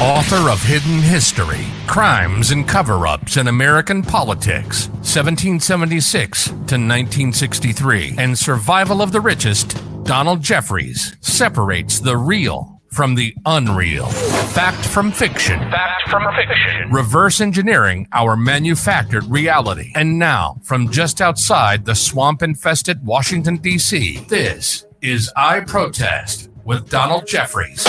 Author of Hidden History Crimes and Cover Ups in American Politics, 1776 to 1963, and Survival of the Richest, Donald Jeffries separates the real from the unreal. Fact from fiction. Fact from fiction. Reverse engineering our manufactured reality. And now, from just outside the swamp infested Washington, D.C., this is I Protest with Donald Jeffries.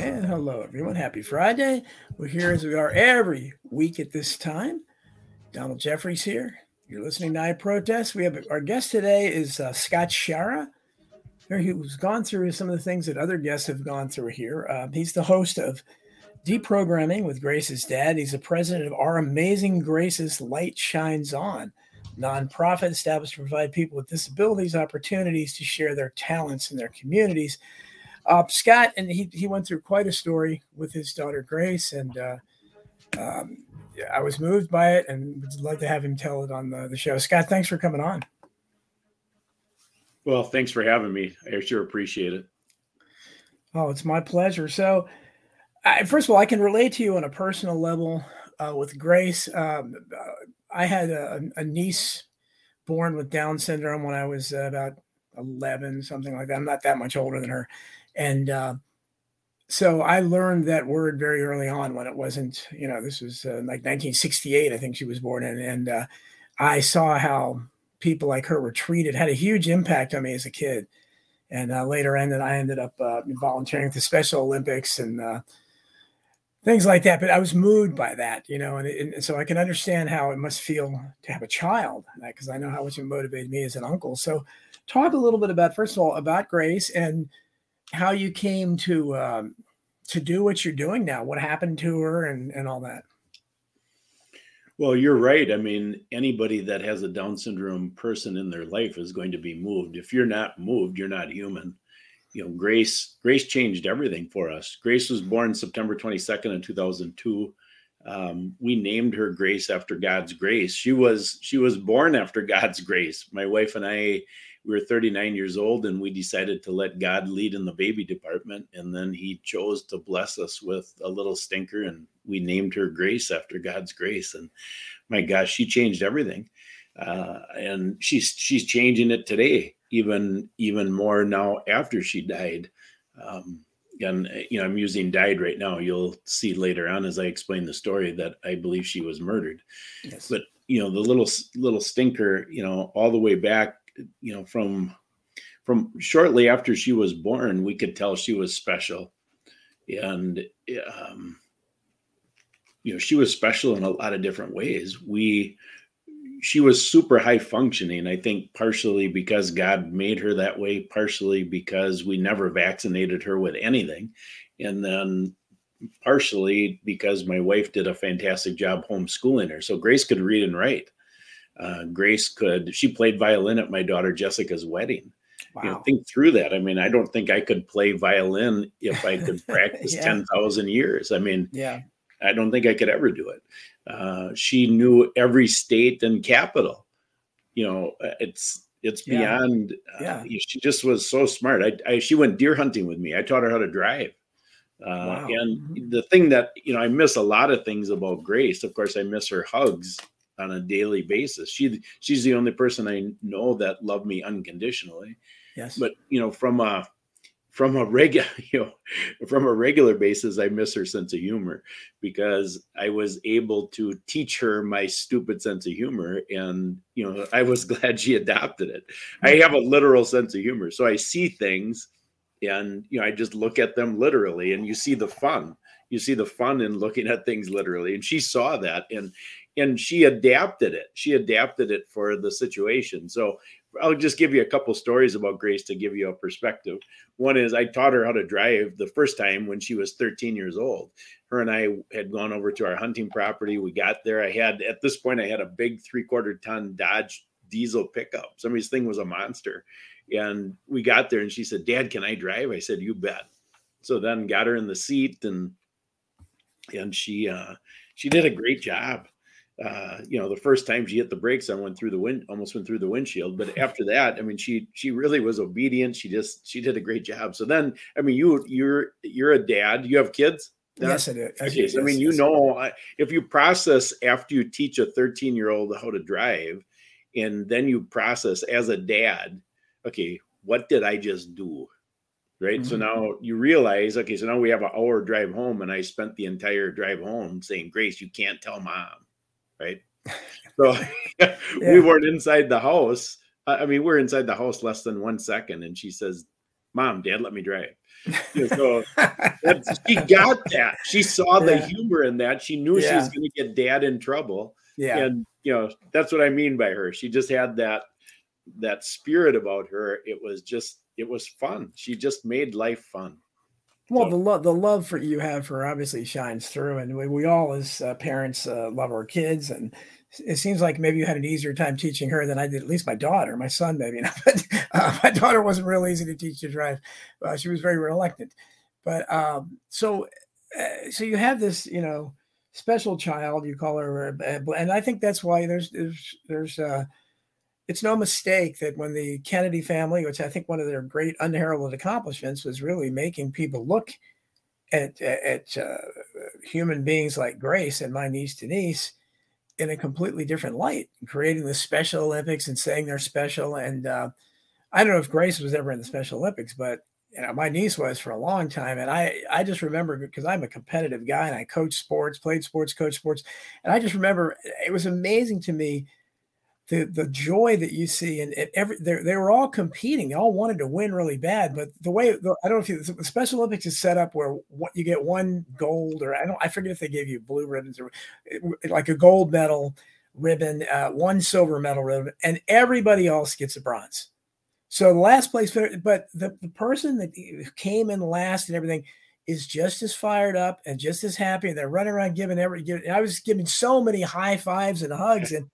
And hello, everyone. Happy Friday. We're here as we are every week at this time. Donald Jeffries here. You're listening to I Protest. We have our guest today is uh, Scott Schara, He's gone through some of the things that other guests have gone through here. Uh, he's the host of Deprogramming with Grace's Dad. He's the president of Our Amazing Grace's Light Shines On, nonprofit established to provide people with disabilities opportunities to share their talents in their communities. Uh, Scott, and he, he went through quite a story with his daughter Grace, and uh, um, I was moved by it and would love to have him tell it on the, the show. Scott, thanks for coming on. Well, thanks for having me. I sure appreciate it. Oh, it's my pleasure. So, I, first of all, I can relate to you on a personal level uh, with Grace. Um, I had a, a, niece born with Down syndrome when I was about 11, something like that. I'm not that much older than her. And uh, so I learned that word very early on when it wasn't, you know, this was uh, like 1968, I think she was born in. And uh, I saw how people like her were treated, had a huge impact on me as a kid. And uh, later ended, I ended up uh, volunteering at the Special Olympics and uh, things like that. But I was moved by that, you know, and, and so I can understand how it must feel to have a child because I know how much it motivated me as an uncle. So talk a little bit about, first of all, about Grace and – how you came to um, to do what you're doing now. What happened to her and and all that. Well, you're right. I mean, anybody that has a Down syndrome person in their life is going to be moved. If you're not moved, you're not human. You know, Grace Grace changed everything for us. Grace was born September 22nd in 2002. Um, we named her Grace after God's grace. She was she was born after God's grace. My wife and I we were 39 years old and we decided to let God lead in the baby department. And then he chose to bless us with a little stinker and we named her Grace after God's grace. And my gosh, she changed everything. Uh, and she's she's changing it today, even even more now after she died. Um, and you know, I'm using died right now. You'll see later on as I explain the story that I believe she was murdered. Yes. But you know, the little little stinker, you know, all the way back you know from from shortly after she was born we could tell she was special. And um, you know she was special in a lot of different ways. We she was super high functioning i think partially because god made her that way partially because we never vaccinated her with anything. And then partially because my wife did a fantastic job homeschooling her. So grace could read and write uh, Grace could, she played violin at my daughter Jessica's wedding. Wow. You know, think through that. I mean, I don't think I could play violin if I could practice yeah. 10,000 years. I mean, yeah, I don't think I could ever do it. Uh, she knew every state and capital. You know, uh, it's, it's yeah. beyond, uh, yeah. she just was so smart. I, I, she went deer hunting with me. I taught her how to drive. Uh, wow. And mm-hmm. the thing that, you know, I miss a lot of things about Grace. Of course, I miss her hugs on a daily basis. She she's the only person I know that loved me unconditionally. Yes. But you know, from a from a regular you know from a regular basis i miss her sense of humor because i was able to teach her my stupid sense of humor and you know i was glad she adopted it i have a literal sense of humor so i see things and you know i just look at them literally and you see the fun you see the fun in looking at things literally and she saw that and and she adapted it. She adapted it for the situation. So I'll just give you a couple stories about Grace to give you a perspective. One is I taught her how to drive the first time when she was 13 years old. Her and I had gone over to our hunting property. We got there. I had at this point I had a big three quarter ton Dodge diesel pickup. Somebody's thing was a monster. And we got there and she said, Dad, can I drive? I said, You bet. So then got her in the seat and and she uh she did a great job uh, you know, the first time she hit the brakes, I went through the wind, almost went through the windshield. But after that, I mean, she she really was obedient. She just she did a great job. So then, I mean, you you're you're a dad. You have kids. Yes, it is. Okay, so, I mean, you know, if you process after you teach a 13 year old how to drive, and then you process as a dad, okay, what did I just do? Right. Mm-hmm. So now you realize, okay, so now we have an hour drive home, and I spent the entire drive home saying, Grace, you can't tell mom right? So yeah. we weren't inside the house. I mean, we're inside the house less than one second, and she says, "Mom, Dad, let me drive." So she got that. She saw the yeah. humor in that. She knew yeah. she was going to get Dad in trouble. Yeah, and you know that's what I mean by her. She just had that that spirit about her. It was just it was fun. She just made life fun. Well, so. the love the love for you have for obviously shines through, and we, we all as uh, parents uh, love our kids, and it seems like maybe you had an easier time teaching her than I did. At least my daughter, my son, maybe. but uh, my daughter wasn't real easy to teach to drive. Uh, she was very reluctant. But um, so, uh, so you have this, you know, special child. You call her, uh, and I think that's why there's there's there's it's no mistake that when the Kennedy family, which I think one of their great unheralded accomplishments was really making people look at at uh, human beings like Grace and my niece Denise in a completely different light, creating the Special Olympics and saying they're special. And uh, I don't know if Grace was ever in the Special Olympics, but you know, my niece was for a long time. And I, I just remember because I'm a competitive guy and I coach sports, played sports, coach sports. And I just remember it was amazing to me the the joy that you see and every they were all competing. They all wanted to win really bad, but the way the, I don't know if you, the Special Olympics is set up where what you get one gold or I don't I forget if they gave you blue ribbons or like a gold medal ribbon, uh, one silver medal ribbon, and everybody else gets a bronze. So the last place, but the, the person that came in last and everything is just as fired up and just as happy. And they're running around giving every. Giving, I was giving so many high fives and hugs, and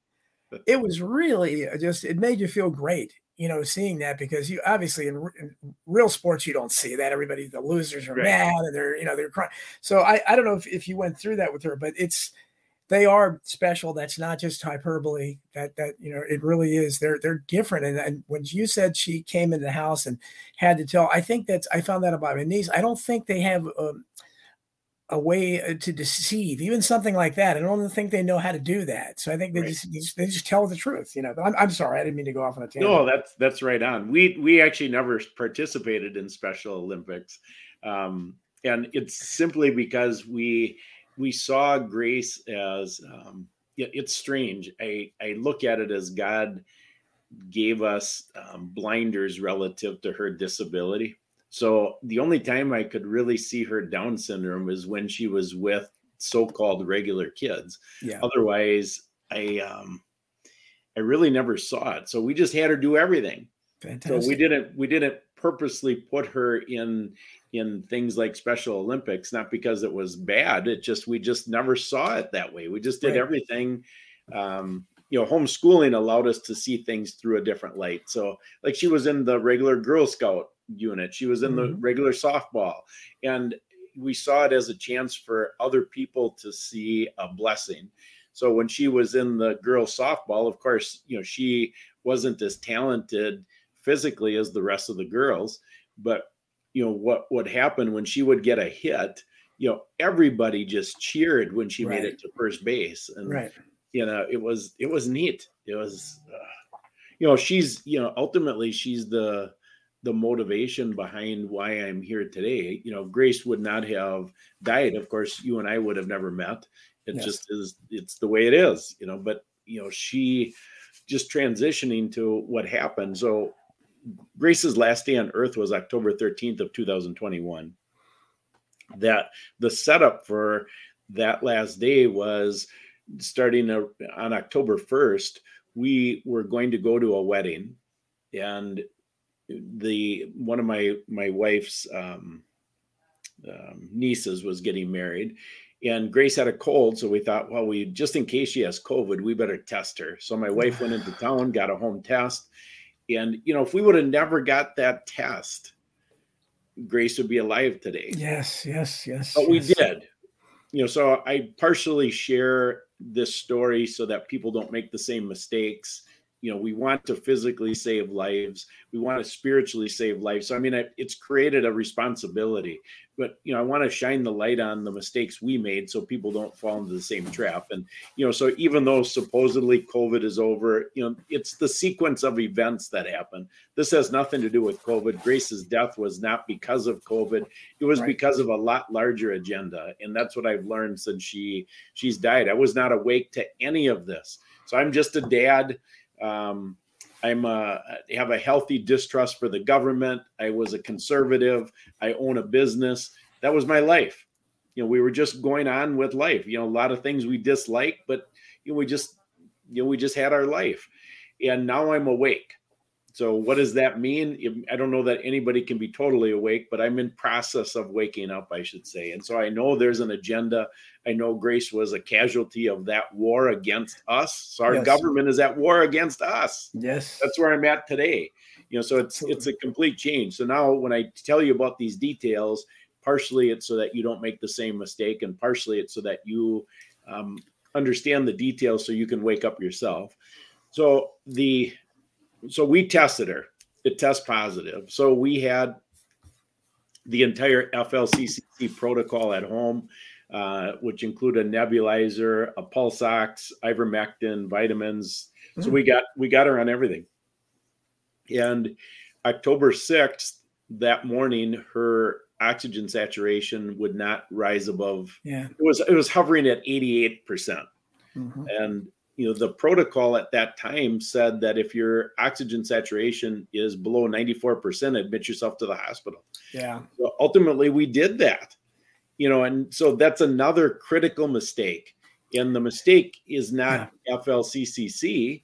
it was really uh, just it made you feel great you know seeing that because you obviously in, in real sports you don't see that. Everybody the losers are right. mad and they're you know they're crying. So i i don't know if, if you went through that with her but it's they are special. That's not just hyperbole. That that you know it really is. They're they're different. And, and when you said she came in the house and had to tell i think that's i found that about my niece. I don't think they have um, a way uh, to deceive, even something like that. I don't think they know how to do that. So I think they right. just they just tell the truth. You know, I'm, I'm sorry, I didn't mean to go off on a tangent. No, that's that's right on. We we actually never participated in Special Olympics, um, and it's simply because we we saw Grace as um, it, it's strange. I I look at it as God gave us um, blinders relative to her disability so the only time I could really see her Down syndrome is when she was with so-called regular kids. Yeah. Otherwise, I um, I really never saw it. So we just had her do everything. Fantastic. So we didn't we didn't purposely put her in in things like Special Olympics, not because it was bad. It just we just never saw it that way. We just did right. everything. Um, you know, homeschooling allowed us to see things through a different light. So, like she was in the regular Girl Scout unit. She was in mm-hmm. the regular softball. And we saw it as a chance for other people to see a blessing. So when she was in the girls softball, of course, you know, she wasn't as talented physically as the rest of the girls, but you know what would happen when she would get a hit, you know, everybody just cheered when she right. made it to first base and right. you know, it was it was neat. It was uh, you know, she's, you know, ultimately she's the the motivation behind why I'm here today. You know, Grace would not have died. Of course, you and I would have never met. It yes. just is, it's the way it is, you know, but, you know, she just transitioning to what happened. So Grace's last day on earth was October 13th of 2021. That the setup for that last day was starting on October 1st, we were going to go to a wedding and the one of my my wife's um, um, nieces was getting married and grace had a cold so we thought well we just in case she has covid we better test her. So my wife went into town got a home test and you know if we would have never got that test grace would be alive today. Yes yes yes but yes. we did. You know so i partially share this story so that people don't make the same mistakes you know we want to physically save lives. We want to spiritually save lives. So i mean it's created a responsibility. But you know i want to shine the light on the mistakes we made so people don't fall into the same trap. And you know so even though supposedly covid is over you know it's the sequence of events that happen. This has nothing to do with covid. Grace's death was not because of covid. It was right. because of a lot larger agenda. And that's what i've learned since she she's died. I was not awake to any of this. So i'm just a dad um, I'm a, I have a healthy distrust for the government. I was a conservative. I own a business. That was my life. You know, we were just going on with life. You know, a lot of things we dislike, but you know, we just you know we just had our life. And now I'm awake. So what does that mean? I don't know that anybody can be totally awake, but I'm in process of waking up, I should say. And so I know there's an agenda. I know Grace was a casualty of that war against us. So our yes. government is at war against us. Yes. That's where I'm at today. You know, so it's it's a complete change. So now when I tell you about these details, partially it's so that you don't make the same mistake, and partially it's so that you um, understand the details so you can wake up yourself. So the so we tested her. It test positive. So we had the entire FLCCC protocol at home, uh, which include a nebulizer, a pulse ox, ivermectin, vitamins. Mm. So we got we got her on everything. And October 6th, that morning, her oxygen saturation would not rise above yeah it was it was hovering at 88 percent mm-hmm. and you know the protocol at that time said that if your oxygen saturation is below 94% admit yourself to the hospital. Yeah. So ultimately we did that you know and so that's another critical mistake. And the mistake is not yeah. flccc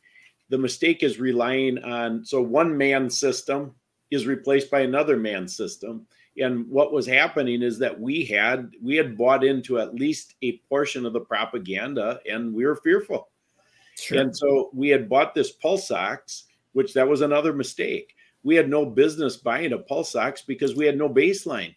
the mistake is relying on so one man system is replaced by another man system. And what was happening is that we had we had bought into at least a portion of the propaganda and we were fearful Sure. And so we had bought this pulse ox, which that was another mistake. We had no business buying a pulse ox because we had no baseline.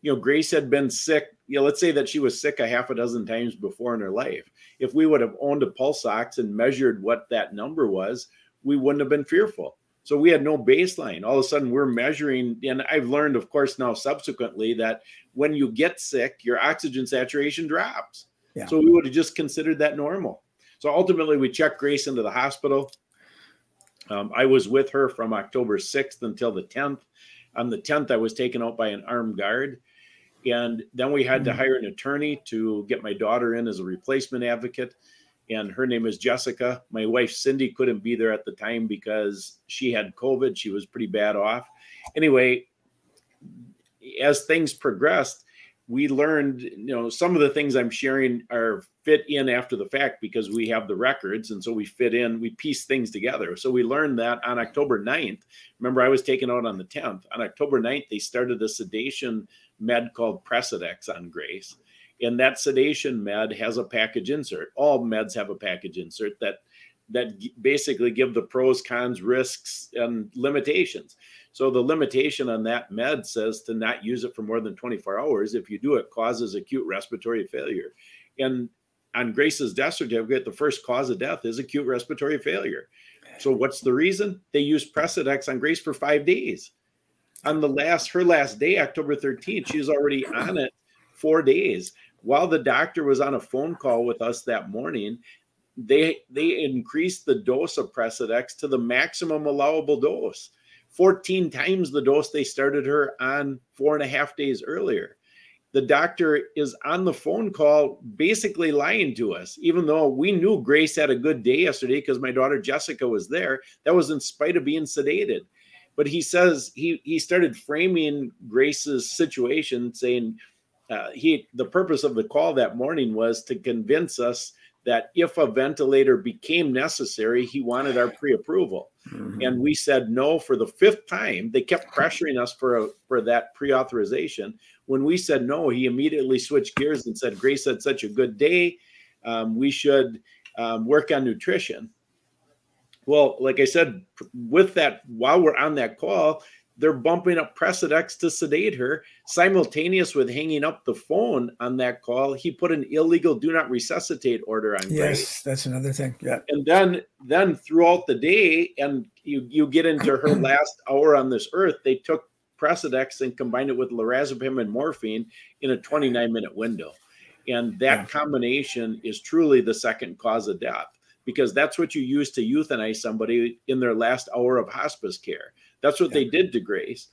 You know, Grace had been sick. You know, let's say that she was sick a half a dozen times before in her life. If we would have owned a pulse ox and measured what that number was, we wouldn't have been fearful. So we had no baseline. All of a sudden, we're measuring, and I've learned, of course, now subsequently that when you get sick, your oxygen saturation drops. Yeah. So we would have just considered that normal. So ultimately, we checked Grace into the hospital. Um, I was with her from October 6th until the 10th. On the 10th, I was taken out by an armed guard. And then we had to hire an attorney to get my daughter in as a replacement advocate. And her name is Jessica. My wife, Cindy, couldn't be there at the time because she had COVID. She was pretty bad off. Anyway, as things progressed, we learned, you know, some of the things I'm sharing are fit in after the fact because we have the records. And so we fit in, we piece things together. So we learned that on October 9th. Remember, I was taken out on the 10th. On October 9th, they started a sedation med called Precedex on Grace. And that sedation med has a package insert. All meds have a package insert that that basically give the pros, cons, risks, and limitations. So the limitation on that med says to not use it for more than 24 hours. If you do, it causes acute respiratory failure. And on Grace's death certificate, the first cause of death is acute respiratory failure. So what's the reason? They used Precedex on Grace for five days. On the last, her last day, October 13th, she's already on it four days. While the doctor was on a phone call with us that morning, they they increased the dose of Precedex to the maximum allowable dose. 14 times the dose they started her on four and a half days earlier. The doctor is on the phone call, basically lying to us, even though we knew Grace had a good day yesterday because my daughter Jessica was there. That was in spite of being sedated. But he says he he started framing Grace's situation, saying uh, he the purpose of the call that morning was to convince us that if a ventilator became necessary, he wanted our pre-approval. Mm-hmm. And we said no for the fifth time. They kept pressuring us for a, for that pre-authorization. When we said no, he immediately switched gears and said, "Grace had such a good day. Um, we should um, work on nutrition." Well, like I said, with that, while we're on that call, they're bumping up Precedex to sedate her. Simultaneous with hanging up the phone on that call, he put an illegal do not resuscitate order on yes, Grace. that's another thing. Yeah. And then then throughout the day, and you you get into her last hour on this earth, they took Precedex and combined it with lorazepam and morphine in a 29 minute window. And that yeah. combination is truly the second cause of death because that's what you use to euthanize somebody in their last hour of hospice care. That's what yeah. they did to Grace.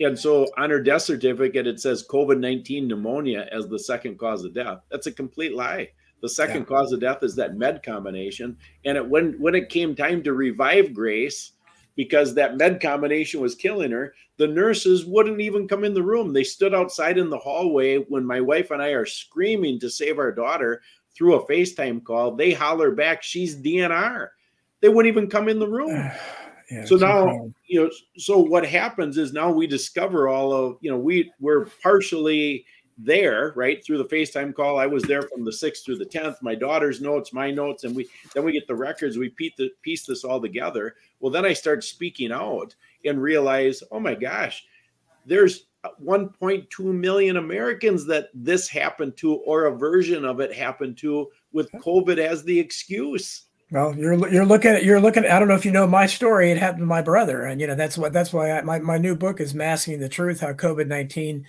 And so on her death certificate, it says COVID 19 pneumonia as the second cause of death. That's a complete lie. The second yeah. cause of death is that med combination. And it, when, when it came time to revive Grace, because that med combination was killing her, the nurses wouldn't even come in the room. They stood outside in the hallway when my wife and I are screaming to save our daughter through a FaceTime call. They holler back, She's DNR. They wouldn't even come in the room. Yeah, so now you know so what happens is now we discover all of you know we we're partially there right through the facetime call. I was there from the 6th through the 10th my daughter's notes my notes and we then we get the records. We piece, the, piece this all together. Well then i start speaking out and realize oh my gosh there's 1.2 million americans that this happened to or a version of it happened to with covid as the excuse well, you're you're looking at you're looking. At, I don't know if you know my story. It happened to my brother, and you know that's what that's why I, my my new book is masking the truth: how COVID nineteen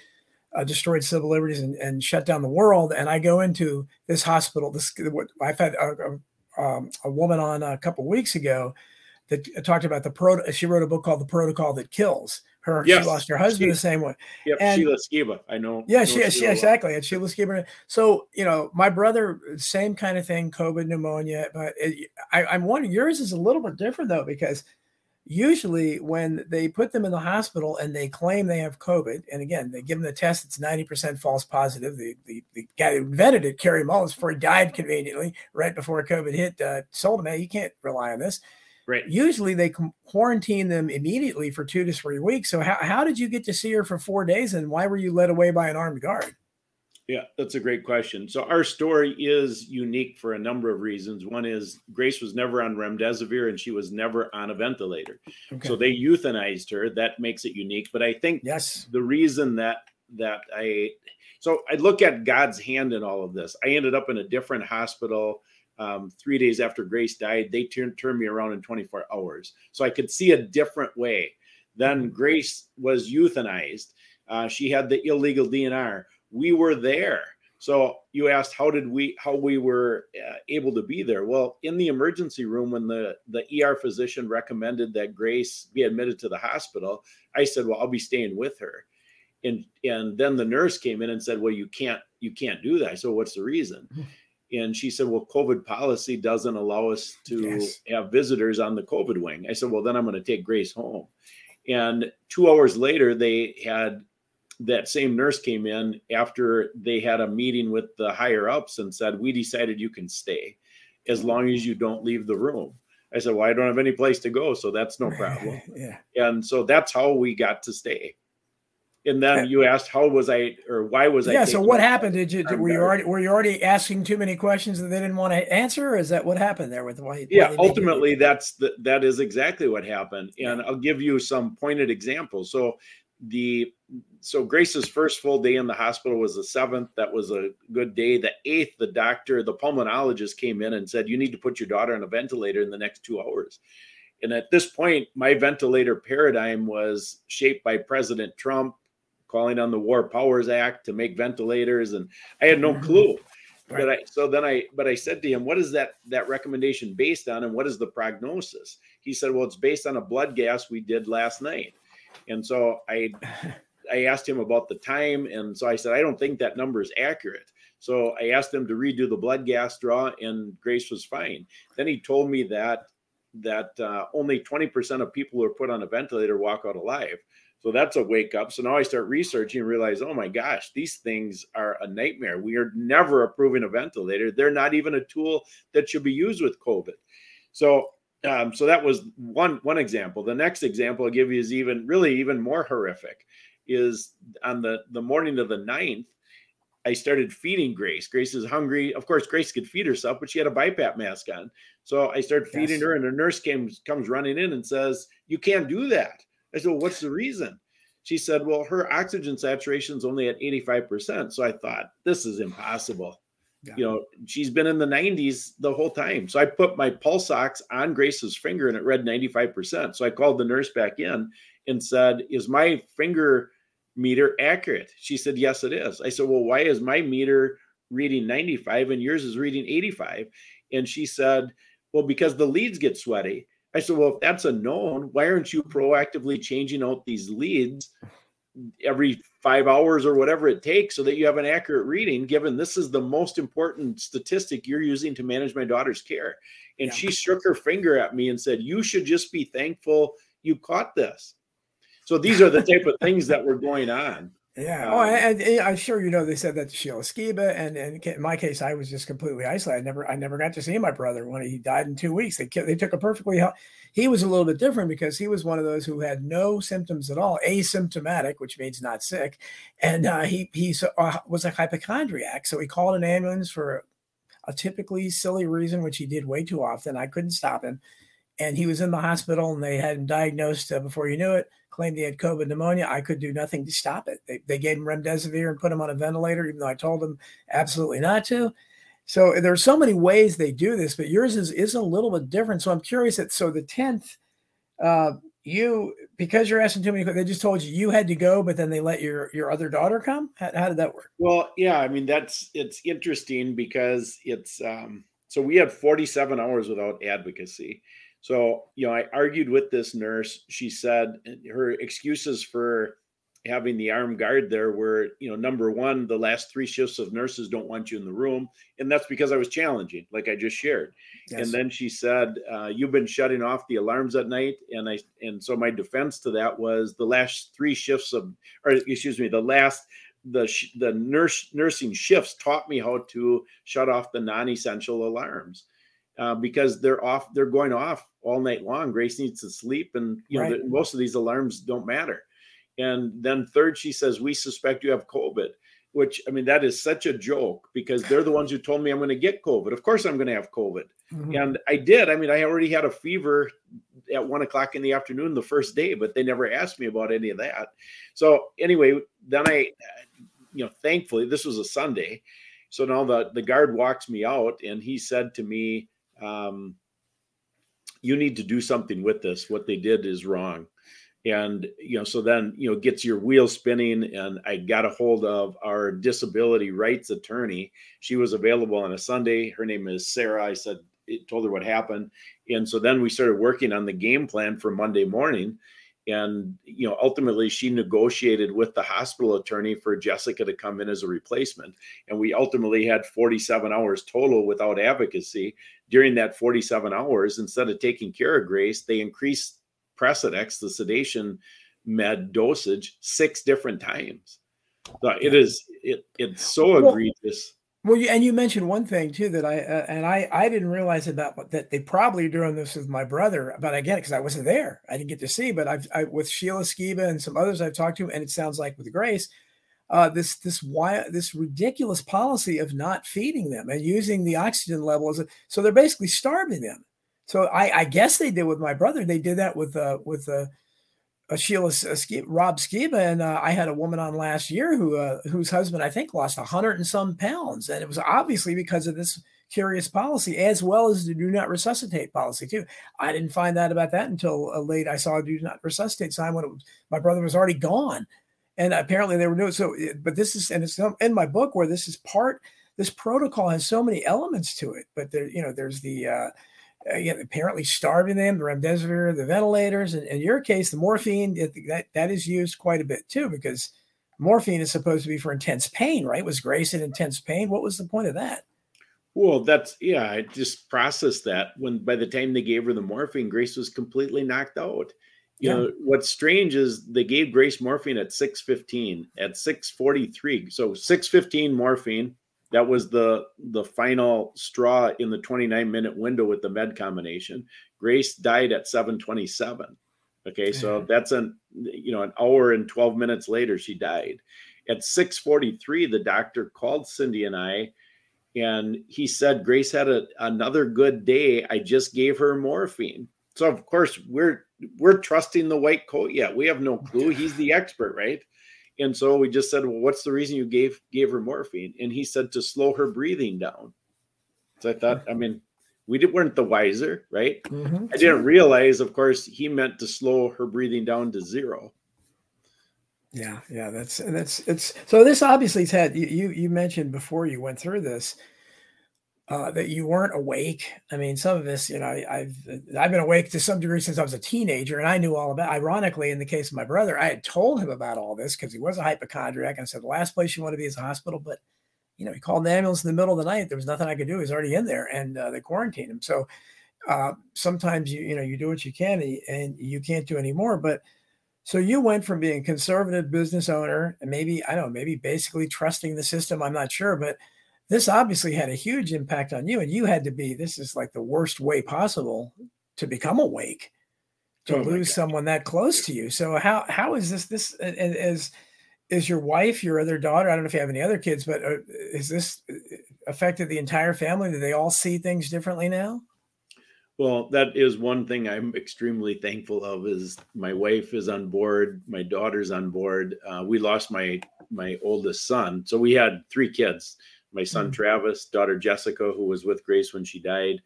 uh, destroyed civil liberties and, and shut down the world. And I go into this hospital. This what I've had a, a, um, a woman on a couple weeks ago that talked about the pro. She wrote a book called "The Protocol That Kills." Her yes. she lost her husband she, the same way. Yep, and, Sheila Skiba. I know. Yeah, know she, she exactly. And Sheila Skiba. So you know, my brother, same kind of thing, COVID pneumonia. But it, I, I'm wondering, yours is a little bit different though, because usually when they put them in the hospital and they claim they have COVID, and again, they give them the test, it's 90% false positive. The, the, the guy who invented it, Kary Mullis, before he died conveniently right before COVID hit, uh, told him, hey, you can't rely on this. Right. Usually they quarantine them immediately for two to three weeks. So how, how did you get to see her for four days and why were you led away by an armed guard? Yeah, that's a great question. So our story is unique for a number of reasons. One is Grace was never on remdesivir and she was never on a ventilator. Okay. So they euthanized her. That makes it unique. But I think yes, the reason that that I so I look at God's hand in all of this. I ended up in a different hospital um, three days after Grace died, they turned turned me around in 24 hours. So I could see a different way. Then mm-hmm. Grace was euthanized. Uh, she had the illegal DNR. We were there. So you asked how did we how we were uh, able to be there? Well, in the emergency room when the the ER physician recommended that Grace be admitted to the hospital, I said, "Well, I'll be staying with her." And and then the nurse came in and said, "Well, you can't you can't do that." So what's the reason? And she said, Well, COVID policy doesn't allow us to yes. have visitors on the COVID wing. I said, Well, then I'm going to take Grace home. And two hours later, they had that same nurse came in after they had a meeting with the higher ups and said, We decided you can stay as long as you don't leave the room. I said, Well, I don't have any place to go, so that's no problem. yeah. And so that's how we got to stay and then you asked how was I or why was I? Yeah. So what happened? Did you were you already were you already asking too many questions that they didn't want to answer? Or is that what happened there with why? Yeah. Ultimately, that's the, that is exactly what happened, and I'll give you some pointed examples. So the so Grace's first full day in the hospital was the seventh. That was a good day. The eighth, the doctor, the pulmonologist came in and said, "You need to put your daughter on a ventilator in the next two hours." And at this point, my ventilator paradigm was shaped by President Trump calling on the War Powers Act to make ventilators, and I had no mm-hmm. clue. Right. But I so then I but I said to him, "What is that that recommendation based on, and what is the prognosis?" He said, "Well, it's based on a blood gas we did last night." And so I I asked him about the time, and so I said, "I don't think that number is accurate." So I asked him to redo the blood gas draw, and Grace was fine. Then he told me that that uh, only 20% of people who are put on a ventilator walk out alive. So that's a wake up. So now I start researching and realize, oh my gosh, these things are a nightmare. We are never approving a ventilator. They're not even a tool that should be used with COVID. So um, so that was one one example. The next example I'll give you is even really even more horrific. Is on the the morning of the 9th, I started feeding Grace. Grace is hungry. Of course, Grace could feed herself, but she had a BiPAP mask on. So I started feeding yes. her, and the nurse came comes running in and says, "You can't do that." I said, well, what's the reason? She said, well, her oxygen saturation is only at 85%. So I thought, this is impossible. Yeah. You know, she's been in the 90s the whole time. So I put my pulse ox on Grace's finger and it read 95%. So I called the nurse back in and said, Is my finger meter accurate? She said, Yes, it is. I said, Well, why is my meter reading 95 and yours is reading 85? And she said, Well, because the leads get sweaty. I said, Well, if that's a known, why aren't you proactively changing out these leads every five hours or whatever it takes so that you have an accurate reading, given this is the most important statistic you're using to manage my daughter's care? And yeah. she shook her finger at me and said, You should just be thankful you caught this. So these are the type of things that were going on. Yeah. Um, oh, and, and, I'm sure you know they said that to Sheila Skiba, and, and in my case, I was just completely isolated. I never, I never got to see my brother when he died in two weeks. They they took a perfectly. He was a little bit different because he was one of those who had no symptoms at all, asymptomatic, which means not sick, and uh, he he uh, was a hypochondriac. So he called an ambulance for a typically silly reason, which he did way too often. I couldn't stop him, and he was in the hospital, and they had him diagnosed uh, before you knew it claimed he had COVID pneumonia. I could do nothing to stop it. They, they gave him remdesivir and put him on a ventilator, even though I told them absolutely not to. So there's so many ways they do this, but yours is is a little bit different. So I'm curious that so the tenth, uh, you because you're asking too many, questions, they just told you you had to go, but then they let your your other daughter come. How, how did that work? Well, yeah, I mean that's it's interesting because it's um, so we had 47 hours without advocacy. So, you know, I argued with this nurse. She said her excuses for having the armed guard there were, you know, number one, the last three shifts of nurses don't want you in the room. And that's because I was challenging, like I just shared. Yes. And then she said, uh, You've been shutting off the alarms at night. And I, and so my defense to that was the last three shifts of, or excuse me, the last the the nurse nursing shifts taught me how to shut off the non-essential alarms uh, because they're off they're going off all night long. Grace needs to sleep, and you right. know the, most of these alarms don't matter. And then third, she says, "We suspect you have COVID." Which I mean, that is such a joke because they're the ones who told me I'm going to get COVID. Of course, I'm going to have COVID, mm-hmm. and I did. I mean, I already had a fever at one o'clock in the afternoon the first day, but they never asked me about any of that. So anyway, then I, you know, thankfully this was a Sunday, so now the the guard walks me out, and he said to me, um, you need to do something with this. What they did is wrong. And, you know, so then, you know, gets your wheel spinning. And I got a hold of our disability rights attorney. She was available on a Sunday. Her name is Sarah. I said, told her what happened. And so then we started working on the game plan for Monday morning. And, you know, ultimately she negotiated with the hospital attorney for Jessica to come in as a replacement. And we ultimately had 47 hours total without advocacy during that 47 hours, instead of taking care of Grace, they increased Precedex, the sedation med dosage, six different times. So it is it it's so egregious. Well, you, and you mentioned one thing too that I uh, and I I didn't realize about that they probably are doing this with my brother, but I get it because I wasn't there. I didn't get to see, but I've I, with Sheila Skiba and some others I've talked to, and it sounds like with Grace, uh, this this why this ridiculous policy of not feeding them and using the oxygen levels. So they're basically starving them. So I, I guess they did with my brother. They did that with uh, with uh, a Sheila a Rob Skiba, and uh, I had a woman on last year who uh, whose husband I think lost a hundred and some pounds, and it was obviously because of this curious policy, as well as the do not resuscitate policy too. I didn't find out about that until uh, late. I saw a do not resuscitate sign when was, my brother was already gone and apparently they were doing so. But this is and it's in my book where this is part. This protocol has so many elements to it, but there, you know, there's the uh, apparently starving them, the remdesivir, the ventilators, and in your case, the morphine that that is used quite a bit too because morphine is supposed to be for intense pain, right? Was Grace in intense pain? What was the point of that? Well, that's yeah. I just processed that when by the time they gave her the morphine, Grace was completely knocked out you yeah. know what's strange is they gave grace morphine at 615 at 643 so 615 morphine that was the the final straw in the 29 minute window with the med combination grace died at 727 okay so that's an you know an hour and 12 minutes later she died at 643 the doctor called cindy and i and he said grace had a, another good day i just gave her morphine So of course we're we're trusting the white coat yet. We have no clue. He's the expert, right? And so we just said, well, what's the reason you gave gave her morphine? And he said to slow her breathing down. So I thought, I mean, we did, weren't the wiser, right? Mm-hmm. I didn't realize, of course, he meant to slow her breathing down to zero. Yeah, yeah, that's that's it's so. This obviously had you you mentioned before you went through this uh, that you weren't awake. I mean, some of us, you know, I, have I've been awake to some degree since I was a teenager, and I knew all about. Ironically, in the case of my brother, I had told him about all this because he was a hypochondriac, and I said the last place you want to be is a hospital. But you know, he called the ambulance in the middle of the night. There was nothing I could do. He was already in there, and uh, they quarantined him. So uh, sometimes you you know you do what you can, and you can't do any more. But so you went from being conservative business owner, and maybe I don't know, maybe basically trusting the system. I'm not sure, but this obviously had a huge impact on you and you had to be this is like the worst way possible to become awake to oh lose someone that close to you. So how how is this this and is is your wife your other daughter i don't know if you have any other kids but uh, is this uh, affected the entire family? Do they all see things differently now? Well that is one thing i'm extremely thankful of is my wife is on board my daughter's on board. Uh, we lost my my oldest son so we had three kids my son mm-hmm. Travis, daughter Jessica, who was with Grace when she died,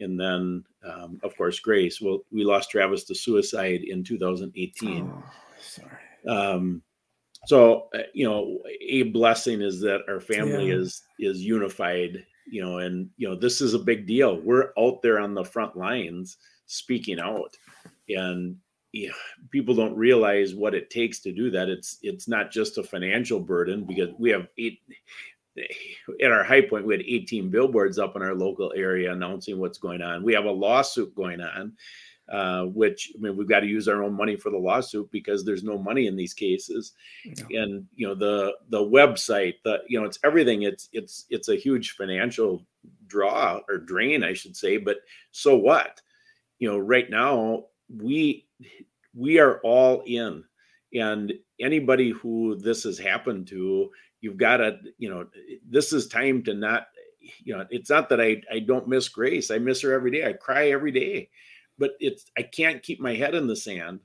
and then um, of course Grace. Well, we lost Travis to suicide in 2018. Oh, sorry. Um, so uh, you know, a blessing is that our family yeah. is is unified. You know, and you know this is a big deal. We're out there on the front lines speaking out, and yeah, people don't realize what it takes to do that. It's it's not just a financial burden because we have eight at our high point, we had 18 billboards up in our local area announcing what's going on. We have a lawsuit going on, uh, which I mean, we've got to use our own money for the lawsuit because there's no money in these cases. And you know, the the website, the you know, it's everything. It's it's it's a huge financial draw or drain, I should say. But so what? You know, right now we we are all in, and anybody who this has happened to you've got to you know this is time to not you know it's not that i i don't miss grace i miss her every day i cry every day but it's i can't keep my head in the sand.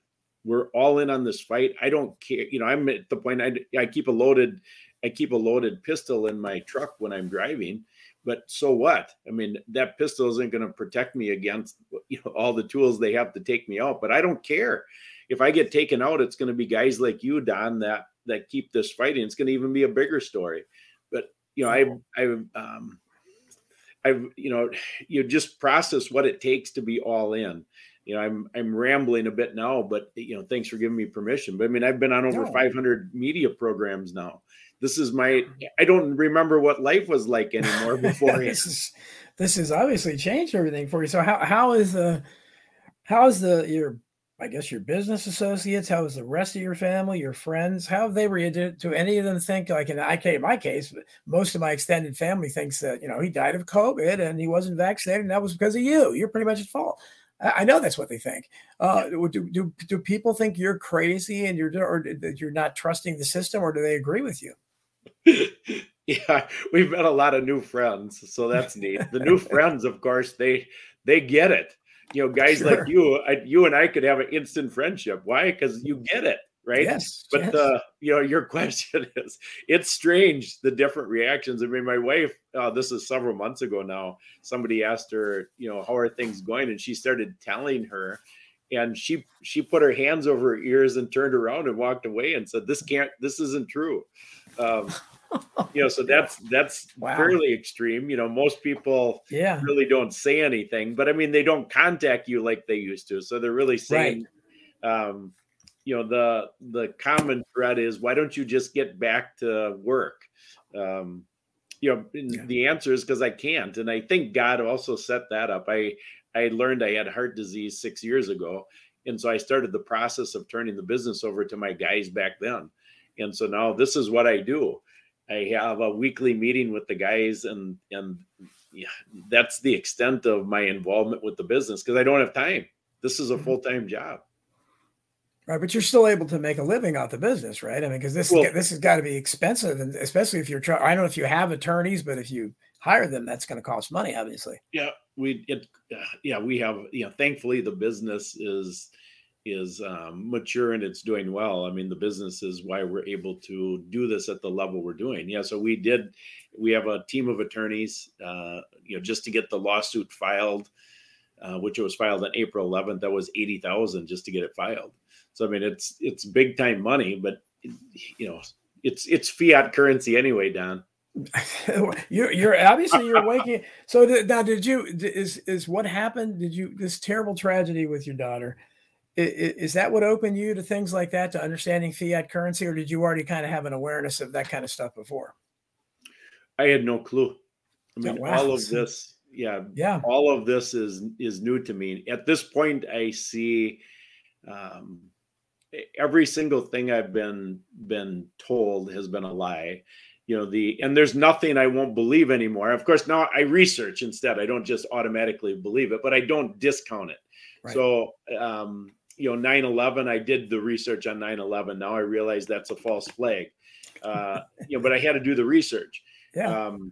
We're all in on this fight. I don't care you know i'm at the point i, I keep a loaded i keep a loaded pistol in my truck when i'm driving but so what? I mean that pistol isn't going to protect me against you know all the tools they have to take me out but i don't care. If i get taken out it's going to be guys like you don that that keep this fighting. It's going to even be a bigger story. But you know, I I um I've you know you just process what it takes to be all in. You know, I'm I'm rambling a bit now, but you know, thanks for giving me permission. But I mean, I've been on over no. 500 media programs now. This is my I don't remember what life was like anymore before. this is this has obviously changed everything for you. So how how is the how is the your I guess your business associates, how is the rest of your family, your friends, how have they reacted Do any of them think like in my case, most of my extended family thinks that, you know, he died of COVID and he wasn't vaccinated and that was because of you. You're pretty much at fault. I know that's what they think. Uh, do, do, do people think you're crazy and you're or that you're not trusting the system, or do they agree with you? yeah, we've met a lot of new friends, so that's neat. The new friends, of course, they they get it you know, guys sure. like you, I, you and I could have an instant friendship. Why? Because you get it, right? Yes. But yes. the, you know, your question is, it's strange the different reactions. I mean, my wife, uh, this is several months ago now. Somebody asked her, you know, how are things going, and she started telling her, and she she put her hands over her ears and turned around and walked away and said, "This can't, this isn't true." Um, you know, so that's that's wow. fairly extreme. You know, most people yeah. really don't say anything, but I mean, they don't contact you like they used to. So they're really saying, right. um, you know, the the common thread is, why don't you just get back to work? Um, you know, yeah. the answer is because I can't, and I think God also set that up. I I learned I had heart disease six years ago, and so I started the process of turning the business over to my guys back then. And so now this is what I do. I have a weekly meeting with the guys, and and yeah, that's the extent of my involvement with the business because I don't have time. This is a mm-hmm. full time job. Right, but you're still able to make a living out the business, right? I mean, because this well, this has got to be expensive, and especially if you're trying. I don't know if you have attorneys, but if you hire them, that's going to cost money, obviously. Yeah, we it uh, yeah we have you know thankfully the business is is um, mature and it's doing well. I mean, the business is why we're able to do this at the level we're doing. Yeah, so we did. We have a team of attorneys, uh, you know, just to get the lawsuit filed, uh, which it was filed on April 11th. That was eighty thousand just to get it filed. So I mean, it's it's big time money, but you know, it's it's fiat currency anyway, Don. you're, you're obviously you're waking. So now, did you is is what happened? Did you this terrible tragedy with your daughter? Is, that what opened you to things like that, to understanding fiat currency, or did you already kind of have an awareness of that kind of stuff before? I had no clue. I mean, wow. all of this, yeah, yeah, all of this is is new to me. At this point, I see um, every single thing I've been been told has been a lie you know the and there's nothing i won't believe anymore of course now i research instead i don't just automatically believe it but i don't discount it right. so um you know 9-11 i did the research on 9-11 now i realize that's a false flag. Uh you know but i had to do the research. Yeah. um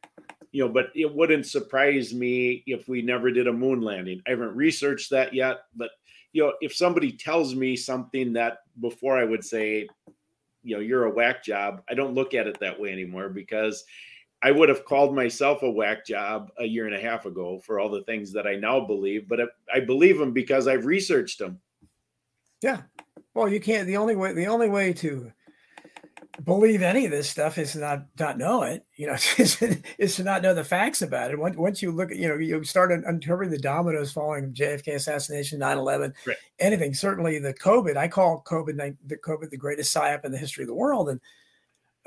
you know but it wouldn't surprise me if we never did a moon landing. I haven't researched that yet but you know if somebody tells me something that before i would say you know you're a whack job i don't look at it that way anymore because i would have called myself a whack job a year and a half ago for all the things that i now believe but i believe them because i've researched them yeah well you can't the only way the only way to believe any of this stuff is not not know it. You know, is, to not know the facts about it. Once, once you look at, you know, you start uncovering the dominoes following JFK assassination, 9-11, right. anything. Certainly the COVID. I call COVID the COVID the greatest psyop in the history of the world. And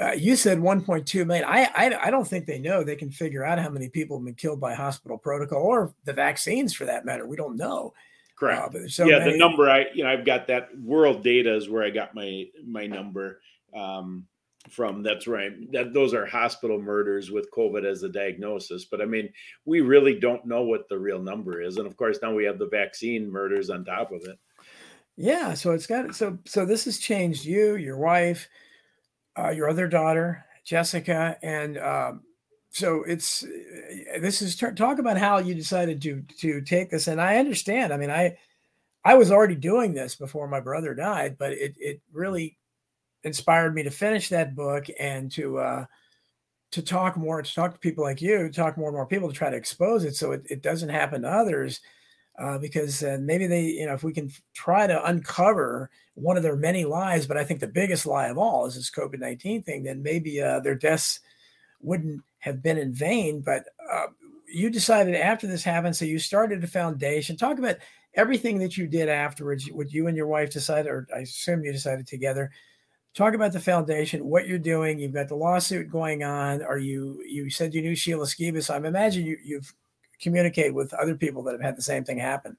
uh, you said 1.2 million. I, I I don't think they know. They can figure out how many people have been killed by hospital protocol or the vaccines for that matter. We don't know. Correct. Uh, so yeah, many- the number I you know I've got that world data is where I got my my number um, from. That's right that those are hospital murders with covid as a diagnosis. But i mean we really don't know what the real number is. And of course now we have the vaccine murders on top of it. Yeah so it's got so so this has changed you your wife uh, your other daughter jessica and um, so it's this is talk about how you decided to to take this and i understand i mean i i was already doing this before my brother died but it it really inspired me to finish that book and to uh, to talk more, to talk to people like you, talk more and more people to try to expose it so it, it doesn't happen to others. Uh, because uh, maybe they, you know, if we can try to uncover one of their many lies, but I think the biggest lie of all is this COVID 19 thing, then maybe uh, their deaths wouldn't have been in vain. But uh, you decided after this happened, so you started a foundation. Talk about everything that you did afterwards, what you and your wife decided, or I assume you decided together talk about the foundation, what you're doing. You've got the lawsuit going on. Are you? You said you knew Sheila Skibas. I imagine you, you've communicated with other people that have had the same thing happen.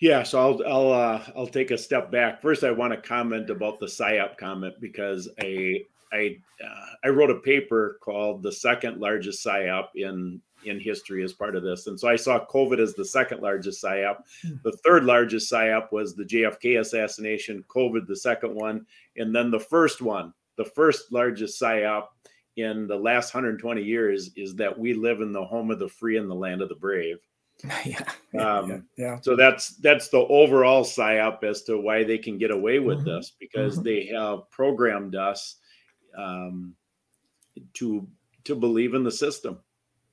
Yeah, so I'll I'll uh, I'll take a step back. First, I want to comment about the psyop comment because I I uh, I wrote a paper called "The Second Largest Psyop in in history as part of this. And so I saw COVID as the second largest psyop. Hmm. The third largest psyop was the JFK assassination, COVID, the second one. And then the first one, the first largest psyop in the last 120 years is that we live in the home of the free and the land of the brave. Yeah. Um, yeah, yeah. So that's that's the overall psyop as to why they can get away with mm-hmm. this because mm-hmm. they have programmed us um, to to believe in the system.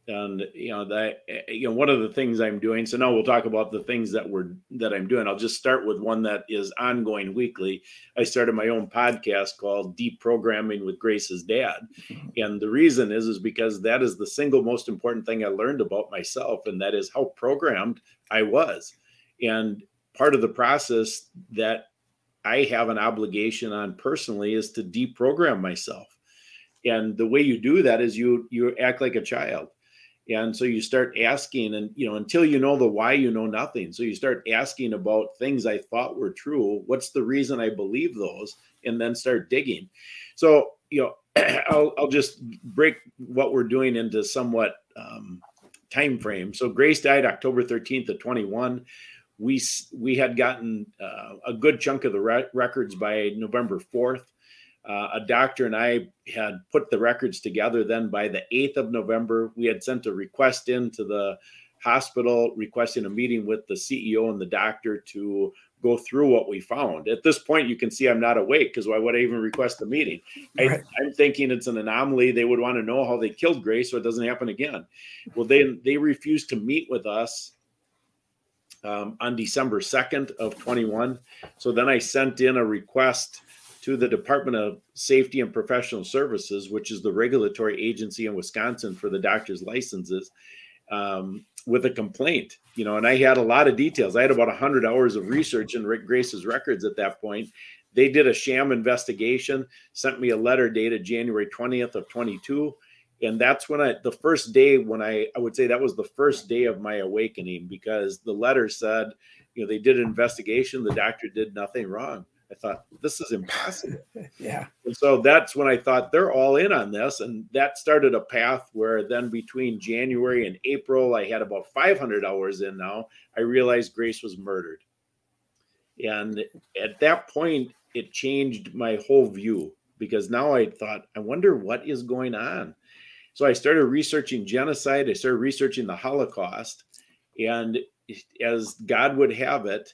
And you know that eh, you know one of the things i'm doing so now we'll talk about the things that we're that i'm doing. I'll just start with one that is ongoing weekly. I started my own podcast called deprogramming with grace's dad. Mm-hmm. and the reason is is because that is the single most important thing i learned about myself and that is how programmed i was. And part of the process that i have an obligation on personally is to deprogram myself. And the way you do that is you you act like a child. And so you start asking and you know until you know the why you know nothing. So you start asking about things i thought were true what's the reason i believe those and then start digging. So you know I'll, I'll just break what we're doing into somewhat um, time frame. So grace died october 13th of 21 we we had gotten uh, a good chunk of the re- records by november 4th uh, a doctor and I had put the records together. Then by the 8th of November, we had sent a request in to the hospital requesting a meeting with the CEO and the doctor to go through what we found. At this point, you can see I'm not awake because why would I even request a meeting? Right. I, am thinking it's an anomaly. They would want to know how they killed Grace so it doesn't happen again. Well, they they refused to meet with us um, on December 2nd of 21. So then I sent in a request to the Department of Safety and Professional Services, which is the regulatory agency in Wisconsin for the doctor's licenses, um, with a complaint. You know, and I had a lot of details. I had about 100 hours of research in Rick Grace's records at that point. They did a sham investigation, sent me a letter dated January 20th of 22 and that's when i the first day when i i would say that was the first day of my awakening because the letter said you know they did an investigation the doctor did nothing wrong. I thought this is impossible. Yeah. And so that's when i thought they're all in on this. And that started a path where then between january and april i had about 500 hours in now i realized grace was murdered. And at that point it changed my whole view because now i thought i wonder what is going on so I started researching genocide. I started researching the Holocaust. And as God would have it,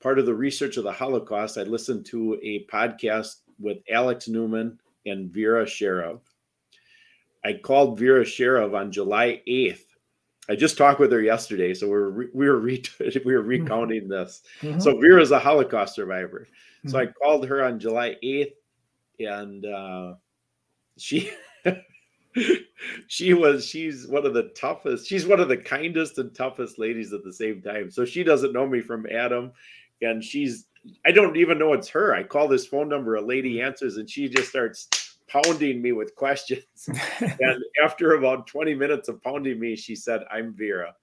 part of the research of the Holocaust, I listened to a podcast with Alex Newman and Vera Sharav. I called Vera Sharav on July 8th. I just talked with her yesterday, so we're re- we were re- we were mm-hmm. recounting this. Mm-hmm. So Vera is a Holocaust survivor. Mm-hmm. So I called her on July 8th, and uh, she she was she's one of the toughest she's one of the kindest and toughest ladies at the same time. So she doesn't know me from adam and she's i don't even know it's her. I call this phone number a lady mm-hmm. answers and she just starts pounding me with questions. And after about 20 minutes of pounding me she said i'm vera.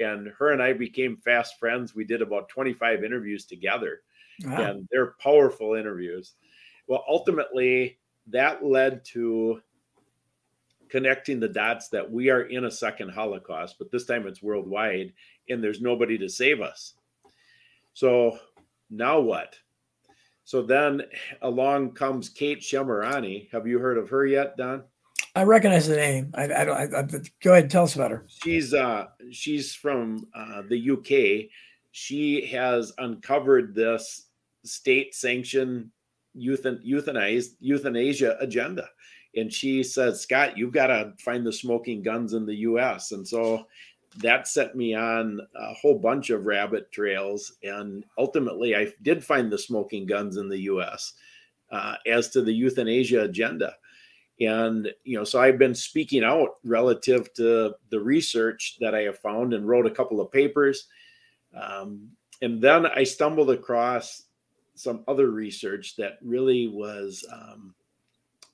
And her and i became fast friends. We did about 25 interviews together. Wow. and they're powerful interviews. Well ultimately that led to connecting the dots that we are in a second Holocaust, but this time it's worldwide and there's nobody to save us. So now what? So then along comes Kate Shemirani. Have you heard of her yet, Don? I recognize the name. I, I don't. I, I, go ahead and tell us about her. She's uh, she's from uh, the UK. She has uncovered this state-sanctioned euthan- euthanized euthanasia agenda and she said, Scott, you've got to find the smoking guns in the US. And so that set me on a whole bunch of rabbit trails. And ultimately, I did find the smoking guns in the US uh, as to the euthanasia agenda. And, you know, so I've been speaking out relative to the research that I have found and wrote a couple of papers. Um, and then I stumbled across some other research that really was um,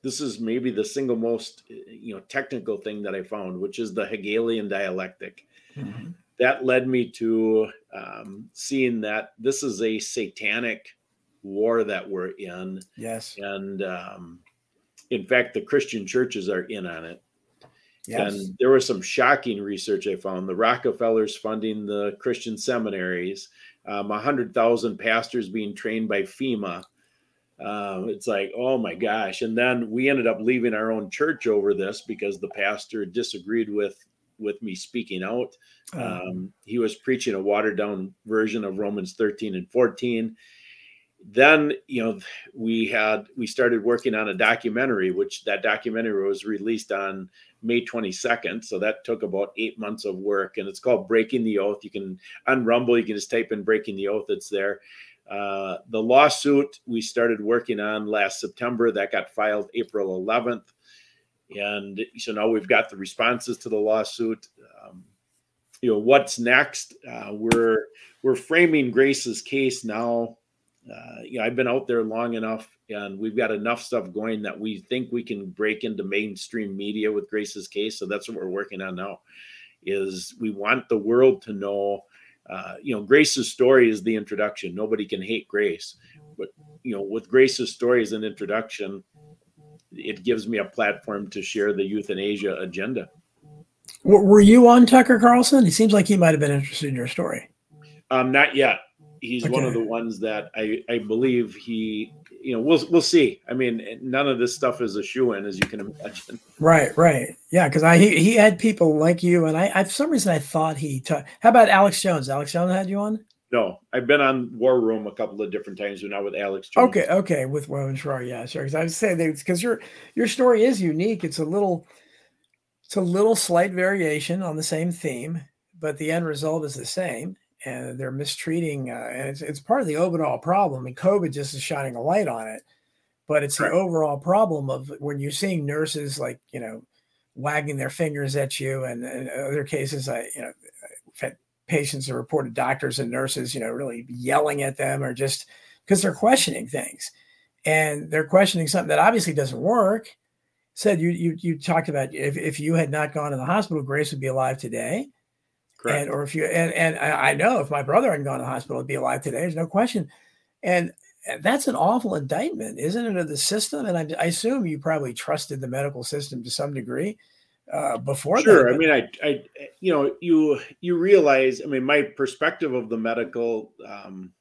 this is maybe the single most you know technical thing that I found, which is the Hegelian dialectic. Mm-hmm. That led me to um, seeing that this is a satanic war that we're in. Yes, and um, in fact, the Christian churches are in on it. Yes. And there was some shocking research I found. The Rockefellers funding the Christian seminaries, um, 100,000 pastors being trained by FEMA um, it's like, oh my gosh. And then we ended up leaving our own church over this because the pastor disagreed with with me speaking out. Oh. Um, he was preaching a watered down version of Romans 13 and 14. Then, you know, we had we started working on a documentary, which that documentary was released on May 22nd. So that took about eight months of work, and it's called Breaking the Oath. You can on Rumble, you can just type in Breaking the Oath. It's there. Uh, the lawsuit we started working on last September that got filed April 11th. And so now we've got the responses to the lawsuit. Um, you know what's next? Uh, we're we're framing Grace's case now. Uh, you know I've been out there long enough, and we've got enough stuff going that we think we can break into mainstream media with Grace's case. So that's what we're working on now. Is we want the world to know uh, you know, Grace's story is the introduction. Nobody can hate Grace, but you know, with Grace's story as an introduction, it gives me a platform to share the euthanasia agenda. Were you on Tucker Carlson? It seems like he might have been interested in your story. Um, not yet. He's okay. one of the ones that I, I believe he you know, we'll we'll see. I mean, none of this stuff is a shoe in, as you can imagine. Right, right, yeah. Because I he, he had people like you, and I, I for some reason I thought he. How about Alex Jones? Alex Jones had you on? No, I've been on War Room a couple of different times, but not with Alex. Jones. Okay, okay, with Owen Shroyer, yeah, sure. Because I would say because your your story is unique. It's a little, it's a little slight variation on the same theme, but the end result is the same and they're mistreating, uh, and it's, it's part of the overall problem. And COVID just is shining a light on it, but it's the overall problem of when you're seeing nurses like you know wagging their fingers at you, and, in other cases, I you know patients that reported doctors and nurses, you know, really yelling at them or just because they're questioning things, and they're questioning something that obviously doesn't work. Said you you you talked about if if you had not gone to the hospital, Grace would be alive today Correct. And or if you and and I know if my brother hadn't gone to the hospital, he'd be alive today. There's no question. And that's an awful indictment, isn't it, of the system? And I, I assume you probably trusted the medical system to some degree uh, before. Sure. That. I mean, I, I, you know, you you realize. I mean, my perspective of the medical um,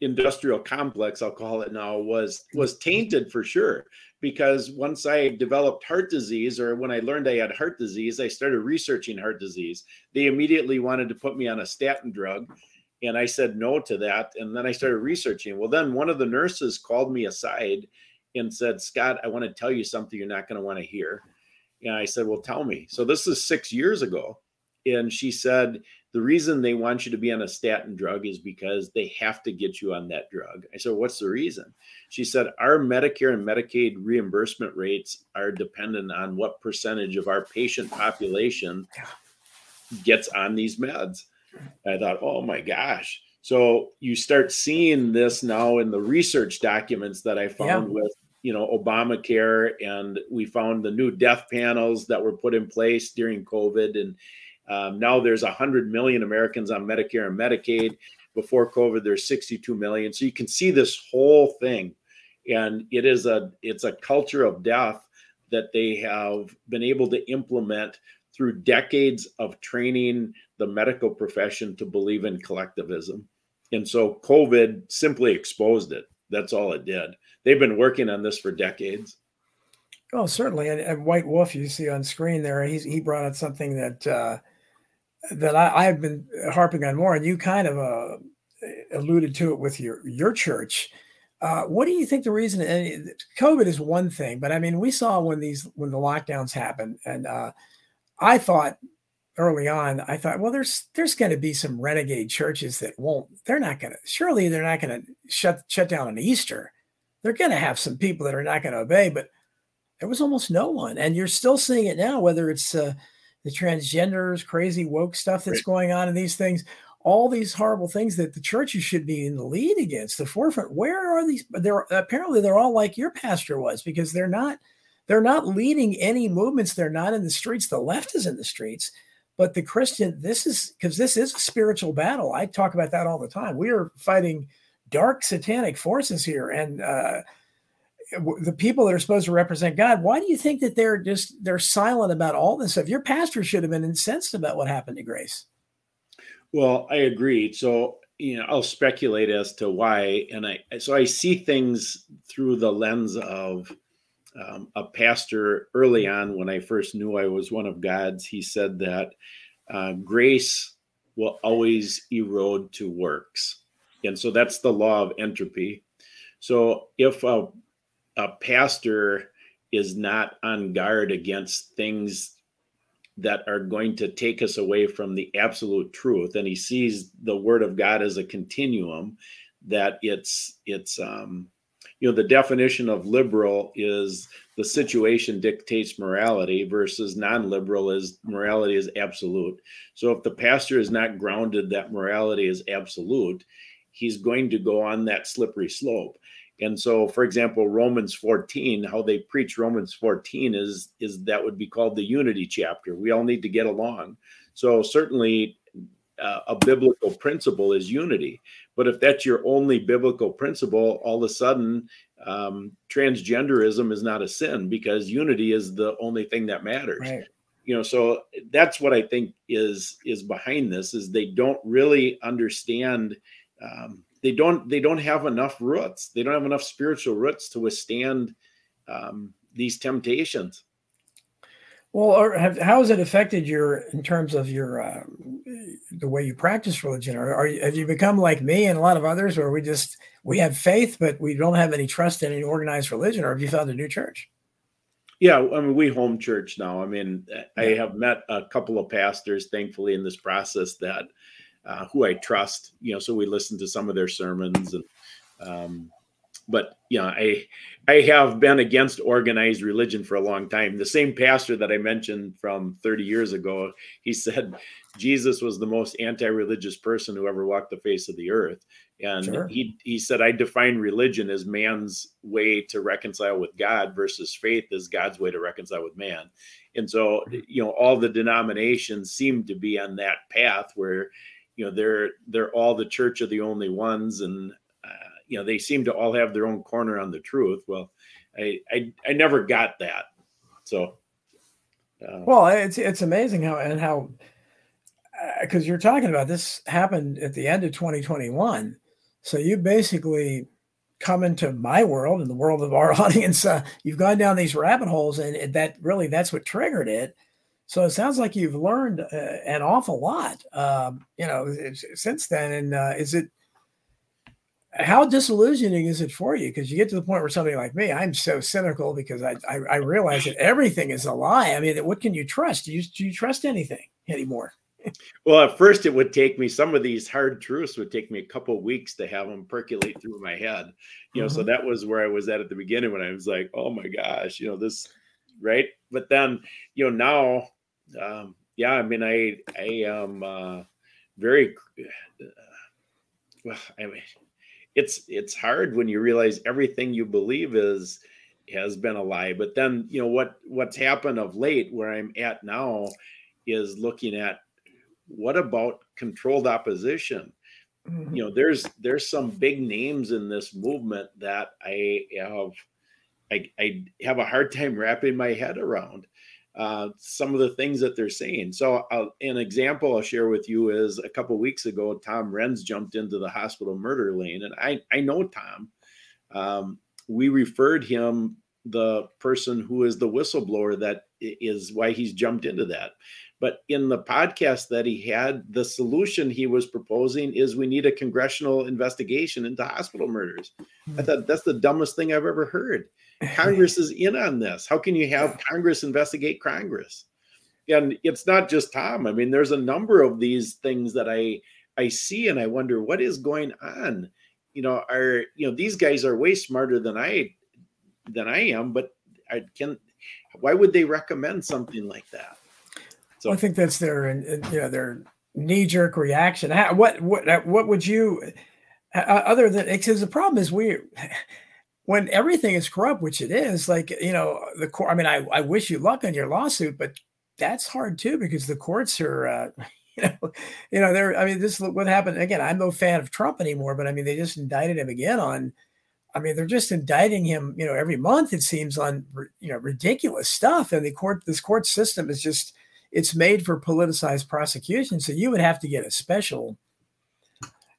industrial complex, I'll call it now, was was tainted for sure because once I developed heart disease, or when I learned I had heart disease, I started researching heart disease. They immediately wanted to put me on a statin drug. And I said no to that. And then I started researching. Well, then one of the nurses called me aside and said, Scott, I want to tell you something you're not going to want to hear. And I said, Well, tell me. So this is six years ago. And she said, the reason they want you to be on a statin drug is because they have to get you on that drug. I said, What's the reason? She said, Our Medicare and Medicaid reimbursement rates are dependent on what percentage of our patient population gets on these meds. I thought, Oh my gosh. So you start seeing this now in the research documents that I found yeah. with you know Obamacare, and we found the new death panels that were put in place during COVID, and um, now there's 100 million Americans on Medicare and Medicaid. Before COVID, there's 62 million. So you can see this whole thing, and it is a it's a culture of death that they have been able to implement through decades of training the medical profession to believe in collectivism. And so COVID simply exposed it. That's all it did. They've been working on this for decades. Oh, certainly. And, and White Wolf, you see on screen there, he's, he brought out something that uh, that I, have been harping on more, and you kind of uh, alluded to it with your your church. Uh, what do you think the reason? COVID is one thing, but I mean, we saw when these when the lockdowns happened, and uh, I thought early on, I thought, well, there's there's going to be some renegade churches that won't. They're not going to. Surely they're not going to shut shut down on Easter. They're going to have some people that are not going to obey, but there was almost no one, and you're still seeing it now. Whether it's uh, the transgenders, crazy woke stuff that's right. going on in these things, all these horrible things that the churches should be in the lead against, the forefront. Where are these? They're apparently they're all like your pastor was because they're not they're not leading any movements. They're not in the streets. The left is in the streets, but the Christian this is because this is a spiritual battle. I talk about that all the time. We are fighting dark satanic forces here, and uh, the people that are supposed to represent God, why do you think that they're just they're silent about all this stuff? Your pastor should have been incensed about what happened to Grace. Well, I agree. So you know, I'll speculate as to why, and I so I see things through the lens of um, a pastor early on when I first knew I was one of God's. He said that uh, grace will always erode to works, and so that's the law of entropy. So if a a pastor is not on guard against things that are going to take us away from the absolute truth. And he sees the word of god as a continuum that it's it's um you know the definition of liberal is the situation dictates morality versus non-liberal is morality is absolute. So if the pastor is not grounded that morality is absolute he's going to go on that slippery slope and so, for example, Romans 14, how they preach Romans 14 is is that would be called the unity chapter. We all need to get along. So certainly, uh, a biblical principle is unity. But if that's your only biblical principle, all of a sudden, um, transgenderism is not a sin because unity is the only thing that matters. Right. You know, so that's what I think is is behind this is they don't really understand um, they don't they don't have enough roots. They don't have enough spiritual roots to withstand um, these temptations. Well, or have, how has it affected your in terms of your uh, the way you practice religion? Or are you, have you become like me and a lot of others, where we just we have faith, but we don't have any trust in any organized religion, or have you found a new church? Yeah, I mean, we home church now. I mean, I have met a couple of pastors, thankfully, in this process that uh, who I trust. You know, so we listen to some of their sermons and um, but you know, I I have been against organized religion for a long time. The same pastor that I mentioned from 30 years ago, he said Jesus was the most anti-religious person who ever walked the face of the earth. And sure. he he said I define religion as man's way to reconcile with God versus faith as God's way to reconcile with man. And so, you know, all the denominations seem to be on that path where you know they're they're all the church of the only ones and you know they seem to all have their own corner on the truth. Well i i, I never got that so uh, well it's it's amazing how and how because uh, you're talking about this happened at the end of 2021 so you basically come into my world and the world of our audience uh, you've gone down these rabbit holes and that really that's what triggered it so it sounds like you've learned uh, an awful lot um, you know since then and uh, is it how disillusioning is it for you? Because you get to the point where somebody like me, I'm so cynical because I, I, I realize that everything is a lie. I mean, what can you trust? Do you, do you trust anything anymore? well, at first it would take me some of these hard truths would take me a couple weeks to have them percolate through my head. You know, mm-hmm. so that was where I was at at the beginning when I was like, oh my gosh, you know, this right. But then, you know, now, um, yeah, I mean, I I am uh, very uh, well, I mean it's it's hard when you realize everything you believe is has been a lie but then you know what what's happened of late where i'm at now is looking at what about controlled opposition mm-hmm. you know there's there's some big names in this movement that i have I, I have a hard time wrapping my head around uh, some of the things that they're saying. So, uh, an example I'll share with you is a couple weeks ago, Tom Renz jumped into the hospital murder lane, and I I know Tom. Um, we referred him the person who is the whistleblower that is why he's jumped into that. But in the podcast that he had, the solution he was proposing is we need a congressional investigation into hospital murders. I hmm. thought that's the dumbest thing I've ever heard. Congress is in on this. How can you have Congress investigate Congress? And it's not just Tom. I mean, there's a number of these things that I I see and I wonder what is going on. You know, are you know these guys are way smarter than I than I am, but I can why would they recommend something like that? So I think that's their you know their knee jerk reaction. How, what what what would you uh, other than because the problem is we when everything is corrupt, which it is, like you know, the court. I mean, I, I wish you luck on your lawsuit, but that's hard too because the courts are, uh, you know, you know, they're. I mean, this what happened again. I'm no fan of Trump anymore, but I mean, they just indicted him again on. I mean, they're just indicting him, you know, every month it seems on, you know, ridiculous stuff, and the court, this court system is just, it's made for politicized prosecution. So you would have to get a special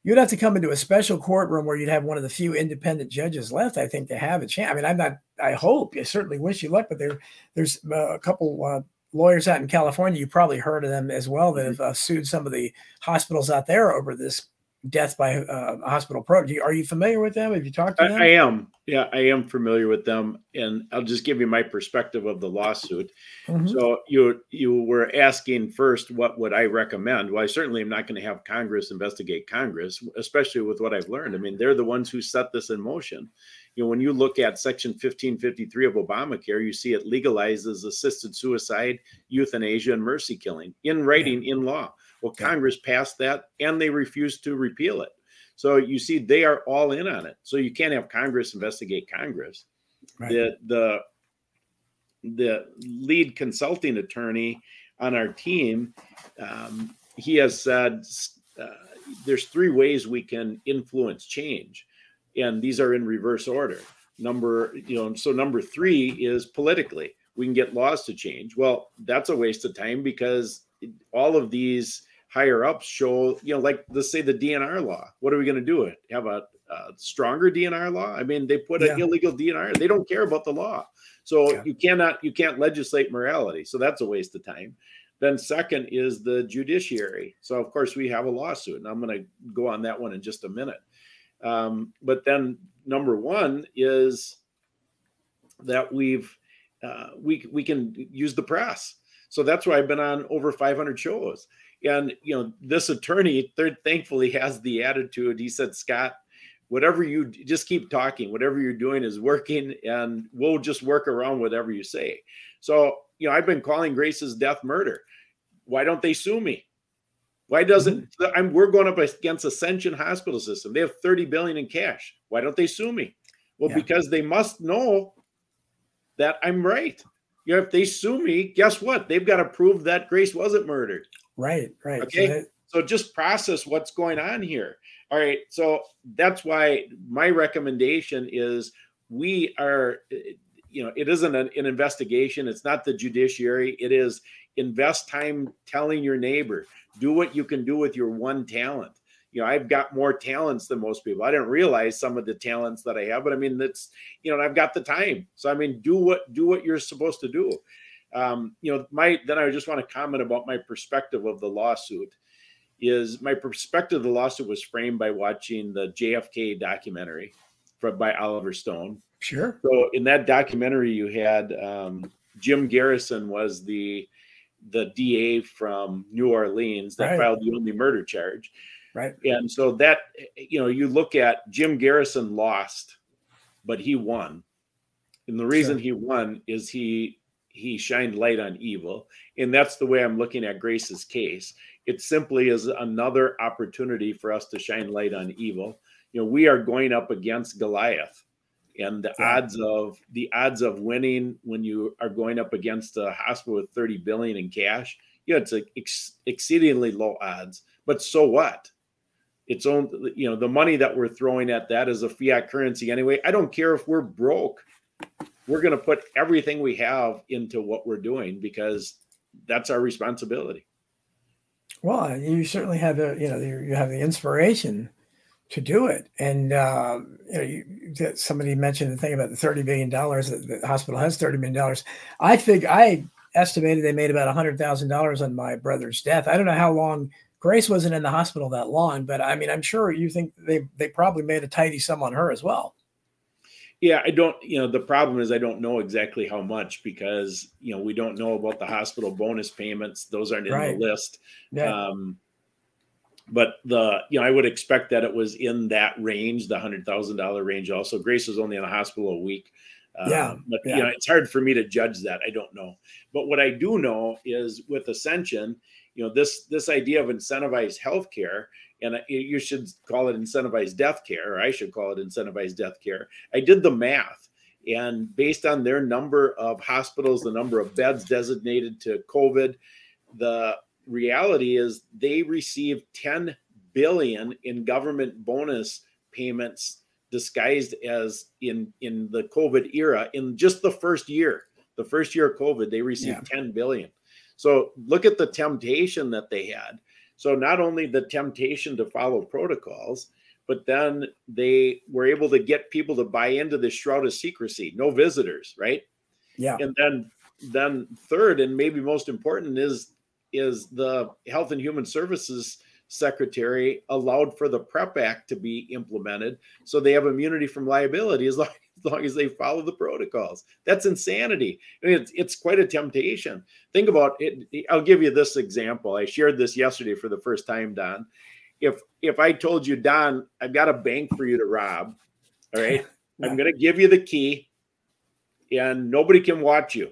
you'd have to come into a special courtroom where you'd have one of the few independent judges left, I think, to have a chance. I mean, I'm not, I hope, I certainly wish you luck, but there, there's uh, a couple uh, lawyers out in California, you probably heard of them as well, that mm-hmm. have uh, sued some of the hospitals out there over this death by uh, hospital pro. Are you familiar with them? Have you talked to them? I, I, am. Yeah, I am familiar with them, and I'll just give you my perspective of the lawsuit. Mm-hmm. So you you were asking first, what would I recommend? Well, I certainly am not going to have Congress investigate Congress, especially with what I've learned. I mean, they're the ones who set this in motion. You know, when you look at Section 1553 of Obamacare, you see it legalizes assisted suicide, euthanasia, and mercy killing in writing in law. Well, Congress passed that and they refused to repeal it. So you see, they are all in on it. So you can't have Congress investigate Congress. Right. The the the lead consulting attorney on our team, um, he has said uh, there's three ways we can influence change, and these are in reverse order. Number, you know, so number three is politically we can get laws to change. Well, that's a waste of time because all of these higher ups show, you know, like let's say the DNR law. What are we going to do? It have a, a, stronger DNR law? I mean, they put yeah. an illegal DNR. They don't care about the law, so yeah. you cannot you can't legislate morality. So that's a waste of time. Then second is the judiciary. So of course we have a lawsuit, and I'm going to go on that one in just a minute. Um, but then number one is that we've uh, we we can use the press. So that's why I've been on over 500 shows. And you know, this attorney, third, thankfully, has the attitude. He said, "Scott, whatever you just keep talking, whatever you're doing is working, and we'll just work around whatever you say." So you know, I've been calling Grace's death murder. Why don't they sue me? Why doesn't mm-hmm. I'm we're going up against Ascension Hospital System? They have 30 billion in cash. Why don't they sue me? Well, yeah. because they must know that I'm right. You know, if they sue me, guess what? They've got to prove that Grace wasn't murdered. Right, right. Okay. So, that- so just process what's going on here. All right. So that's why my recommendation is we are, eh, you know, it isn't an, an investigation. It's not the judiciary. It is invest time telling your neighbor, do what you can do with your one talent you know i've got more talents than most people i didn't realize some of the talents that i have but i mean that's you know i've got the time so i mean do what do what you're supposed to do um, you know my then i just want to comment about my perspective of the lawsuit is my perspective of the lawsuit was framed by watching the jfk documentary from, by oliver stone sure so in that documentary you had um, jim garrison was the the da from new orleans that right. filed the only murder charge Right. And so that, you know, you look at Jim Garrison lost, but he won. And the reason sure. he won is he he shined light on evil. And that's the way I'm looking at Grace's case. It simply is another opportunity for us to shine light on evil. You know, we are going up against Goliath. And the odds of the odds of winning when you are going up against a hospital with 30 billion in cash, you know it's a ex- exceedingly low odds. But so what? its own you know the money that we're throwing at that is a fiat currency anyway i don't care if we're broke we're going to put everything we have into what we're doing because that's our responsibility. Well you certainly have the you know you have the inspiration to do it. And uh, you know you, somebody mentioned the thing about the 30 billion dollars that the hospital has 30 million dollars. I think i estimated they made about $100000 on my brother's death. I don't know how long Grace wasn't in the hospital that long, but I mean, I'm sure you think they they probably made a tidy sum on her as well. Yeah, I don't. You know, the problem is I don't know exactly how much because you know we don't know about the hospital bonus payments; those aren't in right. the list. Yeah. Um, but the you know I would expect that it was in that range, the hundred thousand dollar range. Also, Grace was only in the hospital a week. Yeah, um, but yeah. you know it's hard for me to judge that. I don't know. But what I do know is with Ascension, you know this this idea of incentivized healthcare and you should call it incentivized death care or i should call it incentivized death care i did the math and based on their number of hospitals the number of beds designated to covid the reality is they received 10 billion in government bonus payments disguised as in in the covid era in just the first year the first year of covid they received yeah. 10 billion so look at the temptation that they had. So not only the temptation to follow protocols, but then they were able to get people to buy into the shroud of secrecy, no visitors, right? Yeah. And then then third and maybe most important is is the Health and Human Services secretary allowed for the PREP Act to be implemented so they have immunity from liability as long, as long as they follow the protocols. That's insanity. I mean, it's, it's quite a temptation. Think about it. I'll give you this example. I shared this yesterday for the first time, Don. If if I told you, Don, I've got a bank for you to rob, all right, yeah. I'm going to give you the key, and nobody can watch you.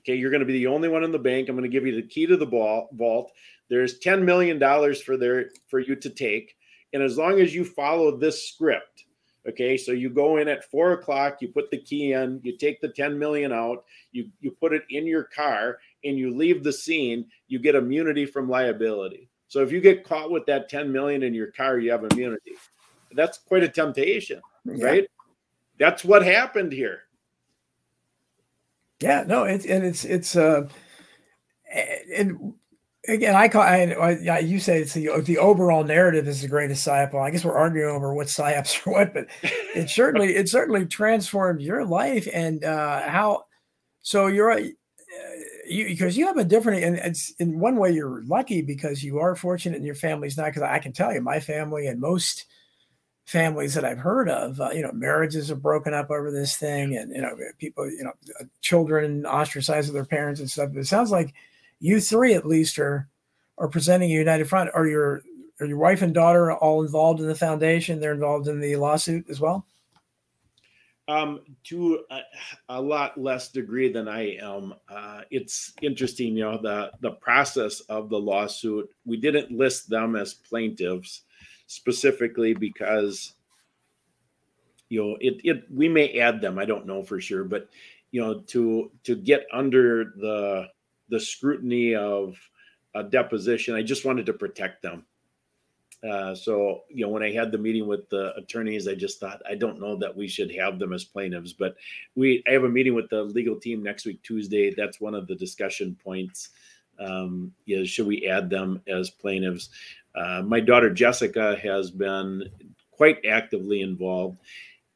Okay, you're going to be the only one in the bank. I'm going to give you the key to the ball, vault. There's 10 million dollars for there for you to take, and as long as you follow this script, Okay, so you go in at four o'clock, you put the key in, you take the 10 million out, you, you put it in your car, and you leave the scene, you get immunity from liability. So if you get caught with that 10 million in your car, you have immunity. That's quite a temptation, yeah. right? That's what happened here. Yeah, no, it's and it's it's uh and again, I call I, I, you say it's the the overall narrative is the greatest psyop. Well, I guess we're arguing over what psyops or what, but it certainly it certainly transformed your life and uh, how. So you're uh, you because you have a different and it's in one way you're lucky because you are fortunate and your family's not because I can tell you my family and most families that I've heard of, uh, you know, marriages are broken up over this thing, and you know, people, you know, children ostracized with their parents and stuff. But it sounds like you three at least are are presenting a united front. Are your are your wife and daughter all involved in the foundation? They're involved in the lawsuit as well. Um, to a, a, lot less degree than I am. Uh, it's interesting, you know, the the process of the lawsuit. We didn't list them as plaintiffs specifically because you know it, it we may add them i don't know for sure but you know to to get under the the scrutiny of a deposition i just wanted to protect them uh, so you know when i had the meeting with the attorneys i just thought i don't know that we should have them as plaintiffs but we i have a meeting with the legal team next week tuesday that's one of the discussion points um, is should we add them as plaintiffs uh, my daughter Jessica has been quite actively involved.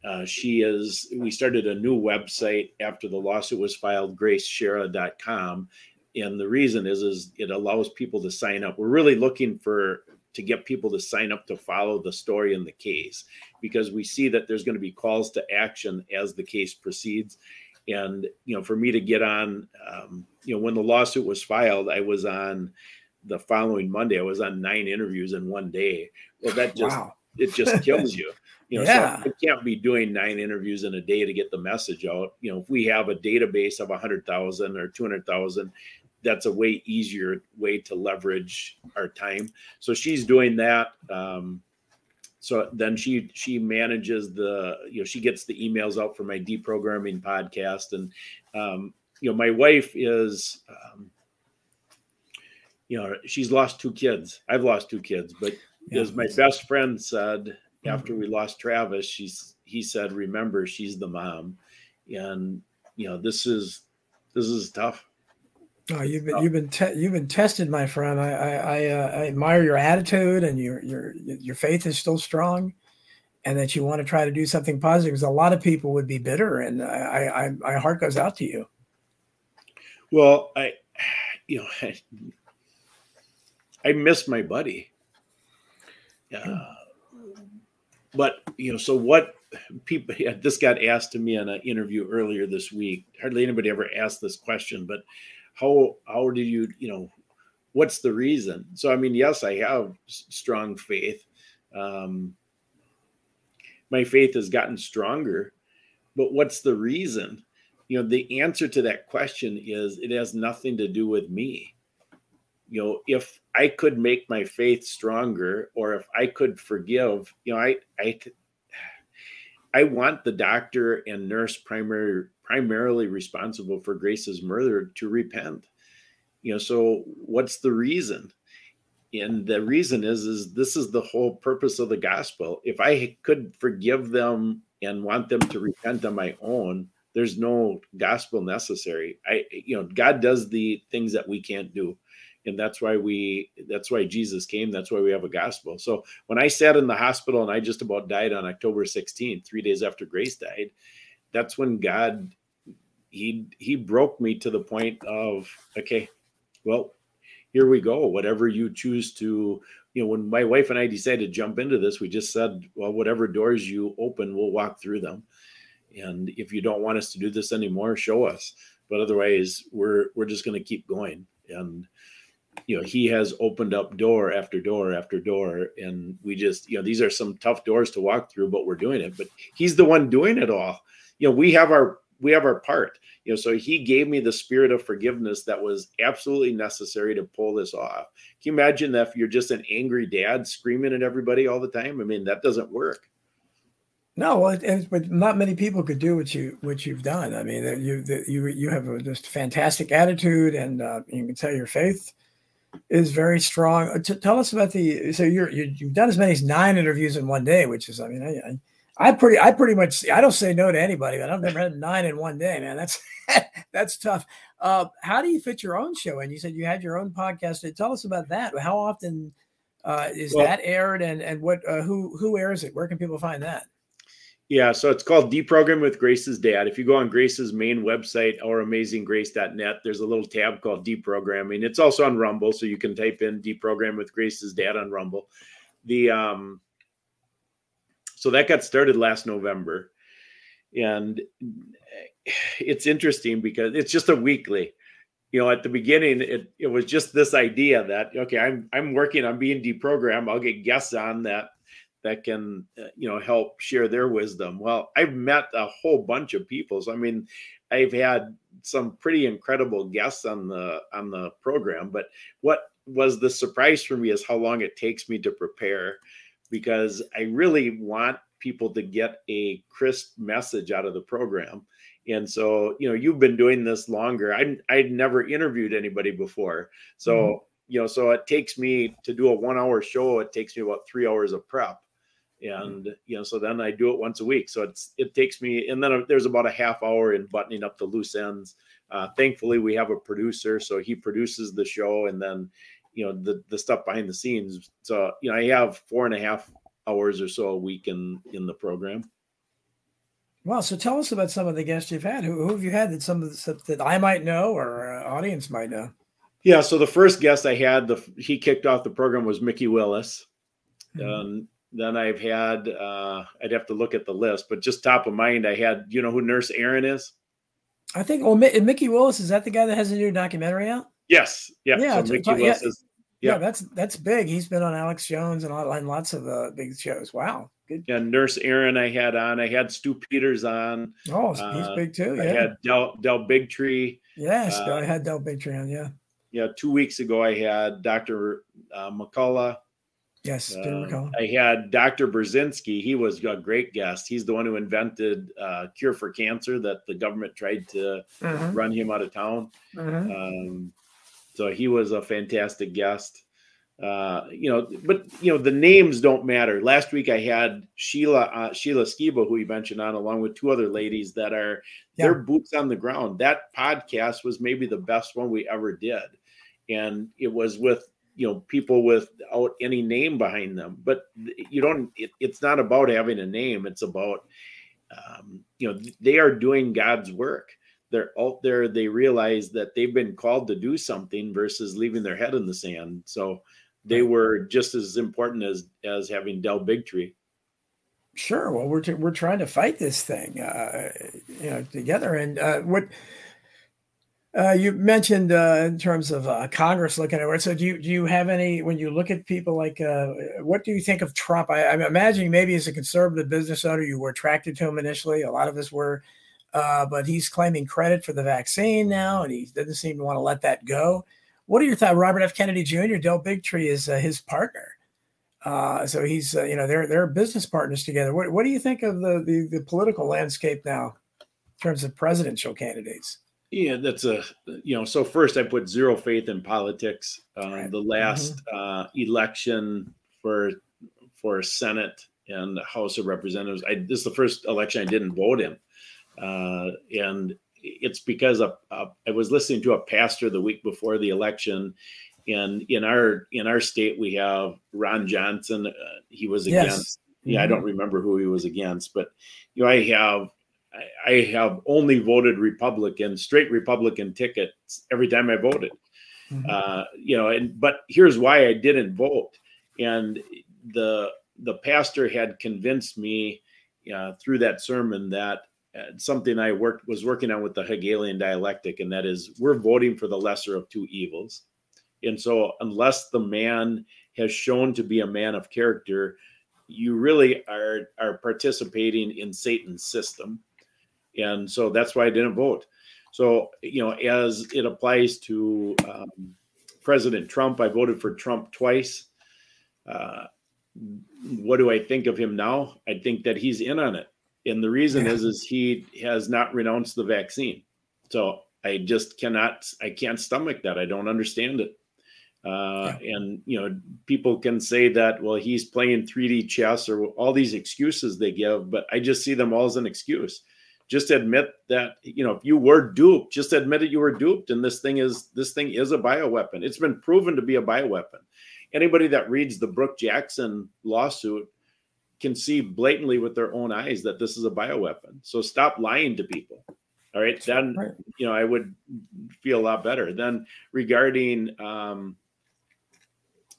Uh, she is, we started a new website after the lawsuit was filed, graceschara.com. And the reason is, is it allows people to sign up. We're really looking for to get people to sign up to follow the story in the case because we see that there's going to be calls to action as the case proceeds. And, you know, for me to get on, um, you know, when the lawsuit was filed, I was on the following Monday, I was on nine interviews in one day. Well, that just wow. it just kills you. You know, yeah. so I can't be doing nine interviews in a day to get the message out. You know, if we have a database of a hundred thousand or two hundred thousand, that's a way easier way to leverage our time. So she's doing that. Um, so then she she manages the you know she gets the emails out for my deprogramming podcast and um, you know my wife is um, you know, she's lost two kids. I've lost two kids, but yeah. as my best friend said after mm-hmm. we lost Travis, she's he said, "Remember, she's the mom," and you know, this is this is tough. Oh, you've been you've been te- you've been tested, my friend. I I I, uh, I, admire your attitude and your your your faith is still strong, and that you want to try to do something positive. Because a lot of people would be bitter, and I I my heart goes out to you. Well, I you know I miss my buddy. Uh, but you know, so what people this got asked to me in an interview earlier this week. Hardly anybody ever asked this question, but how how do you you know what's the reason? So I mean, yes, I have strong faith. Um, my faith has gotten stronger, but what's the reason? You know, the answer to that question is it has nothing to do with me you know if i could make my faith stronger or if i could forgive you know i i i want the doctor and nurse primary primarily responsible for grace's murder to repent. You know so what's the reason? And the reason is is this is the whole purpose of the gospel. If i could forgive them and want them to repent on my own there's no gospel necessary. I you know god does the things that we can't do. And that's why we that's why jesus came. That's why we have a gospel. So when i sat in the hospital and i just about died on october 16th three days after grace died that's when god he he broke me to the point of okay well here we go whatever you choose to you know when my wife and i decided to jump into this we just said well whatever doors you open we'll walk through them. And if you don't want us to do this anymore show us. But otherwise we're we're just going to keep going. And you know he has opened up door after door after door. And we just you know these are some tough doors to walk through but we're doing it. But he's the one doing it all you know we have our we have our part you know so he gave me the spirit of forgiveness that was absolutely necessary to pull this off can you imagine that if you're just an angry dad screaming at everybody all the time i mean that doesn't work no, but not many people could do what you what you've done. I mean, you that you you have a just fantastic attitude, and uh, you can tell your faith is very strong. Uh, T- tell us about the. So you're you, have done as many as nine interviews in one day, which is, I mean, I, I, I pretty, I pretty much, I don't say no to anybody, but I've never had nine in one day, man. That's that's tough. Uh, how do you fit your own show in? You said you had your own podcast. Tell us about that. How often uh, is well, that aired, and and what uh, who who airs it? Where can people find that? Yeah, so it's called Deprogram with Grace's Dad. If you go on Grace's main website, ouramazinggrace.net, there's a little tab called Deprogramming. It's also on Rumble, so you can type in Deprogram with Grace's Dad on Rumble. The um, so that got started last November, and it's interesting because it's just a weekly. You know, at the beginning, it, it was just this idea that okay, I'm I'm working on being deprogrammed. I'll get guests on that that can uh, you know help share their wisdom. Well, I've met a whole bunch of people. So I mean, I've had some pretty incredible guests on the on the program. But what was the surprise for me is how long it takes me to prepare because I really want people to get a crisp message out of the program. And so, you know, you've been doing this longer. I I'd never interviewed anybody before. So, mm-hmm. you know, so it takes me to do a 1-hour show, it takes me about 3 hours of prep. Mm-hmm. And you know, so then I do it once a week. So it's it takes me and then there's about a half hour in buttoning up the loose ends. Uh, thankfully, we have a producer, so he produces the show, and then you know the the stuff behind the scenes. So you know, I have four and a half hours or so a week in in the program. Well, so tell us about some of the guests you've had. Who, who have you had that some of the stuff that I might know or uh, audience might know? Yeah, so the first guest I had, the he kicked off the program was Mikki Willis. Mm-hmm. Um, then I've had, uh, I'd have to look at the list, but just top of mind, I had, you know who Nurse Erin is? I think. Well, Mikki Willis is that the guy that has a new documentary out? Yes. Yeah. Yeah. So Mikki Willis yeah. is yeah. yeah, that's that's big. He's been on Alex Jones and, and lots of uh, big shows. Wow, good. Yeah, Nurse Erin, I had on. I had Stu Peters on. Oh, he's uh, big too. Yeah. I had Del Del Bigtree. Yes, uh, I had Del Bigtree on. Yeah. Yeah, two weeks ago I had Dr. Uh, McCullough. Yes, uh, I had Dr. Burzynski. He was a great guest. He's the one who invented uh, cure for cancer that the government tried to uh-huh. run him out of town. Uh-huh. Um, so he was a fantastic guest. Uh, you know, but you know the names don't matter. Last week I had Sheila uh, Sheila Skiba, who you mentioned on, along with two other ladies that are yeah. their boots on the ground. That podcast was maybe the best one we ever did, and it was with you know people without any name behind them. But you don't. It, it's not about having a name. It's about um, you know they are doing God's work they're out there they realize that they've been called to do something versus leaving their head in the sand. So they were just as important as as having Del Bigtree sure. Well we're t- we're trying to fight this thing uh, you know together. And uh, what uh, you mentioned uh, in terms of uh, Congress looking at it. So, do you do you have any when you look at people like uh, what do you think of Trump? I, I'm imagining maybe as a conservative business owner, you were attracted to him initially. A lot of us were uh, but he's claiming credit for the vaccine now, and he doesn't seem to want to let that go. What are your thoughts? Robert F. Kennedy Jr., Del Bigtree is uh, his partner. Uh, so he's, uh, you know, they're they're business partners together. What, what do you think of the, the, the political landscape now in terms of presidential candidates? Yeah, that's a you know. So first, I put zero faith in politics. Uh, right. The last mm-hmm. uh, election for for Senate and House of Representatives, I, this is the first election I didn't vote in. Uh, and it's because of, uh, I was listening to a pastor the week before the election, and in our in our state we have Ron Johnson. Uh, he was yes. against. Yeah, mm-hmm. I don't remember who he was against, but you know, I have I, I have only voted Republican, straight Republican tickets every time I voted. Mm-hmm. Uh, you know, and but here's why I didn't vote, and the the pastor had convinced me uh, through that sermon that something I worked was working on with the Hegelian dialectic, and that is we're voting for the lesser of two evils. And so, unless the man has shown to be a man of character, you really are are participating in Satan's system. And so that's why I didn't vote. So you know, as it applies to um, President Trump, I voted for Trump twice. Uh, what do I think of him now? I think that he's in on it and the reason yeah. is is he has not renounced the vaccine. So i just cannot i can't stomach that. I don't understand it. Uh, yeah. and you know people can say that well he's playing 3d chess or all these excuses they give but i just see them all as an excuse. Just admit that you know if you were duped just admit it you were duped and this thing is this thing is a bioweapon. It's been proven to be a bioweapon. Anybody that reads the brook jackson lawsuit can see blatantly with their own eyes that this is a bioweapon so stop lying to people all right then right. you know i would feel a lot better then regarding um,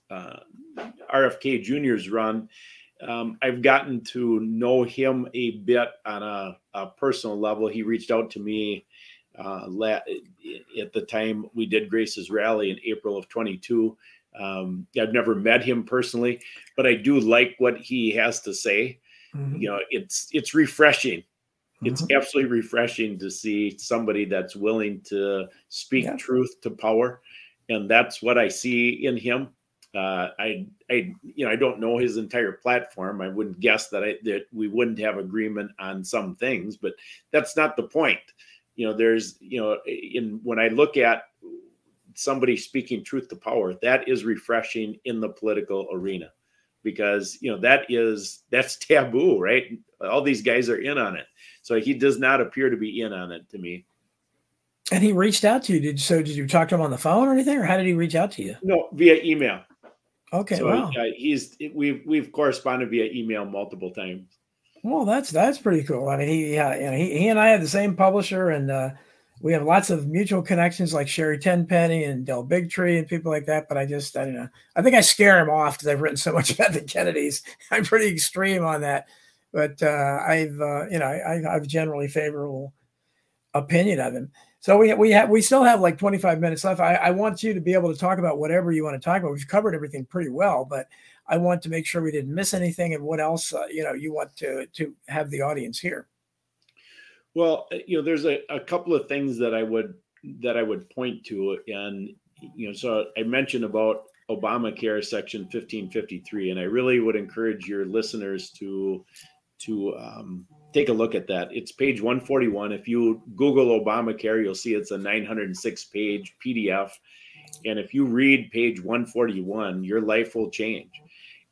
uh, rfk junior's run um, I've gotten to know him a bit on a, a personal level. He reached out to me uh, la- at the time we did Grace's rally in April of 22. Um, I've never met him personally, but I do like what he has to say. Mm-hmm. You know, it's it's refreshing. Mm-hmm. It's absolutely refreshing to see somebody that's willing to speak yeah. truth to power, and that's what I see in him. Uh, I, I, you know, I don't know his entire platform. I wouldn't guess that I that we wouldn't have agreement on some things, but that's not the point. You know, there's, you know, in when I look at somebody speaking truth to power, that is refreshing in the political arena, because you know that is that's taboo, right? All these guys are in on it, so he does not appear to be in on it to me. And he reached out to you. Did so? Did you talk to him on the phone or anything, or how did he reach out to you? No, via email. Okay. So wow. uh, he's we've we've corresponded via email multiple times. Well, that's that's pretty cool. I mean, he yeah, you know, he, he and I had the same publisher, and uh, we have lots of mutual connections like Sherry Tenpenny and Del Bigtree and people like that. But I just I don't know. I think I scare him off because I've written so much about the Kennedys. I'm pretty extreme on that. But uh, I've uh, you know I, I've generally favorable opinion of him. So we we have we still have like 25 minutes left. I, I want you to be able to talk about whatever you want to talk about. We've covered everything pretty well, but I want to make sure we didn't miss anything and what else uh, you know you want to to have the audience hear. Well, uh, you know, there's a, a couple of things that I would that I would point to, and you know, so I mentioned about Obamacare Section 1553, and I really would encourage your listeners to to um, take a look at that. It's page 141. If you Google Obamacare, you'll see it's a 906 page PDF. And if you read page 141, your life will change.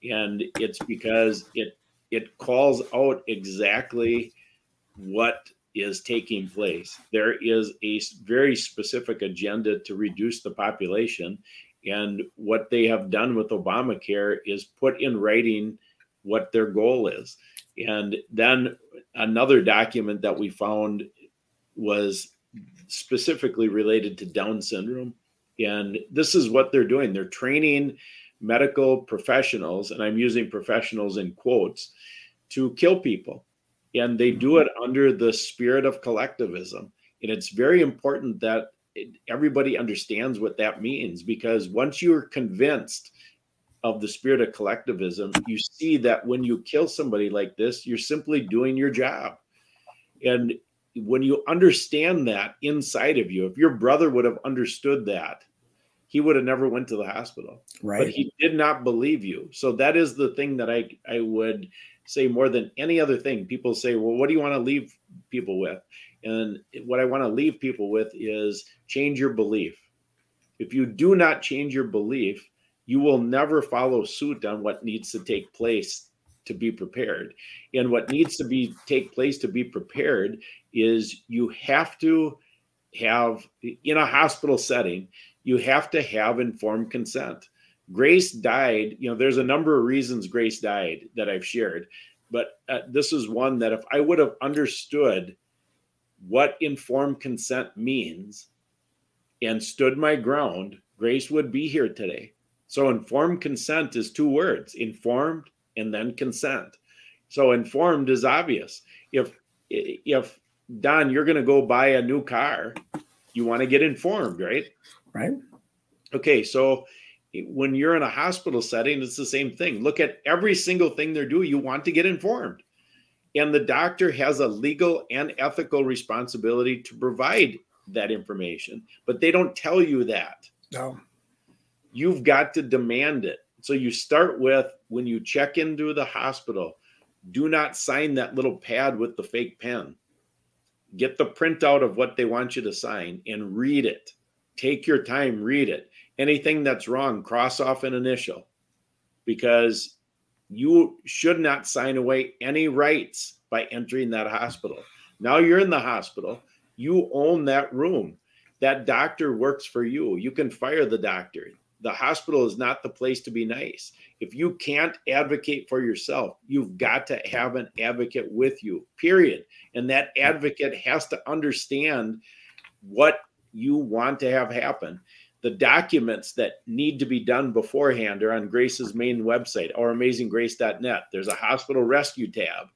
And it's because it it calls out exactly what is taking place. There is a very specific agenda to reduce the population. And what they have done with Obamacare is put in writing what their goal is. And then another document that we found was specifically related to Down syndrome. And this is what they're doing they're training medical professionals, and I'm using professionals in quotes, to kill people. And they do mm-hmm. it under the spirit of collectivism. And it's very important that everybody understands what that means because once you're convinced of the spirit of collectivism, you see that when you kill somebody like this, you're simply doing your job. And when you understand that inside of you, if your brother would have understood that, he would have never went to the hospital. Right. But he did not believe you. So that is the thing that I I would say more than any other thing. People say, "Well, what do you want to leave people with?" And what I want to leave people with is change your belief. If you do not change your belief, you will never follow suit on what needs to take place to be prepared and what needs to be take place to be prepared is you have to have in a hospital setting you have to have informed consent grace died you know there's a number of reasons grace died that i've shared but uh, this is one that if i would have understood what informed consent means and stood my ground grace would be here today so informed consent is two words informed and then consent. So informed is obvious. If if Don, you're going to go buy a new car, you want to get informed, right? Right. Okay, so when you're in a hospital setting, it's the same thing. Look at every single thing they're doing. You want to get informed. And the doctor has a legal and ethical responsibility to provide that information, but they don't tell you that. No you've got to demand it. So you start with when you check into the hospital, do not sign that little pad with the fake pen. Get the printout of what they want you to sign and read it. Take your time, read it. Anything that's wrong, cross off an initial because you should not sign away any rights by entering that hospital. Now you're in the hospital. You own that room. That doctor works for you. You can fire the doctor. The hospital is not the place to be nice. If you can't advocate for yourself, you've got to have an advocate with you, period. And that advocate has to understand what you want to have happen. The documents that need to be done beforehand are on Grace's main website, ouramazinggrace.net. There's a hospital rescue tab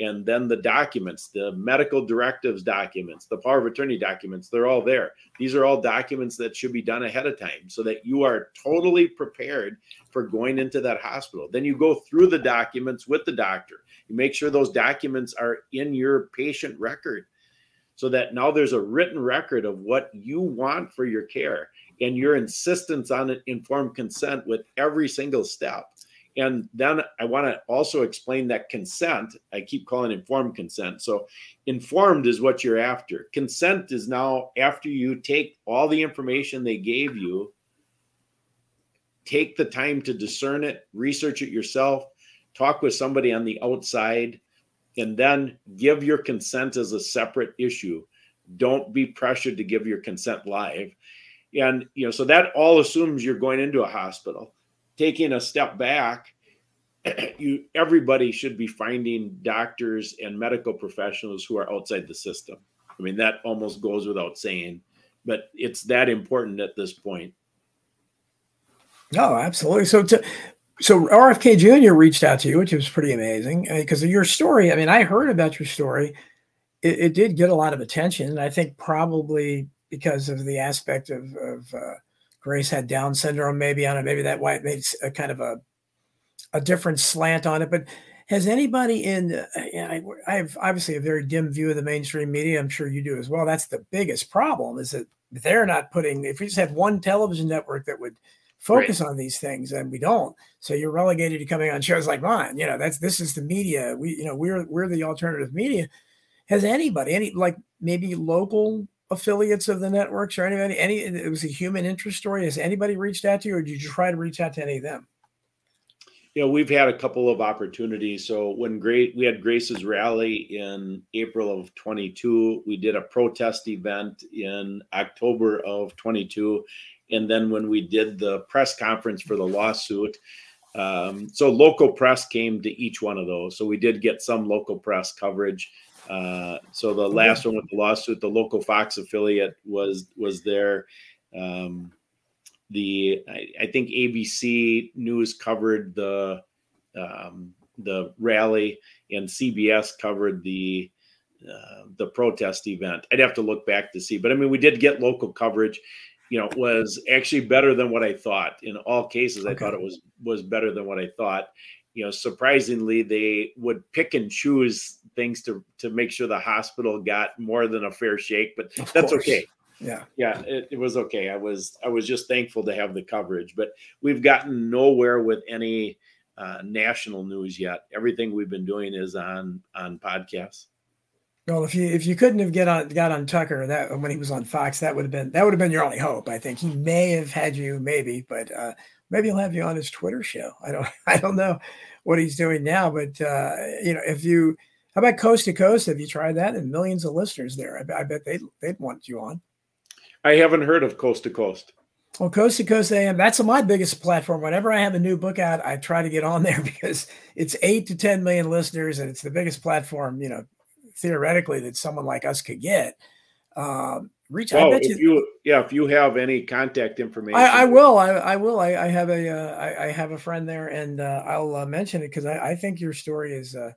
and then the documents, the medical directives documents, the power of attorney documents, they're all there. These are all documents that should be done ahead of time so that you are totally prepared for going into that hospital. Then you go through the documents with the doctor. You make sure those documents are in your patient record so that now there's a written record of what you want for your care and your insistence on informed consent with every single step and then I want to also explain that consent, I keep calling informed consent. So, informed is what you're after. Consent is now after you take all the information they gave you, take the time to discern it, research it yourself, talk with somebody on the outside, and then give your consent as a separate issue. Don't be pressured to give your consent live. And, you know, so that all assumes you're going into a hospital taking a step back, you everybody should be finding doctors and medical professionals who are outside the system. I mean, that almost goes without saying, but it's that important at this point. No, absolutely. So, to, so RFK Jr. reached out to you, which was pretty amazing uh, because of your story. I mean, I heard about your story. It, it, did get a lot of attention. and I think probably because of the aspect of, of uh, Grace had Down syndrome, maybe on it. Maybe that why it made a kind of a a different slant on it. But has anybody in? Uh, I, I have obviously a very dim view of the mainstream media. I'm sure you do as well. That's the biggest problem. Is that they're not putting. If we just had one television network that would focus right. on these things and we don't so you're relegated to coming on shows like mine you know that's this is the media we you know we're we're the alternative media has anybody any like maybe local affiliates of the networks or anybody any it was a human interest story? Has anybody reached out to you or did you try to reach out to any of them? Know we've had a couple of opportunities. So when great we had grace's rally in april of 22 we did a protest event in october of 22 and then when we did the press conference for the lawsuit um, so local press came to each one of those. So we did get some local press coverage uh, so the last one with the lawsuit, the local Fox affiliate was was there. Um, the I, I, think ABC News covered the um, the rally, and CBS covered the uh, the protest event. I'd have to look back to see, but I mean, we did get local coverage. You know, was actually better than what I thought. In all cases, I thought it was was better than what I thought you know surprisingly they would pick and choose things to to make sure the hospital got more than a fair shake but of that's course. okay. Yeah. Yeah it, it, was okay. I was i was just thankful to have the coverage but we've gotten nowhere with any uh, national news yet. Everything we've been doing is on on podcasts. Well, if you if you couldn't have get on got on Tucker that when he was on Fox, that would have been that would have been your only hope. I think. He may have had you, maybe, but uh, maybe he'll have you on his Twitter show. I don't I don't know what he's doing now, but uh, you know, if you how about coast to coast? Have you tried that? And millions of listeners there. I, I bet they'd they'd want you on. I haven't heard of coast to coast. Well, Coast to Coast AM, that's my biggest platform. Whenever I have a new book out, I try to get on there because it's eight to 10 million listeners and it's the biggest platform, you know, theoretically that someone like us could get. Um, reach well, I bet if you, you, yeah, if you have any contact information, I, I will. I, I will. I, I have a uh, I, I have a friend there, and uh, I'll uh, mention it because I, I think your story is uh,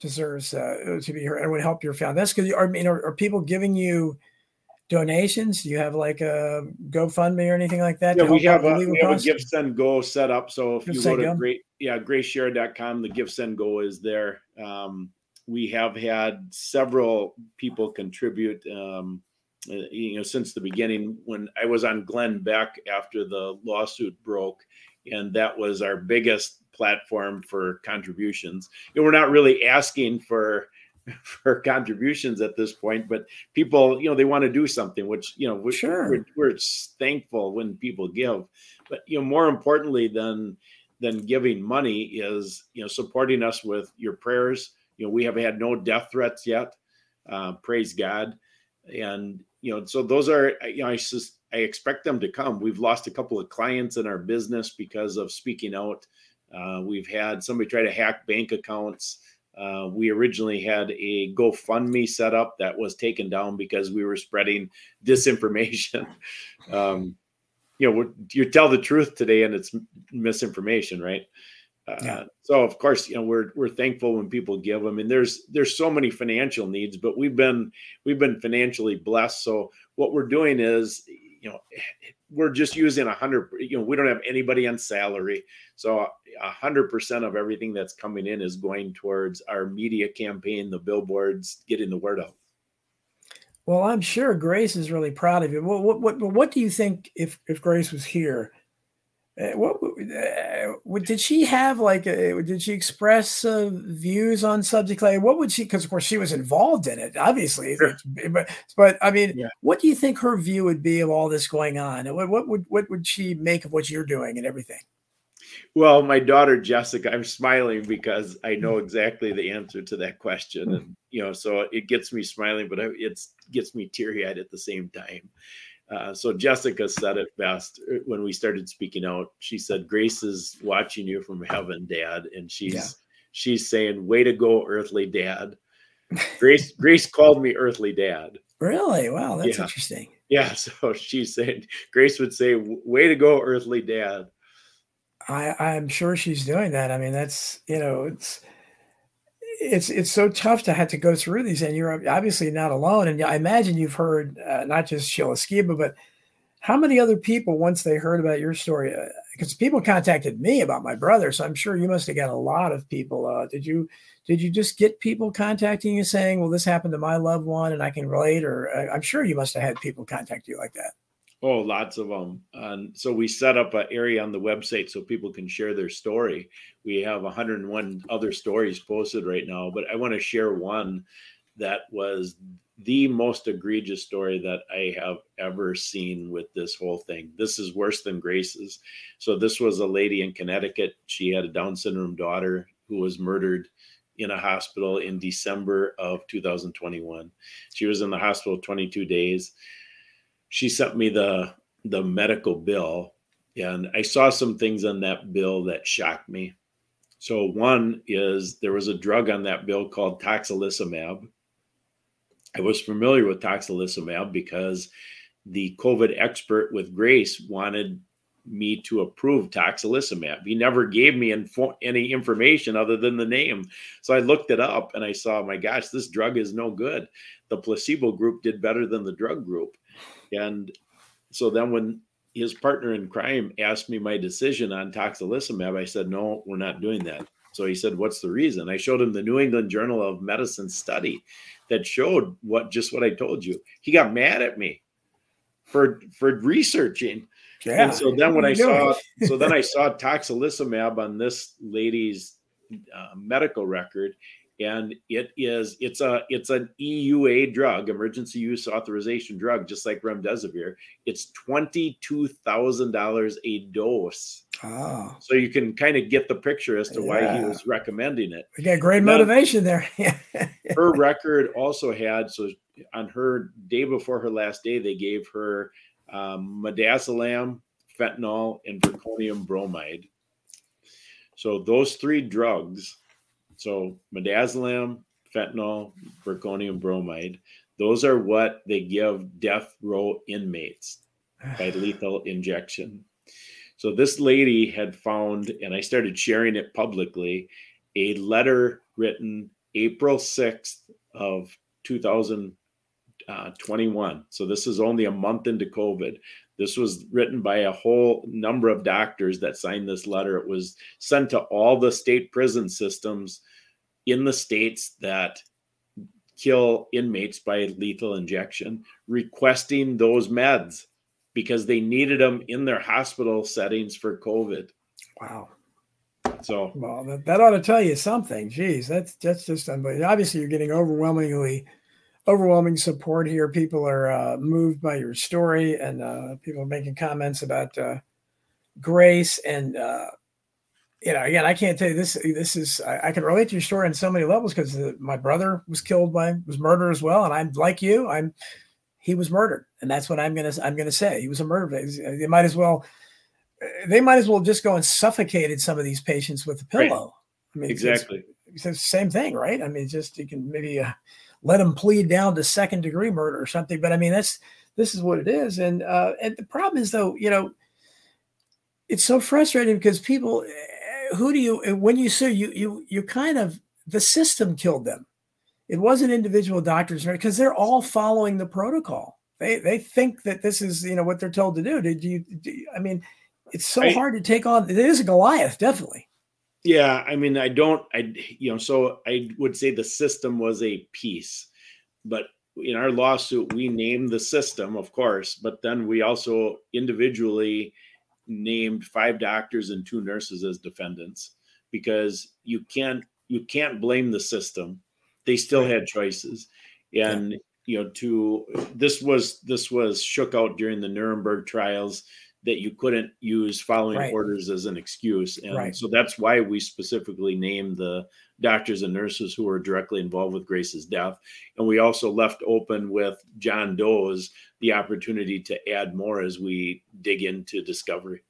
deserves uh, to be heard and would help your found. That's because I mean, are, are, people giving you donations? Do you have like a GoFundMe or anything like that? Yeah, we have a we have a Give Send Go set up. So if give you go to go? great yeah graceschara.com, the Give Send Go is there. Um, we have had several people contribute. Um, you know, since the beginning when I was on Glenn Beck after the lawsuit broke, and that was our biggest platform for contributions. And we're not really asking for for contributions at this point, but people, you know, they want to do something, which you know, we're, sure. we're, we're thankful when people give. But you know, more importantly than than giving money is you know supporting us with your prayers. You know, we have had no death threats yet. Uh, praise God. And, you know, so those are, you know, I just, I expect them to come. We've lost a couple of clients in our business because of speaking out. Uh, we've had somebody try to hack bank accounts. Uh, we originally had a GoFundMe set up that was taken down because we were spreading disinformation. um, you know, you tell the truth today and it's misinformation, right? Uh, yeah. So of course, you know, we're we're thankful when people give. I mean, there's there's so many financial needs, but we've been we've been financially blessed. So what we're doing is, you know, we're just using a hundred. You know, we don't have anybody on salary, so a hundred percent of everything that's coming in is going towards our media campaign, the billboards, getting the word out. Well, I'm sure Grace is really proud of you. What what what, what do you think if if Grace was here? Uh, what uh, did she have like uh, did she express uh, views on subject like what would she because of course she was involved in it obviously sure. but but i mean yeah. what do you think her view would be of all this going on? What, what would what would she make of what you're doing and everything? Well my daughter jessica i'm smiling because i know exactly the answer to that question and you know so it gets me smiling but it gets me teary-eyed at the same time uh, so Jessica said it best uh, when we started speaking out. She said, "Grace is watching you from heaven, Dad," and she's yeah. she's saying, "Way to go, earthly Dad." Grace Grace called me earthly Dad. Really? Wow, that's yeah. interesting. Yeah. So she's saying Grace would say, "Way to go, earthly Dad." I I'm sure she's doing that. I mean, that's you know, it's it's it's so tough to have to go through these, and you're obviously not alone. And I imagine you've heard uh, not just Sheila Skiba, but how many other people once they heard about your story? Because uh, people contacted me about my brother, so I'm sure you must have got a lot of people. Uh, did you did you just get people contacting you saying, "Well, this happened to my loved one, and I can relate"? Or uh, I'm sure you must have had people contact you like that. Oh, lots of them. And so we set up an area on the website so people can share their story. We have 101 other stories posted right now, but I want to share one that was the most egregious story that I have ever seen with this whole thing. This is worse than Grace's. So this was a lady in Connecticut. She had a Down syndrome daughter who was murdered in a hospital in December of 2021. She was in the hospital 22 days she sent me the the medical bill and I saw some things on that bill that shocked me. So one is there was a drug on that bill called tocilizumab. I was familiar with tocilizumab because the COVID expert with Grace wanted me to approve tocilizumab. He never gave me info- any information other than the name. So I looked it up and I saw, my gosh, this drug is no good. The placebo group did better than the drug group. And so then when his partner in crime asked me my decision on tocilizumab, I said, no, we're not doing that. So he said, what's the reason? I showed him the New England Journal of Medicine study that showed what just what I told you. He got mad at me for for researching. Yeah. And so then when I saw so then I saw tocilizumab on this lady's uh, medical record and it is it's a it's an EUA drug, emergency use authorization drug, just like remdesivir. It's twenty two thousand dollars a dose. Oh. So you can kind of get the picture as to yeah. why he was recommending it. We got great motivation there. her record also had so on her day before her last day, they gave her um, midazolam, fentanyl, and zirconium bromide. So those three drugs so midazolam, fentanyl, zirconium bromide, those are what they give death row inmates by lethal injection. So this lady had found, and I started sharing it publicly, a letter written April 6th of 2021. Uh, so this is only a month into COVID. This was written by a whole number of doctors that signed this letter. It was sent to all the state prison systems in the states that kill inmates by lethal injection, requesting those meds because they needed them in their hospital settings for COVID. Wow. So, well, that, that ought to tell you something. Geez, that's that's just unbelievable. Obviously, you're getting overwhelmingly overwhelming support here. People are uh, moved by your story, and uh, people are making comments about uh, grace and uh, you know, again, I can't tell you this. This is I, I can relate to your story on so many levels because my brother was killed by was murdered as well, and I'm like you. I'm he was murdered, and that's what I'm gonna I'm gonna say. He was a murderer. They might as well they might as well just go and suffocated some of these patients with a pillow. Right. I mean, exactly. It's, it's, the same thing, right? I mean, just you can maybe uh, let them plead down to second degree murder or something. But I mean, that's this is what it is. And uh, and the problem is though, you know, it's so frustrating because people, eh, who do you when you sue you you you kind of the system killed them. It wasn't individual doctors because they're all following the protocol. They they think that this is you know what they're told to do. Did you? Do I mean, it's so I, hard to take on. It is a Goliath, definitely. Yeah, I mean, I don't, I you know, so I would say the system was a piece, but in our lawsuit, we named the system, of course, but then we also individually named five doctors and two nurses as defendants because you can't you can't blame the system. They still had choices, and you know, to this was this was shook out during the Nuremberg trials that you couldn't use following right. orders as an excuse. And right. so that's why we specifically named the doctors and nurses who were directly involved with Grace's death. And we also left open with John Doe's the opportunity to add more as we dig into discovery.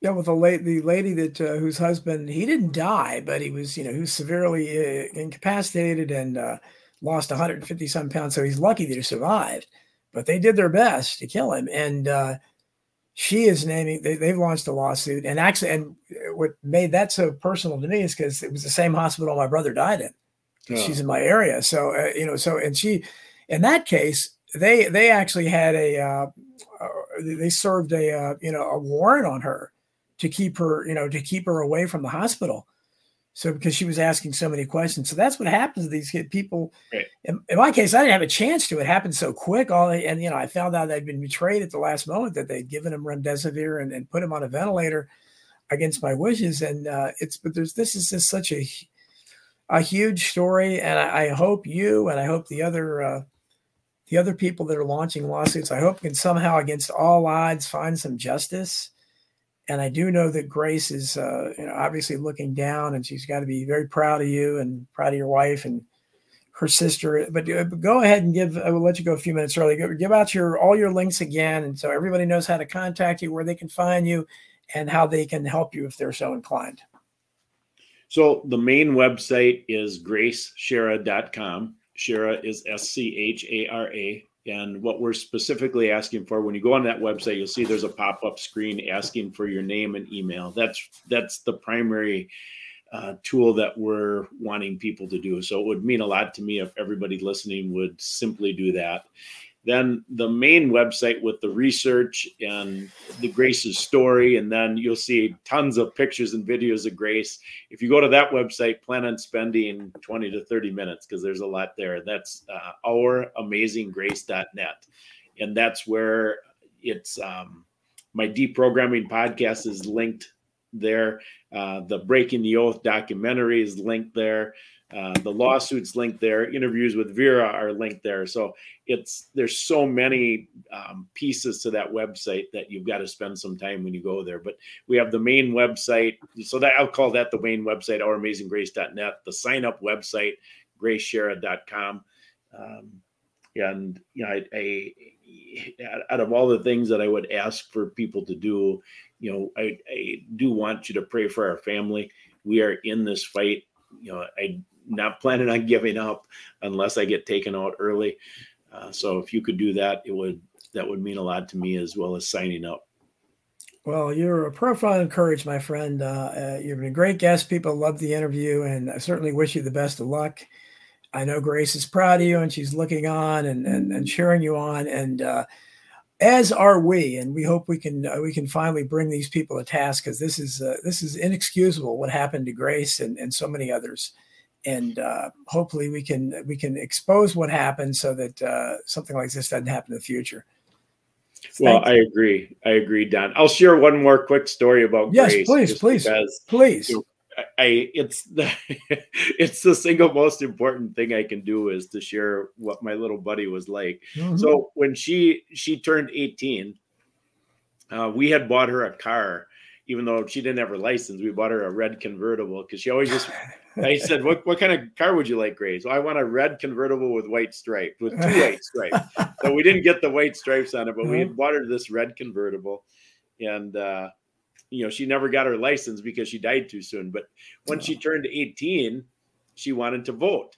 Yeah, with the late the lady that uh, whose husband he didn't die, but he was you know he was severely uh, incapacitated and uh, lost 150 some pounds, so he's lucky that he survived. But they did their best to kill him, and uh, she is naming they, have launched a lawsuit. And actually and what made that so personal to me is because it was the same hospital my brother died in. Oh. she's in my area. So uh, you know so and she in that case they they actually had a uh, uh, they served a uh, you know a warrant on her to keep her you know to keep her away from the hospital so because she was asking so many questions, so that's what happens to these people. Right. In, in, my case, I didn't have a chance to. It happened so quick. All and you know, I found out they'd been betrayed at the last moment that they'd given him remdesivir and, and put him on a ventilator against my wishes. And uh, it's but there's this is just such a a huge story, and I, I hope you and I hope the other uh, the other people that are launching lawsuits, I hope can somehow against all odds find some justice and I do know that Grace is uh, you know, obviously looking down, and she's got to be very proud of you and proud of your wife and her sister. But, uh, go ahead and give. I will let you go a few minutes early. Give out your all your links again, and so everybody knows how to contact you, where they can find you, and how they can help you if they're so inclined. So the main website is graceschara.com. Schara is S C H A R A and what we're specifically asking for, when you go on that website, you'll see there's a pop-up screen asking for your name and email. That's that's the primary uh, tool that we're wanting people to do. So it would mean a lot to me if everybody listening would simply do that. Then the main website with the research and the Grace's story, and then you'll see tons of pictures and videos of Grace. If you go to that website, plan on spending 20 to 30 minutes because there's a lot there. That's uh, ouramazinggrace.net. And that's where it's um, my deprogramming podcast is linked there. Uh, the Breaking the Oath documentary is linked there. Uh, the lawsuits linked there, interviews with Vera are linked there. So it's there's so many um, pieces to that website that you've got to spend some time when you go there. But we have the main website, so that I'll call that the main website, ouramazinggrace.net. The sign up website, graceschara.com. Um, and you know, I, I, out of all the things that I would ask for people to do, you know, I, I do want you to pray for our family. We are in this fight. You know, I not planning on giving up unless I get taken out early. Uh, so if you could do that, it would that would mean a lot to me as well as signing up. Well, you're a profile of courage, my friend. Uh, uh, you've been a great guest. People love the interview, and I certainly wish you the best of luck. I know Grace is proud of you, and she's looking on and and, and cheering you on, and uh, as are we. And we hope we can uh, we can finally bring these people to task because this is uh, this is inexcusable what happened to Grace and and so many others and uh, hopefully we can we can expose what happened so that uh, something like this doesn't happen in the future. well, I agree. I agree, Don. I'll share one more quick story about yes, Grace. please, please, because, please. You know, I it's the it's the single most important thing I can do is to share what my little buddy was like. Mm-hmm. So when she she turned 18, uh, we had bought her a car even though she didn't have her license, we bought her a red convertible because she always just. I said, "What what kind of car would you like, Grace?" So I want a red convertible with white stripes, with two white stripes. so we didn't get the white stripes on it, but we bought her this red convertible, and uh, you know she never got her license because she died too soon. But when she turned eighteen, she wanted to vote,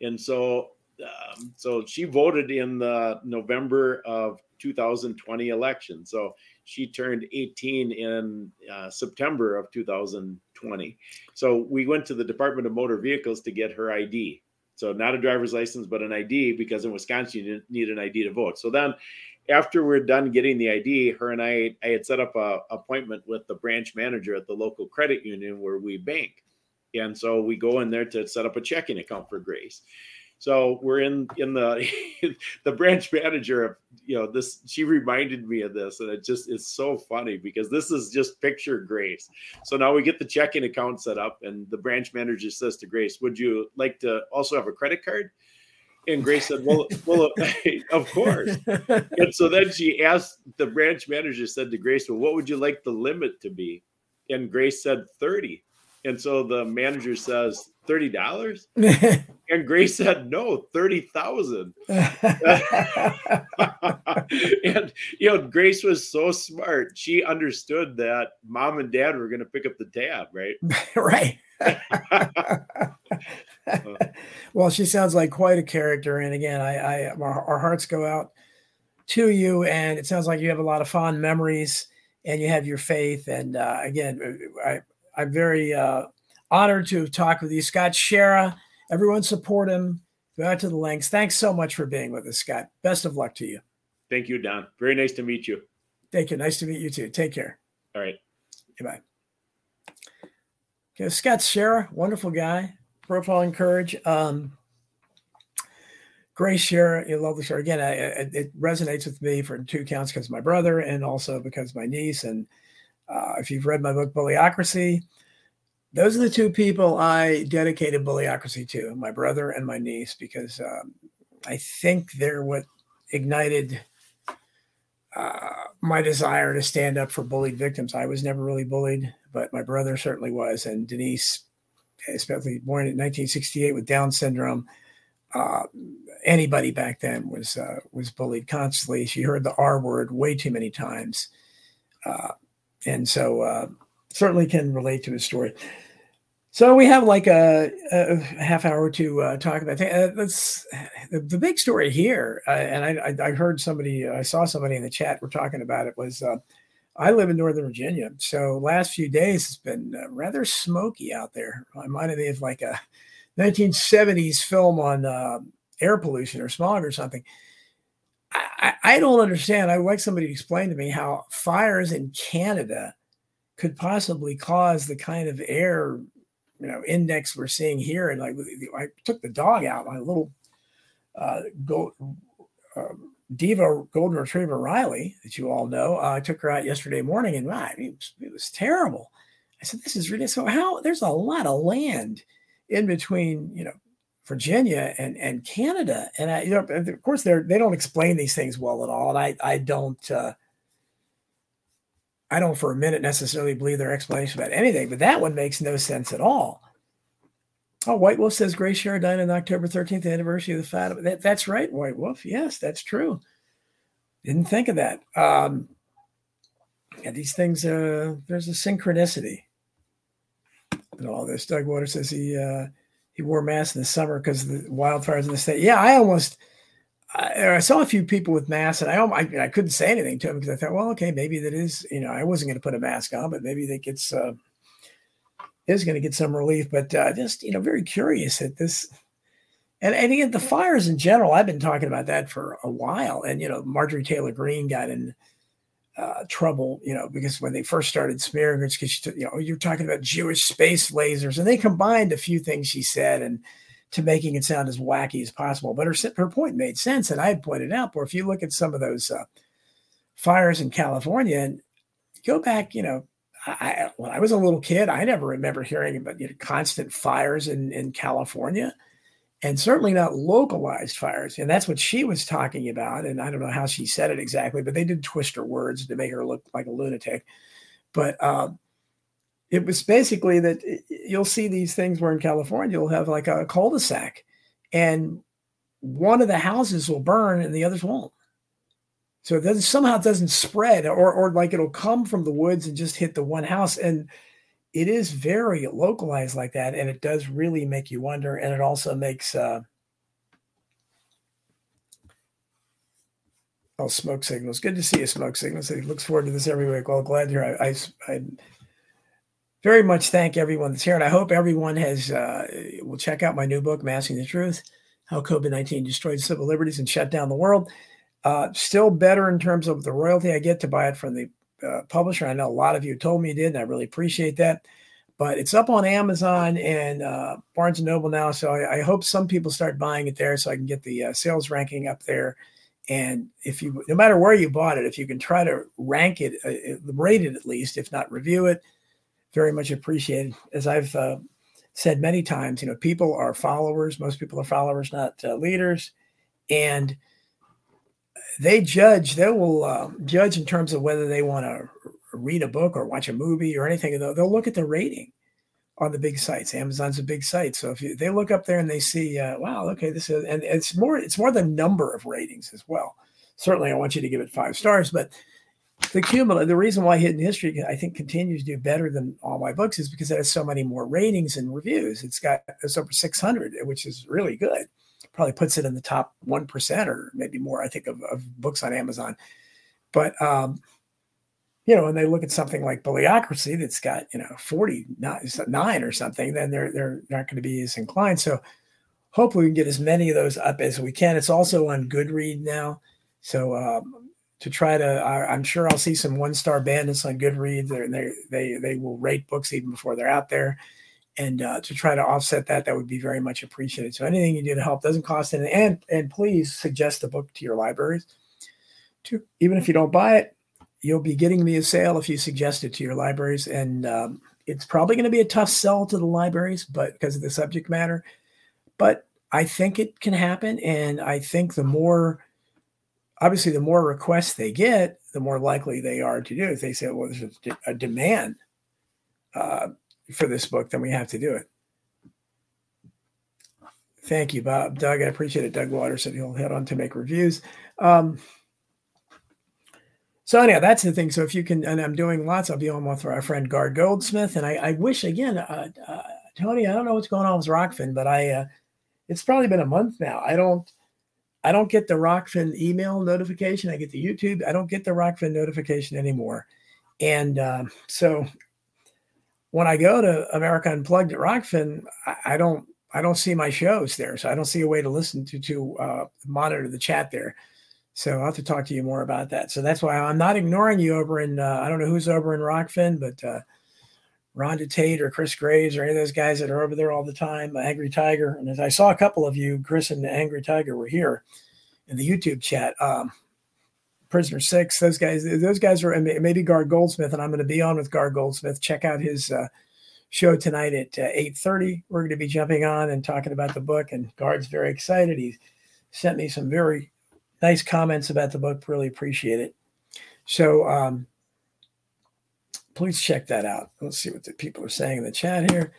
and so um, so she voted in the November of 2020 election. So she turned 18 in uh, September of 2020. So we went to the Department of Motor Vehicles to get her ID. So not a driver's license, but an ID because in Wisconsin you need an ID to vote. So then after we're done getting the ID, her and I, I had set up a appointment with the branch manager at the local credit union where we bank. And so we go in there to set up a checking account for Grace. So we're in in the the branch manager of you know this. She reminded me of this, and it just is so funny because this is just picture Grace. So now we get the checking account set up, and the branch manager says to Grace, "Would you like to also have a credit card?" And Grace said, "Well, well, of course." And so then she asked the branch manager said to Grace, "Well, what would you like the limit to be?" And Grace said 30. And so the manager says, $30? and Grace said, no, 30,000. and, you know, Grace was so smart. She understood that mom and dad were going to pick up the tab, right? right. well, she sounds like quite a character. And again, I, I our, our hearts go out to you. And it sounds like you have a lot of fond memories and you have your faith. And uh, again, I, I'm very uh, honored to talk with you, Scott Schara. Everyone support him. Go out to the links. Thanks so much for being with us, Scott. Best of luck to you. Thank you, Don. Very nice to meet you. Thank you. Nice to meet you too. Take care. All right. Goodbye. Okay, Scott Schara, wonderful guy. Profiling courage. Um, Grace Schara, you love the show. Again, I, it resonates with me for two counts because my brother and also because my niece. And uh, if you've read my book, Bullyocracy, those are the two people I dedicated Bullyocracy to, my brother and my niece, because um, I think they're what ignited uh, my desire to stand up for bullied victims. I was never really bullied, but my brother certainly was. And Denise, especially born in 1968 with Down syndrome, uh, anybody back then was uh, was bullied constantly. She heard the R word way too many times, uh, and so uh, certainly can relate to his story. So we have like a, a half hour to uh, talk about. Uh, that's the, the, big story here, uh, and I, I, heard somebody, I saw somebody in the chat. We're talking about it. Was uh, I live in Northern Virginia, so last few days it's been uh, rather smoky out there. I reminded me of like a 1970s film on uh, air pollution or smog or something. I, I don't understand. I would like somebody to explain to me how fires in Canada could possibly cause the kind of air you know index we're seeing here. And like i took the dog out my little uh, gold, uh, diva golden retriever riley that you all know uh, i took her out yesterday morning and wow, it, was, it was terrible. I said this is really so how there's a lot of land in between you know virginia and and canada and I, you know of course they're they don't explain these things well at all and i i don't uh, I don't for a minute necessarily believe their explanation about anything, but that one makes no sense at all. Oh, White Wolf says Grace Schara died on October 13th, anniversary of the Fatima. That, that's right, White Wolf. Yes, that's true. Didn't think of that. Um, yeah, these things, uh, there's a synchronicity in all this. Doug Water says he uh, he wore masks in the summer because the wildfires in the state. Yeah, I almost – I, I, saw a few people with masks, and I, I, I couldn't say anything to them because I thought, well, okay, maybe that is, you know, I wasn't going to put a mask on, but maybe that gets uh, is going to get some relief. But uh, just you know, very curious at this, and and again, the fires in general. I've been talking about that for a while, and you know, Marjorie Taylor Greene got in uh, trouble, you know, because when they first started smearing her, because you know, you're talking about Jewish space lasers, and they combined a few things she said and to making it sound as wacky as possible. But her, her point made sense. And I had pointed out, where if you look at some of those uh, fires in California and go back, you know, I, when I was a little kid, I never remember hearing about you know, constant fires in, in California and certainly not localized fires. And that's what she was talking about. And I don't know how she said it exactly, but they did twist her words to make her look like a lunatic. But um, it was basically that you'll see these things where in California you'll have like a cul-de-sac, and one of the houses will burn and the others won't. So it somehow it doesn't spread, or or like it'll come from the woods and just hit the one house. And it is very localized like that, and it does really make you wonder. And it also makes uh, oh smoke signals. Good to see you, smoke signals. He looks forward to this every week. Well, glad you're. I, I, I very much thank everyone that's here, and I hope everyone has uh, will check out my new book, Masking the Truth: How COVID nineteen Destroyed Civil Liberties and Shut Down the World. Uh, still better in terms of the royalty I get to buy it from the uh, publisher. I know a lot of you told me you did, and I really appreciate that. But it's up on Amazon and uh, Barnes and Noble now, so I, I, hope some people start buying it there, so I can get the uh, sales ranking up there. And if you, no matter where you bought it, if you can try to rank it, uh, rate it at least, if not review it, very much appreciated. As I've uh, said many times, you know, people are followers. Most people are followers, not leaders, and they judge, they will uh, judge in terms of whether they want to read a book or watch a movie or anything. They'll, they'll look at the rating on the big sites. Amazon's a big site, so if you, they look up there and they see, uh, wow, okay, this is, and it's more, it's more the number of ratings as well. Certainly, I want you to give it five stars, but the cumulative, the reason why Hidden History I think continues to do better than all my books is because it has so many more ratings and reviews. It's got it's over 600, which is really good probably puts it in the top 1% or maybe more, I think, of, of books on Amazon. But, um, you know, when they look at something like Bibliocracy that's got, you know, 49 or something, then they're, they're not going to be as inclined. So hopefully we can get as many of those up as we can. It's also on Goodread now. So um, to try to, I, am sure I'll see some one star bandits on Goodread. They're, they they they will rate books even before they're out there and uh, to try to offset that, that would be very much appreciated. So anything you do to help doesn't cost anything, and and please suggest the book to your libraries. To even if you don't buy it, you'll be getting me a sale if you suggest it to your libraries, and um, it's probably going to be a tough sell to the libraries, but because of the subject matter, but I think it can happen, and I think the more obviously the more requests they get, the more likely they are to do it. If they say, well, there's a, a demand. Uh, for this book, then we have to do it. Thank you, Bob. Doug, I appreciate it. Doug Waters said he'll head on to make reviews. Um, so anyhow, that's the thing. So if you can, and I'm doing lots, I'll be on with our friend Gard Goldsmith, and I, I wish again, uh, uh, Tony, I don't know what's going on with Rokfin, but I, uh, it's probably been a month now. I don't, I don't get the Rokfin email notification. I get the YouTube. I don't get the Rokfin notification anymore, and uh, so when I go to America Unplugged at Rokfin, I, don't I don't see my shows there, so I don't see a way to listen to to uh, monitor the chat there. So I'll have to talk to you more about that. So that's why I'm not ignoring you over in uh, I don't know who's over in Rokfin, but uh, Rhonda Tate or Chris Graves or any of those guys that are over there all the time, Angry Tiger, and as I saw a couple of you, Chris and Angry Tiger were here in the YouTube chat. Um, Prisoner Six. Those guys, those guys are maybe Gard Goldsmith, and I'm going to be on with Gard Goldsmith. Check out his uh, show tonight at uh, 8:30. We're going to be jumping on and talking about the book, and Gard's very excited. He sent me some very nice comments about the book. Really appreciate it. So um, please check that out. Let's see what the people are saying in the chat here.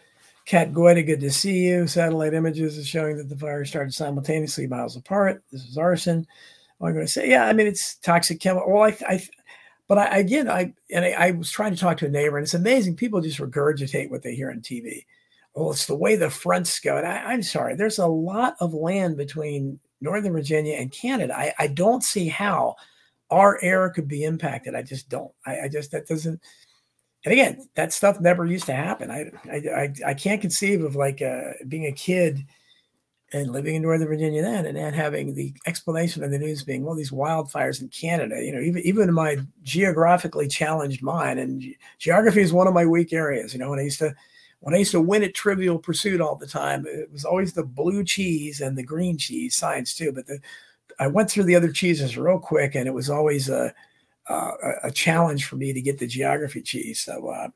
Cat Goida, good to see you. Satellite images is showing that the fire started simultaneously miles apart. This is arson. I'm going to say, yeah, I mean, it's toxic chemical. Well, I, I but I, again, I and I, I, was trying to talk to a neighbor, and it's amazing. People just regurgitate what they hear on TV. Well, it's the way the fronts go. And I, am sorry, there's a lot of land between Northern Virginia and Canada. I, I don't see how our air could be impacted. I just don't. I, I just that doesn't. And again, that stuff never used to happen. I I I, can't conceive of like uh, being a kid and living in Northern Virginia then, and then having the explanation of the news being, well, these wildfires in Canada, you know, even even my geographically challenged mind, and ge- geography is one of my weak areas. You know, when I used to when I used to win at Trivial Pursuit all the time, it was always the blue cheese and the green cheese, science too. But the I went through the other cheeses real quick, and it was always a a, a challenge for me to get the geography cheese. So. Uh,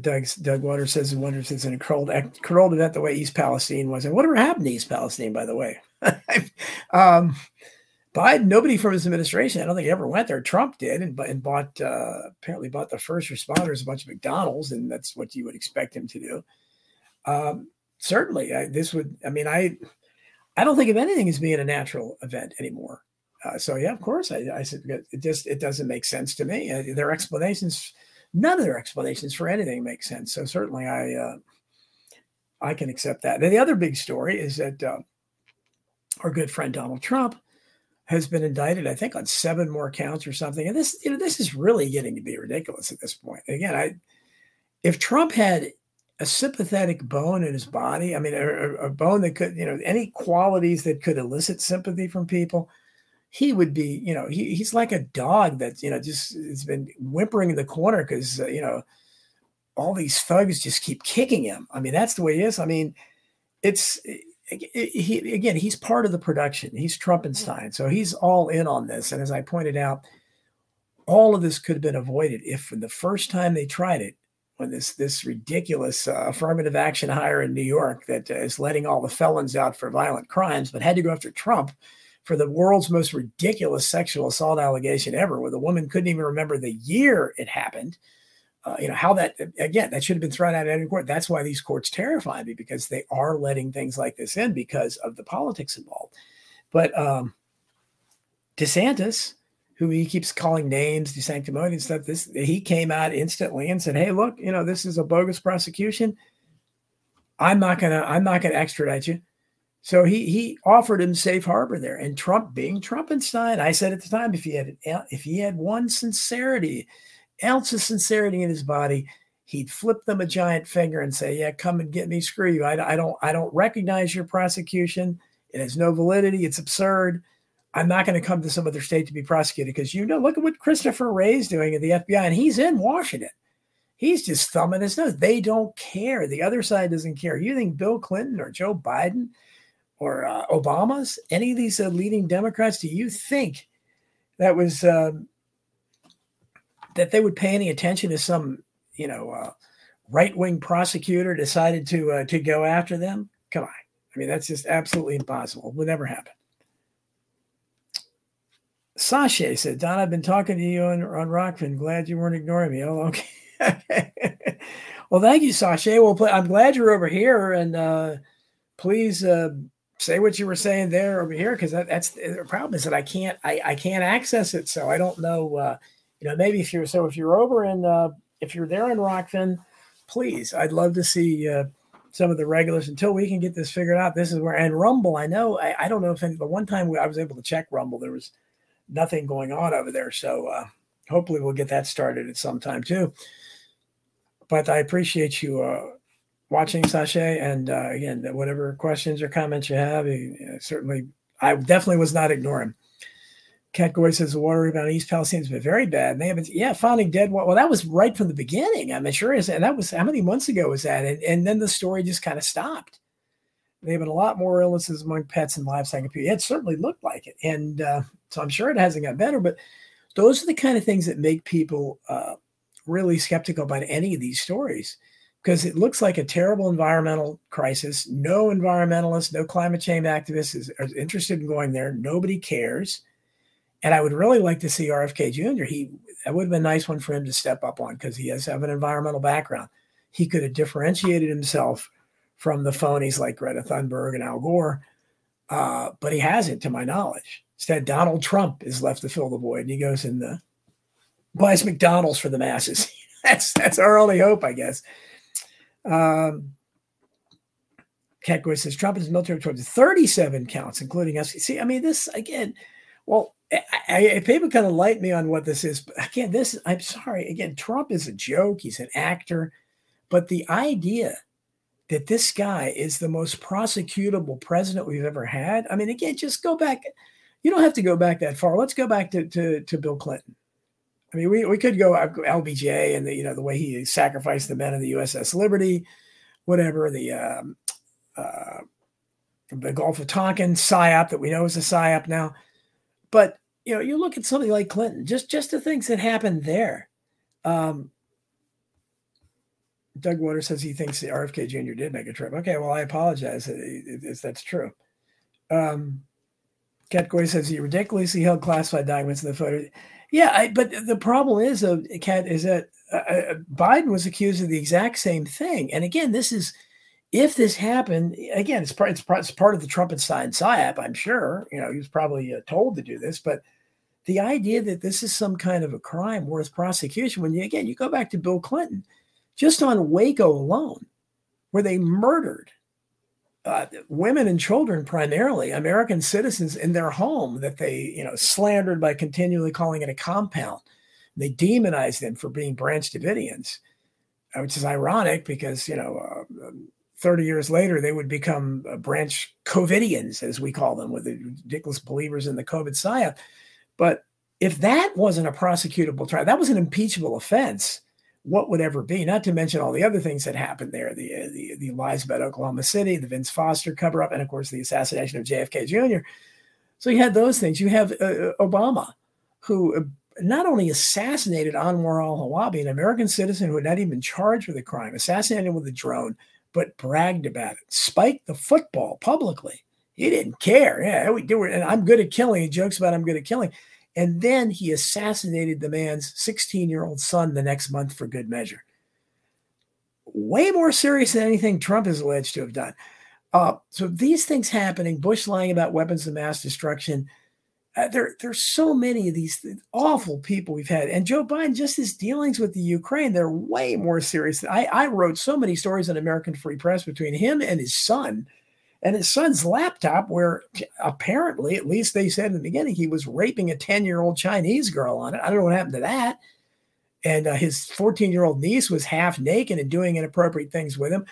Doug Doug Waters says he wonders if it's curled curled it the way East Palestine was. And whatever happened to East Palestine, by the way? um, Biden, nobody from his administration, I don't think he ever went there. Trump did, and, and bought uh, apparently bought the first responders a bunch of McDonald's, and that's what you would expect him to do. Um, certainly, I, this would. I mean, I I don't think of anything as being a natural event anymore. Uh, so yeah, of course, I, I said it just it doesn't make sense to me. Uh, their explanations, none of their explanations for anything make sense. So certainly, I uh, I can accept that. And the other big story is that uh, our good friend Donald Trump has been indicted, I think, on seven more counts or something. And this, you know, this is really getting to be ridiculous at this point. Again, I, if Trump had a sympathetic bone in his body, I mean, a, a bone that could, you know, any qualities that could elicit sympathy from people, he would be, you know, he, he's like a dog that, you know, just has been whimpering in the corner because, uh, you know, all these thugs just keep kicking him. I mean, that's the way he is. I mean, it's he again, he's part of the production. He's Trumpenstein, so he's all in on this. And as I pointed out, all of this could have been avoided if, the first time they tried it, when this this ridiculous uh, affirmative action hire in New York that uh, is letting all the felons out for violent crimes, but had to go after Trump for the world's most ridiculous sexual assault allegation ever, where the woman couldn't even remember the year it happened uh, you know how that again that should have been thrown out in court. That's why these courts terrify me because they are letting things like this in because of the politics involved. But um, DeSantis, who he keeps calling names, DeSanctimonious stuff, this he came out instantly and said, "Hey, look, you know this is a bogus prosecution. I'm not gonna I'm not gonna extradite you." So he he offered him safe harbor there, and Trump being Trumpenstein, I said at the time, if he had uh, if he had one sincerity ounce of sincerity in his body, he'd flip them a giant finger and say, "Yeah, come and get me. Screw you. I, I don't. I don't recognize your prosecution. It has no validity. It's absurd. I'm not going to come to some other state to be prosecuted because you know, look at what Christopher Wray's doing at the FBI, and he's in Washington. He's just thumbing his nose. They don't care. The other side doesn't care. You think Bill Clinton or Joe Biden or uh, Obama's any of these uh, leading Democrats? Do you think that was um, that they would pay any attention to some, you know, uh, right wing prosecutor decided to uh, to go after them. Come on, I mean that's just absolutely impossible. It would never happen. Sasha said, Don, I've been talking to you on, on Rokfin. Glad you weren't ignoring me. Oh, okay. well, thank you, Sasha. Well, I'm glad you're over here. And uh, please uh, say what you were saying there over here, because that, that's the problem is that I can't I, I can't access it. So I don't know uh, you know, maybe if you're so if you're over in uh, if you're there in Rokfin, please, I'd love to see uh, some of the regulars until we can get this figured out. This is where and Rumble. I know I, I don't know if any, the one time I was able to check Rumble, there was nothing going on over there. So uh, hopefully we'll get that started at some time too. But I appreciate you uh, watching, Sasha, and uh, again, whatever questions or comments you have, certainly I definitely was not ignoring. Cat Goy says the water about East Palestine has been very bad. And they haven't, yeah, finding dead. Well, that was right from the beginning. I'm sure is, and that was how many months ago was that? And, and then the story just kind of stopped. There have been a lot more illnesses among pets and livestock. It certainly looked like it, and uh, so I'm sure it hasn't got better. But those are the kind of things that make people uh, really skeptical about any of these stories because it looks like a terrible environmental crisis. No environmentalists, no climate change activists is, is interested in going there. Nobody cares and I would really like to see RFK Jr. He that would have been a nice one for him to step up on because he does have an environmental background. He could have differentiated himself from the phonies like Greta Thunberg and Al Gore, uh, but he hasn't, to my knowledge. Instead, Donald Trump is left to fill the void, and he goes and buys McDonald's for the masses. that's that's our only hope, I guess. Um, Catgoy says Trump is military towards 37 counts, including us. See, I mean, this again. Well, I, I, people kind of light me on what this is. But again, this I'm sorry. Again, Trump is a joke. He's an actor, but the idea that this guy is the most prosecutable president we've ever had. I mean, again, just go back. You don't have to go back that far. Let's go back to to, to Bill Clinton. I mean, we, we could go LBJ and the you know the way he sacrificed the men of the USS Liberty, whatever the um, uh, the Gulf of Tonkin psyop that we know is a psyop now. But you know, you look at something like Clinton, just just the things that happened there. Um, Doug Waters says he thinks the RFK Jr. did make a trip. Okay, well, I apologize if that's true. Um, Cat Goy says he ridiculously held classified documents in the photo. Yeah, I, but the problem is, uh, Cat, is that uh, uh, Biden was accused of the exact same thing. And again, this is if this happened again, it's part it's part, it's part of the Trumpenstein psyop. I'm sure you know he was probably uh, told to do this, but the idea that this is some kind of a crime worth prosecution when you again you go back to Bill Clinton, just on Waco alone, where they murdered uh, women and children primarily american citizens in their home that they you know slandered by continually calling it a compound. They demonized them for being branch davidians uh, which is ironic because you know uh, um, 30 years later they would become uh, branch covidians as we call them with the ridiculous believers in the covid psyop. But if that wasn't a prosecutable trial that was an impeachable offense what would ever be, not to mention all the other things that happened there the, uh, the, the lies about Oklahoma City, the Vince Foster cover up, and of course the assassination of JFK Jr. So you had those things. You have uh, uh Obama, who uh, not only assassinated Anwar al Awlaki, an American citizen who had not even been charged with a crime, assassinated with a drone, but bragged about it, spiked the football publicly. He didn't care. Yeah, we do. And I'm good at killing. He jokes about I'm good at killing. And then he assassinated the man's 16 year old son the next month for good measure. Way more serious than anything Trump is alleged to have done. Uh, so these things happening, Bush lying about weapons of mass destruction. Uh, there, there's so many of these awful people we've had, and Joe Biden, just his dealings with the Ukraine, they're way more serious. I, I wrote so many stories in American Free Press between him and his son and his son's laptop, where apparently, at least they said in the beginning, he was raping a 10 year old Chinese girl on it. I don't know what happened to that. And uh, his 14 year old niece was half naked and doing inappropriate things with him.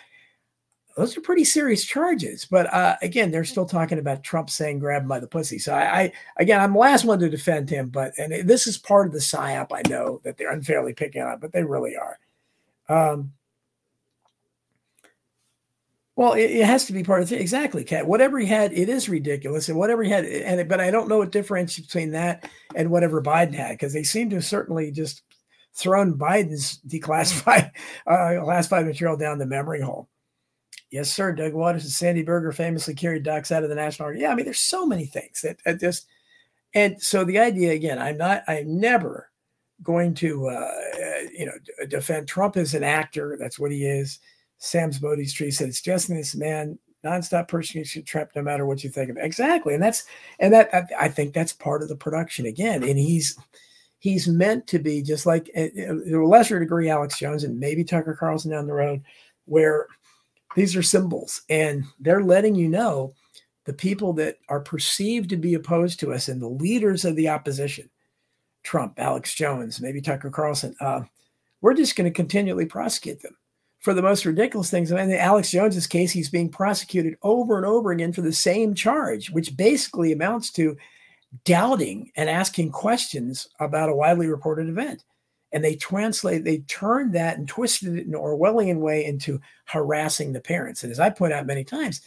Those are pretty serious charges. But uh, again, they're still talking about Trump saying grab him by the pussy. So I, I, again, I'm the last one to defend him, but, and this is part of the psyop. I know that they're unfairly picking on, but they really are. Um, well, it, it, has to be part of it. Exactly, Cat. Whatever he had, it is ridiculous. And whatever he had, and but I don't know what difference between that and whatever Biden had, because they seem to certainly just thrown Biden's declassified uh, classified material down the memory hole. Yes, sir. Doug Waters and Sandy Berger famously carried ducks out of the National Archive. Yeah, I mean, there's so many things that, that just, and so the idea again, I'm not, I'm never going to, uh, you know, defend Trump as an actor. That's what he is Sam's Bodhi's tree said, it's just this man nonstop persecution trap no matter what you think of it. exactly. And that's and that I, I, think that's part of the production again. And he's he's meant to be just like eh, eh, to a lesser degree alex jones and maybe tucker carlson down the road where these are symbols and they're letting you know the people that are perceived to be opposed to us and the leaders of the opposition trump alex jones maybe tucker carlson uh, we're just going to continually prosecute them for the most ridiculous things. I mean, in Alex Jones's case, he's being prosecuted over and over again for the same charge, which basically amounts to doubting and asking questions about a widely reported event. And they translate, they turned that and twisted it in an Orwellian way into harassing the parents. And as I point out many times,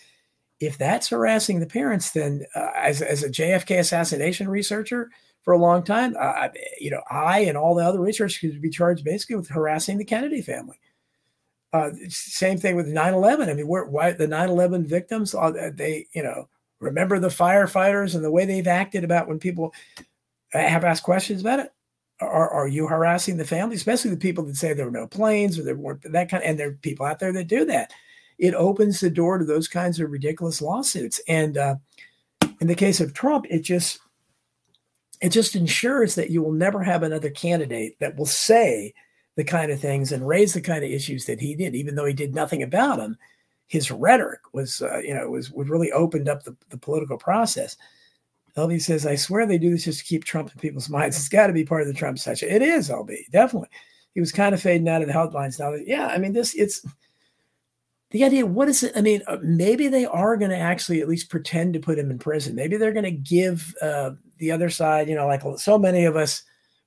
if that's harassing the parents, then uh, as, as a JFK assassination researcher for a long time, uh, you know, I and all the other researchers could be charged basically with harassing the Kennedy family. Uh, same thing with 9/11. I mean, why the 9/11 victims? Uh, they, you know, remember the firefighters and the way they've acted about when people have asked questions about it. Are, are you harassing the family, especially the people that say there were no planes or there weren't that kind? And there are people out there that do that. It opens the door to those kinds of ridiculous lawsuits. And uh, in the case of Trump, it just it just ensures that you will never have another candidate that will say the kind of things and raise the kind of issues that he did, even though he did nothing about them. His rhetoric was, uh, you know, was, was really opened up the, the political process. LB says, I swear they do this just to keep Trump in people's minds. It's got to be part of the Trump section. It is, LB, definitely. He was kind of fading out of the headlines now. Yeah, I mean, this, it's the idea. What is it? I mean, uh, maybe they are going to actually at least pretend to put him in prison. Maybe they're going to give uh, the other side, you know, like so many of us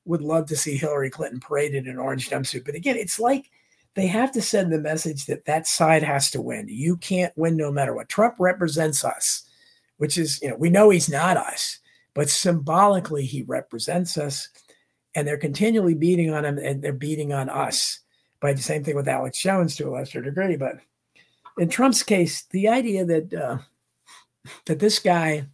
would love to see Hillary Clinton paraded in an orange jumpsuit. But again, it's like they have to send the message that that side has to win. You can't win no matter what. Trump represents us, which is, you know, we know he's not us, but symbolically he represents us. And they're continually beating on him and they're beating on us by the same thing with Alex Jones to a lesser degree. But in Trump's case, the idea that uh, that this guy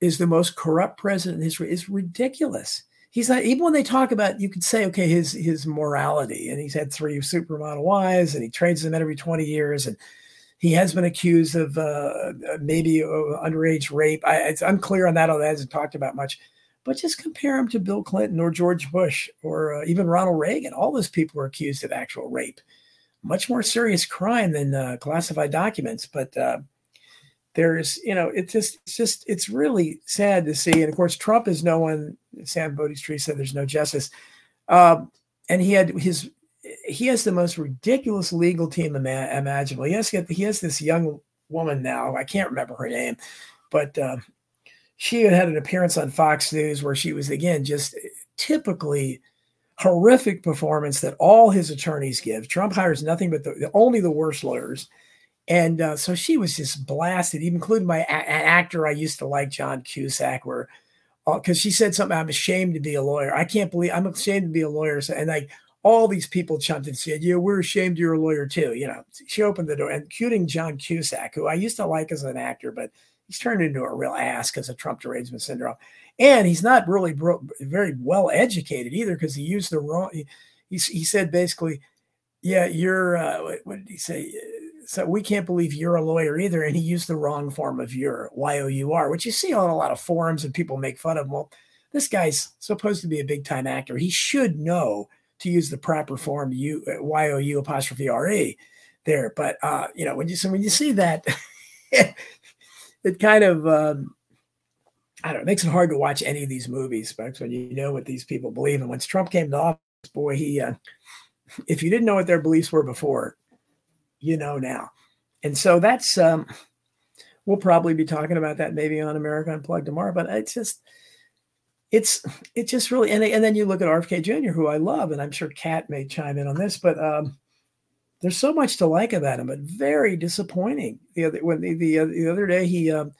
is the most corrupt president in history is ridiculous. He's not even when they talk about you could say okay his his morality and he's had three supermodel wives and he trades them every 20 years and he has been accused of uh, maybe uh, underage rape. I, it's unclear on that. That hasn't talked about much. But just compare him to Bill Clinton or George Bush or uh, even Ronald Reagan. All those people were accused of actual rape. Much more serious crime than uh, classified documents. But uh, there's, you know, it's just, it's just, it's really sad to see. And of course, Trump is no one. Sam Bodie said there's no justice. Um, and he had his he has the most ridiculous legal team ima- imaginable. He has he has this young woman now. I can't remember her name, but uh, she had had an appearance on Fox News where she was again just typically horrific performance that all his attorneys give. Trump hires nothing but the, only the worst lawyers. And uh, so she was just blasted, even including my a- actor I used to like, John Cusack, where because uh, she said something, I'm ashamed to be a lawyer. I can't believe I'm ashamed to be a lawyer. And like all these people jumped and said, "Yeah, we're ashamed you're a lawyer too." You know, she opened the door, including John Cusack, who I used to like as an actor, but he's turned into a real ass because of Trump derangement syndrome, and he's not really bro- very well educated either because he used the wrong. He, he, he said basically, "Yeah, you're." Uh, what did he say? So we can't believe you're a lawyer either, and he used the wrong form of your Y O U R, which you see on a lot of forums and people make fun of. him. Well, this guy's supposed to be a big time actor. He should know to use the proper form U Y O U apostrophe R E there. But uh, you know, when you so when you see that, it kind of um, I don't know, it makes it hard to watch any of these movies, but when you know what these people believe. And once Trump came to office, boy, he uh, if you didn't know what their beliefs were before, you know now. And so that's um, we'll probably be talking about that maybe on America Unplugged tomorrow. But it's just it's it's just really and, and then you look at RFK Jr., who I love, and I'm sure Kat may chime in on this, but um, there's so much to like about him, but very disappointing. The other when the the, uh, the other day he um,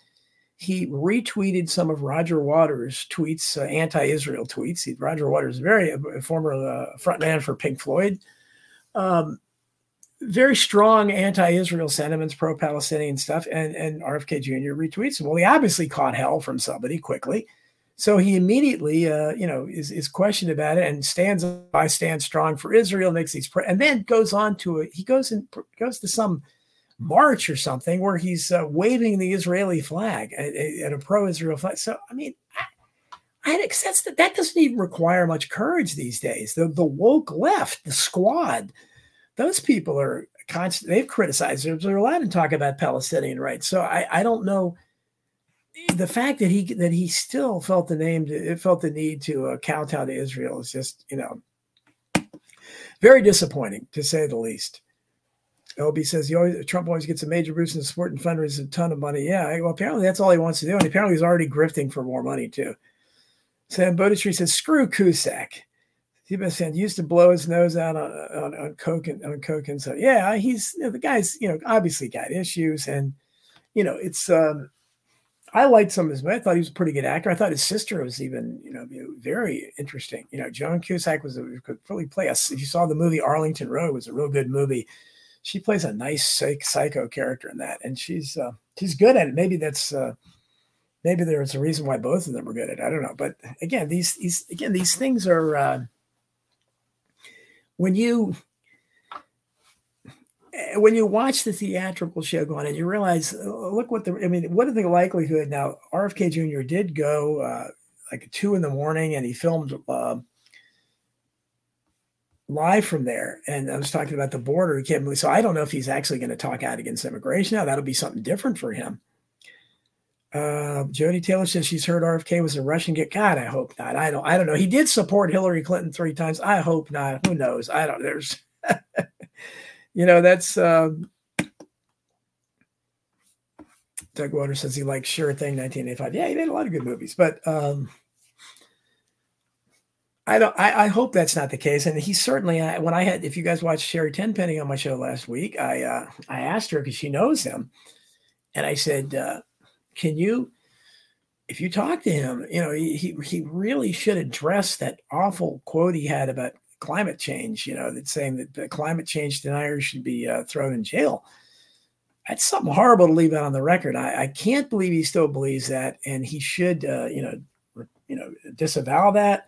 he retweeted some of Roger Waters' tweets, uh, anti-Israel tweets. He, Roger Waters, very a uh, former uh, frontman for Pink Floyd, um, very strong anti-Israel sentiments, pro-Palestinian stuff, and and RFK Jr. retweets. Well, he obviously caught hell from somebody quickly so he immediately, uh, you know, is, is questioned about it and stands by, stands strong for Israel, makes these, and then goes on to it. He goes and goes to some march or something where he's uh, waving the Israeli flag at, at a pro-Israel flag. So, I mean, I, I that that doesn't even require much courage these days. The the woke left, the squad, those people are constant. They've criticized. They're allowed to talk about Palestinian rights. So I, I don't know the fact that he that he still felt the name to, felt the need to uh, kowtow to Israel is just you know very disappointing to say the least. LB says he always, Trump always gets a major boost in the support and fundraisers a ton of money. Yeah, well, apparently that's all he wants to do, and apparently he's already grifting for more money too. Sam Bodistry says, "Screw Cusack." Sebastian used to blow his nose out on, on, on coke and on coke and so yeah, he's you know, the guy's you know obviously got issues and you know it's um I liked some of his. I thought he was a pretty good actor. I thought his sister was even, you know, very interesting. You know, Joan Cusack was a, could really play us. If you saw the movie Arlington Road, it was a real good movie. She plays a nice psych, psycho character in that, and she's uh, she's good at it. Maybe that's uh, maybe there's a reason why both of them are good at. it. I don't know, but again, these these again these things are uh, when you when you watch the theatrical show going and you realize, uh, look what the, I mean, what is the likelihood now? RFK Jr. did go uh, like two in the morning and he filmed uh, live from there. And I was talking about the border. He can't move So I don't know if he's actually going to talk out against immigration now. That'll be something different for him. Uh, Jody Taylor says she's heard RFK was a Russian get. God, I hope not. I don't. I don't know. He did support Hillary Clinton three times. I hope not. Who knows? I don't. There's you know, that's um, Doug Waters says he likes Sure Thing 1985. Yeah, he made a lot of good movies, but um, I don't. I, I, hope that's not the case. And he certainly, I, when I had, if you guys watched Sherri Tenpenny on my show last week, I uh, I asked her because she knows him, and I said, uh, "Can you, if you talk to him, you know, he he, really should address that awful quote he had about climate change, you know, that's saying that the climate change deniers should be uh, thrown in jail. that's something horrible to leave out on the record. I, I can't believe he still believes that, and he should, uh, you know, you know, disavow that.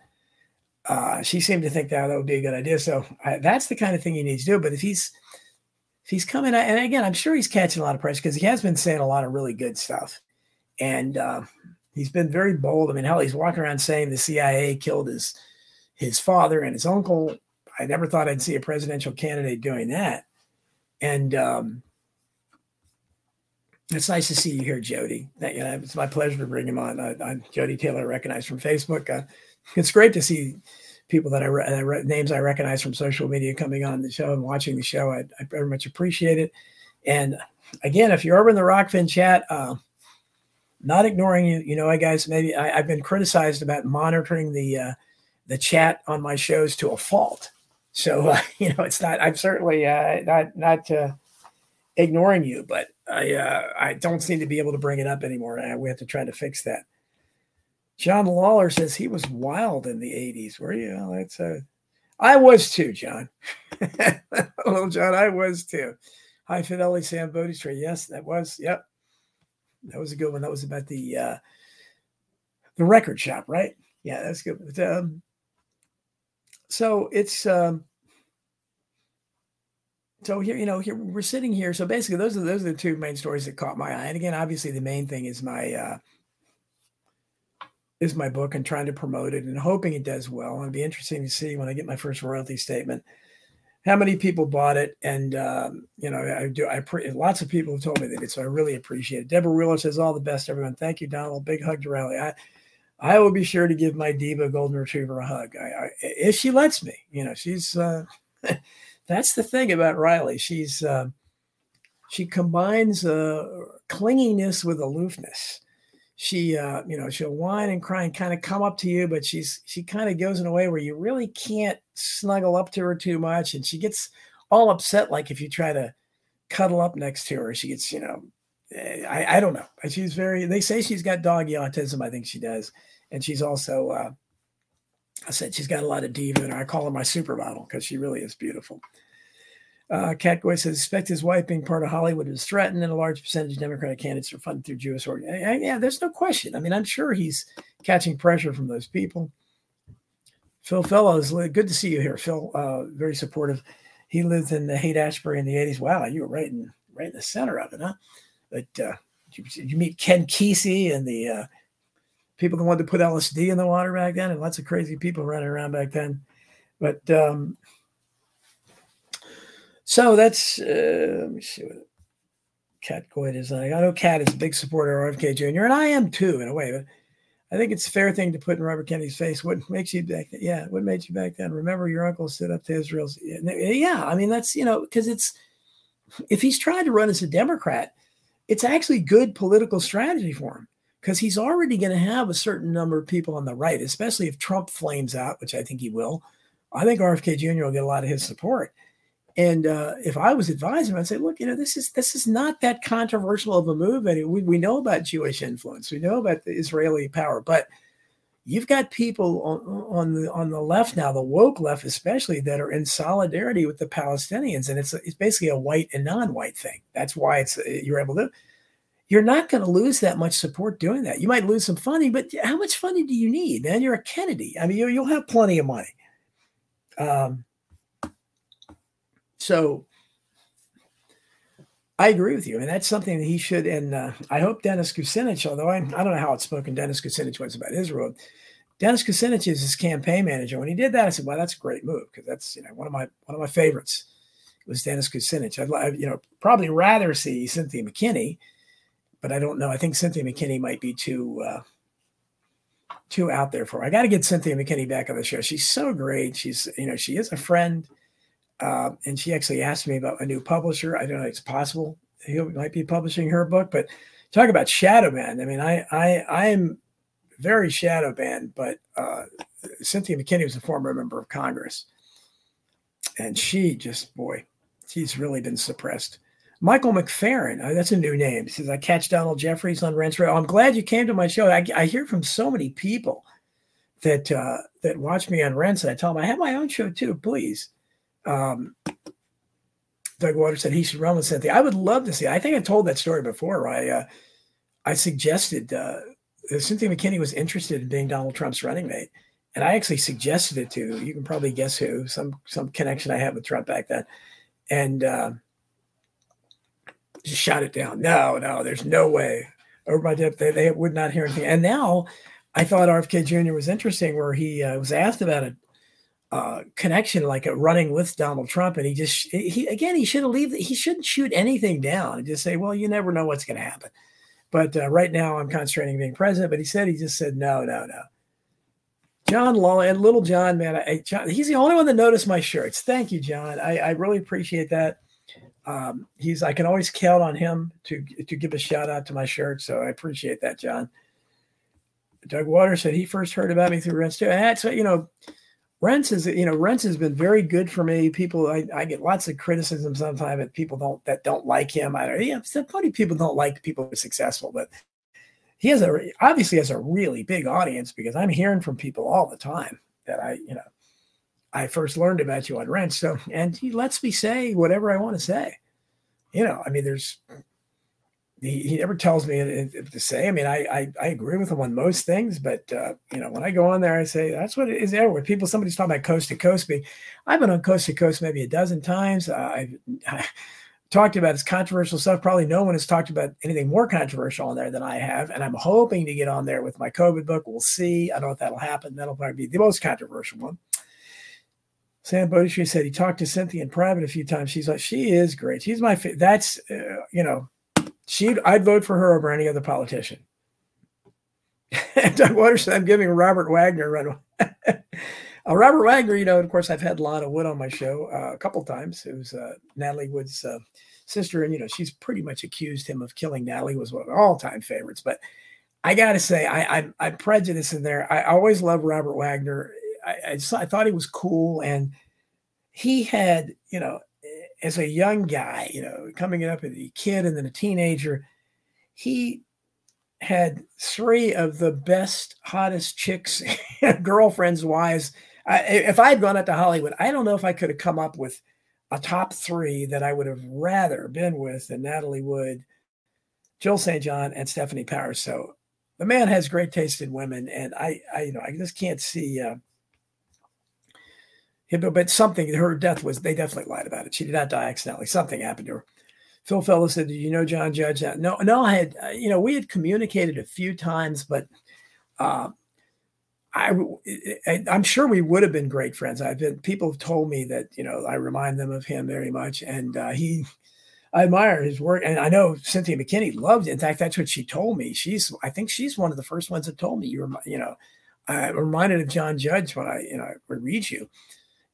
Uh, she seemed to think that that would be a good idea. So I, that's the kind of thing he needs to do. But if he's if he's coming, and again, I'm sure he's catching a lot of pressure because he has been saying a lot of really good stuff, and uh, he's been very bold. I mean, hell, he's walking around saying the CIA killed his his father and his uncle. I never thought I'd see a presidential candidate doing that, and um, it's nice to see you here, Jody. That, you know, it's my pleasure to bring him on. I, am Jody Taylor, recognized from Facebook. Uh, it's great to see people that I, re- names I recognize from social media coming on the show and watching the show. I, I very much appreciate it. And again, if you're over in the Rokfin chat, uh, not ignoring you, you know, I guys, maybe I, have been criticized about monitoring the uh, the chat on my shows to a fault. So uh, you know, it's not. I'm certainly uh, not not uh, ignoring you, but I uh, I don't seem to be able to bring it up anymore. we have to try to fix that. John Lawler says he was wild in the 80s. Were you? Well, that's a, I was too, John. Hello, John. I was too. High Fidelity Sam Bodie Tree. Yes, that was. Yep. That was a good one. That was about the uh, the record shop, right? Yeah, that's good. But, um, so it's um, so here, you know, here we're sitting here. So basically, those are those are the two main stories that caught my eye. And again, obviously, the main thing is my uh, is my book and trying to promote it and hoping it does well. It'd be interesting to see when I get my first royalty statement how many people bought it. And um, you know, I do. I pre- lots of people have told me that so I really appreciate it. Deborah Wheeler says all the best, everyone. Thank you, Donald. Big hug to Riley. I I will be sure to give my diva golden retriever a hug I, I, if she lets me. You know, she's. Uh, that's the thing about Riley. She's uh, she combines uh, clinginess with aloofness. She, uh, you know, she'll whine and cry and kind of come up to you, but she's she kind of goes in a way where you really can't snuggle up to her too much, and she gets all upset. Like if you try to cuddle up next to her, she gets, you know, eh, I, I don't know. She's very. They say she's got doggy autism. I think she does, and she's also. Uh, I said she's got a lot of diva and. I call her my supermodel because she really is beautiful. Uh, Cat Goy says, expect his wife being part of Hollywood is threatened, and a large percentage of Democratic candidates are funded through Jewish organizations. Yeah, there's no question. I mean, I'm sure he's catching pressure from those people. Phil Fellows, good to see you here, Phil. Uh, very supportive. He lived in the Haight Ashbury in the 80s. Wow, you were right in right in the center of it, huh? But uh, you, you, meet Ken Kesey and the uh, people who wanted to put LSD in the water back then, and lots of crazy people running around back then. But um, so that's uh, let me see what Cat Goyd is like. I know Cat is a big supporter of RFK Jr. and I am too in a way, but I think it's a fair thing to put in Robert Kennedy's face. What makes you back? Yeah, what made you back then? Remember, your uncle stood up to Israel's. Yeah, I mean that's you know because it's if he's trying to run as a Democrat, it's actually good political strategy for him because he's already going to have a certain number of people on the right, especially if Trump flames out, which I think he will. I think RFK Jr. will get a lot of his support. And uh, if I was advising him, I'd say, look, you know, this is this is not that controversial of a move. And we, we know about Jewish influence, we know about the Israeli power, but you've got people on, on the on the left now, the woke left especially, that are in solidarity with the Palestinians, and it's it's basically a white and non-white thing. That's why it's you're able to you're not going to lose that much support doing that. You might lose some funding, but how much funding do you need? Man, you're a Kennedy. I mean, you, will have plenty of money. Um, so I agree with you, and that's something that he should. And uh, I hope Dennis Kucinich, although I, I don't know how it's spoken, Dennis Kucinich was about Israel. Dennis Kucinich is his campaign manager. When he did that, I said, "Well, that's a great move because that's you know one of my one of my favorites." Was Dennis Kucinich? I'd you know probably rather see Cynthia McKinney but I don't know. I think Cynthia McKinney might be too uh, too out there for. Her. I got to get Cynthia McKinney back on the show. She's so great. She's you know she is a friend, uh, and she actually asked me about a new publisher. I don't know it's possible he might be publishing her book, but talk about shadow banned. I mean, I I I am very shadow banned, but uh, Cynthia McKinney was a former member of Congress, and she just boy, she's really been suppressed. Michael McFerrin, uh, that's a new name. Says, I catch Donald Jeffries on Rense Radio. I'm glad you came to my show. I, I hear from so many people that uh, that watch me on Rense. I tell them I have my own show too, please. Um, Doug Waters said he should run with Cynthia. I would love to see. I think I told that story before. I uh, I suggested uh, Cynthia McKinney was interested in being Donald Trump's running mate, and I actually suggested it to you can probably guess who some some connection I had with Trump back then, and uh, just shot it down. No, no, there's no way. Over my dip, they, they would not hear anything. And now I thought RFK Jr. was interesting, where he uh, was asked about a uh, connection, like a running with Donald Trump, and he just he again he should leave. He shouldn't shoot anything down and just say, "Well, you never know what's going to happen." But uh, right now, I'm concentrating being president. But he said he just said no, no, no. John Law and Little John, man, I, John, he's the only one that noticed my shirts. Thank you, John. I, I really appreciate that. Um, he's I can always count on him to to give a shout out to my shirt, so I appreciate that, John. Doug Waters said he first heard about me through Rense too, that's you know Rense is, you know, Rense has been very good for me. People, I, I get lots of criticism sometimes that people don't that don't like him. I yeah, funny people don't like people who are successful, but he has a obviously has a really big audience because I'm hearing from people all the time that I, you know, I first learned about you on Rense. So, and he lets me say whatever I want to say. You know, I mean, there's he, he never tells me to say. I mean, I, I, I agree with him on most things, but uh, you know, when I go on there, I say that's what it is. Everywhere people, somebody's talking about coast to coast. Me, I've been on coast to coast maybe a dozen times. Uh, I've, I've talked about his controversial stuff. Probably no one has talked about anything more controversial on there than I have, and I'm hoping to get on there with my COVID book. We'll see. I don't know if that'll happen. That'll probably be the most controversial one. Sam Bodie said he talked to Cynthia in private a few times. She's like, she is great. She's my favorite. That's uh, you know she I'd vote for her over any other politician. And Doug Waters I'm giving Robert Wagner a run. uh, Robert Wagner, you know, of course, I've had Lana Wood on my show uh, a couple times. Was uh, Natalie Wood's uh, sister, and you know, she's pretty much accused him of killing Natalie. Was one of all-time favorites, but I got to say, I, I'm, I'm prejudiced in there. I always loved Robert Wagner. I, I, just, I thought he was cool, and he had, you know, as a young guy, you know, coming up as a kid and then a teenager, he had three of the best, hottest chicks, girlfriends, wives. I, if I had gone out to Hollywood, I don't know if I could have come up with a top three that I would have rather been with than Natalie Wood, Jill St. John, and Stefanie Powers. So the man has great taste in women, and I, I you know, I just can't see. Uh, but something, her death was, they definitely lied about it. She did not die accidentally. Something happened to her. Phil Fellows said, Did you know John Judge? No, no, I had, uh, you know, we had communicated a few times, but uh, I, I, am sure we would have been great friends. I've been, people have told me that, you know, I remind them of him very much. And uh, he, I admire his work. And I know Cynthia McKinney loved it. In fact, that's what she told me. She's, I think she's one of the first ones that told me, you were, you know, I'm reminded of John Judge when I, you know I read you.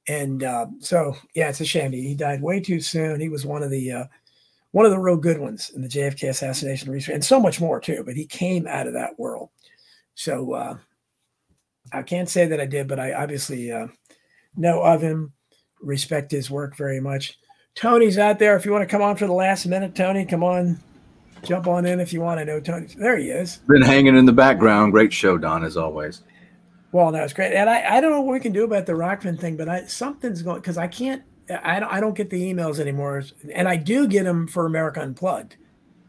And uh, so, yeah, it's a shame. He died way too soon. He was one of the uh, one of the real good ones in the JFK assassination research, and so much more too. But he came out of that world. So uh, I can't say that I did, but I obviously uh, know of him, respect his work very much. Tony's out there. If you want to come on for the last minute, Tony, come on, jump on in if you want. to know Tony. There he is. Been hanging in the background. Great show, Don, as always. Well, that was great, and I, I don't know what we can do about the Rokfin thing, but I something's going because I can't I don't I don't get the emails anymore, and I do get them for America Unplugged,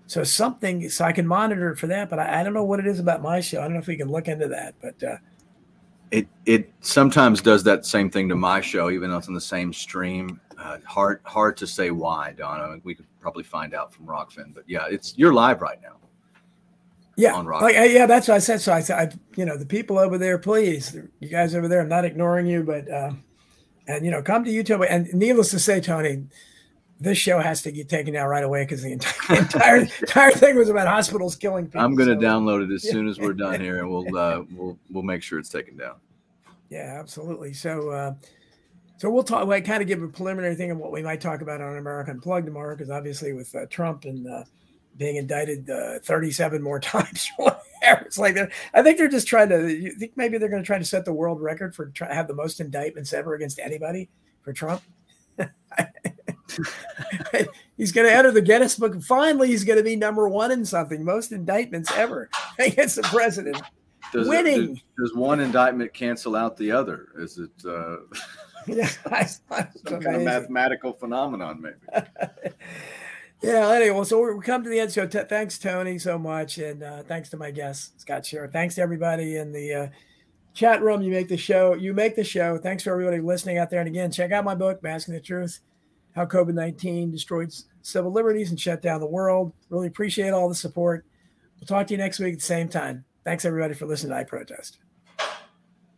so something so I can monitor for that. But I, I don't know what it is about my show. I don't know if we can look into that, but uh, it it sometimes does that same thing to my show, even though it's on the same stream. Uh, hard hard to say why, Don. I mean, we could probably find out from Rokfin, but yeah, it's you're live right now. Yeah, like, yeah, that's what I said. So I said, I, you know, the people over there, please, you guys over there, I'm not ignoring you, but uh, and you know, come to YouTube. And needless to say, Tony, this show has to get taken down right away because the entire entire, entire thing was about hospitals killing people. I'm going to so, download it as soon as we're done here, and we'll uh, we'll we'll make sure it's taken down. Yeah, absolutely. So. Uh, so we'll talk. We'll kind of give a preliminary thing of what we might talk about on American Unplugged tomorrow, because obviously with uh, Trump and uh, being indicted uh, 37 more times. it's like I think they're just trying to. You think maybe they're going to try to set the world record for try, have the most indictments ever against anybody for Trump. he's going to enter the Guinness Book. Finally, he's going to be number one in something. Most indictments ever against the president. Does Winning. It, does one indictment cancel out the other? Is it? Uh... yeah, some kind of mathematical phenomenon, maybe. Yeah. Anyway, so we come to the end. So t- thanks, Tony, so much, and uh, thanks to my guest Scott Schara. Thanks to everybody in the uh, chat room. You make the show. You make the show. Thanks for everybody listening out there. And again, check out my book, Masking the Truth: How COVID nineteen Destroyed Civil Liberties and Shut Down the World. Really appreciate all the support. We'll talk to you next week at the same time. Thanks everybody for listening to I Protest.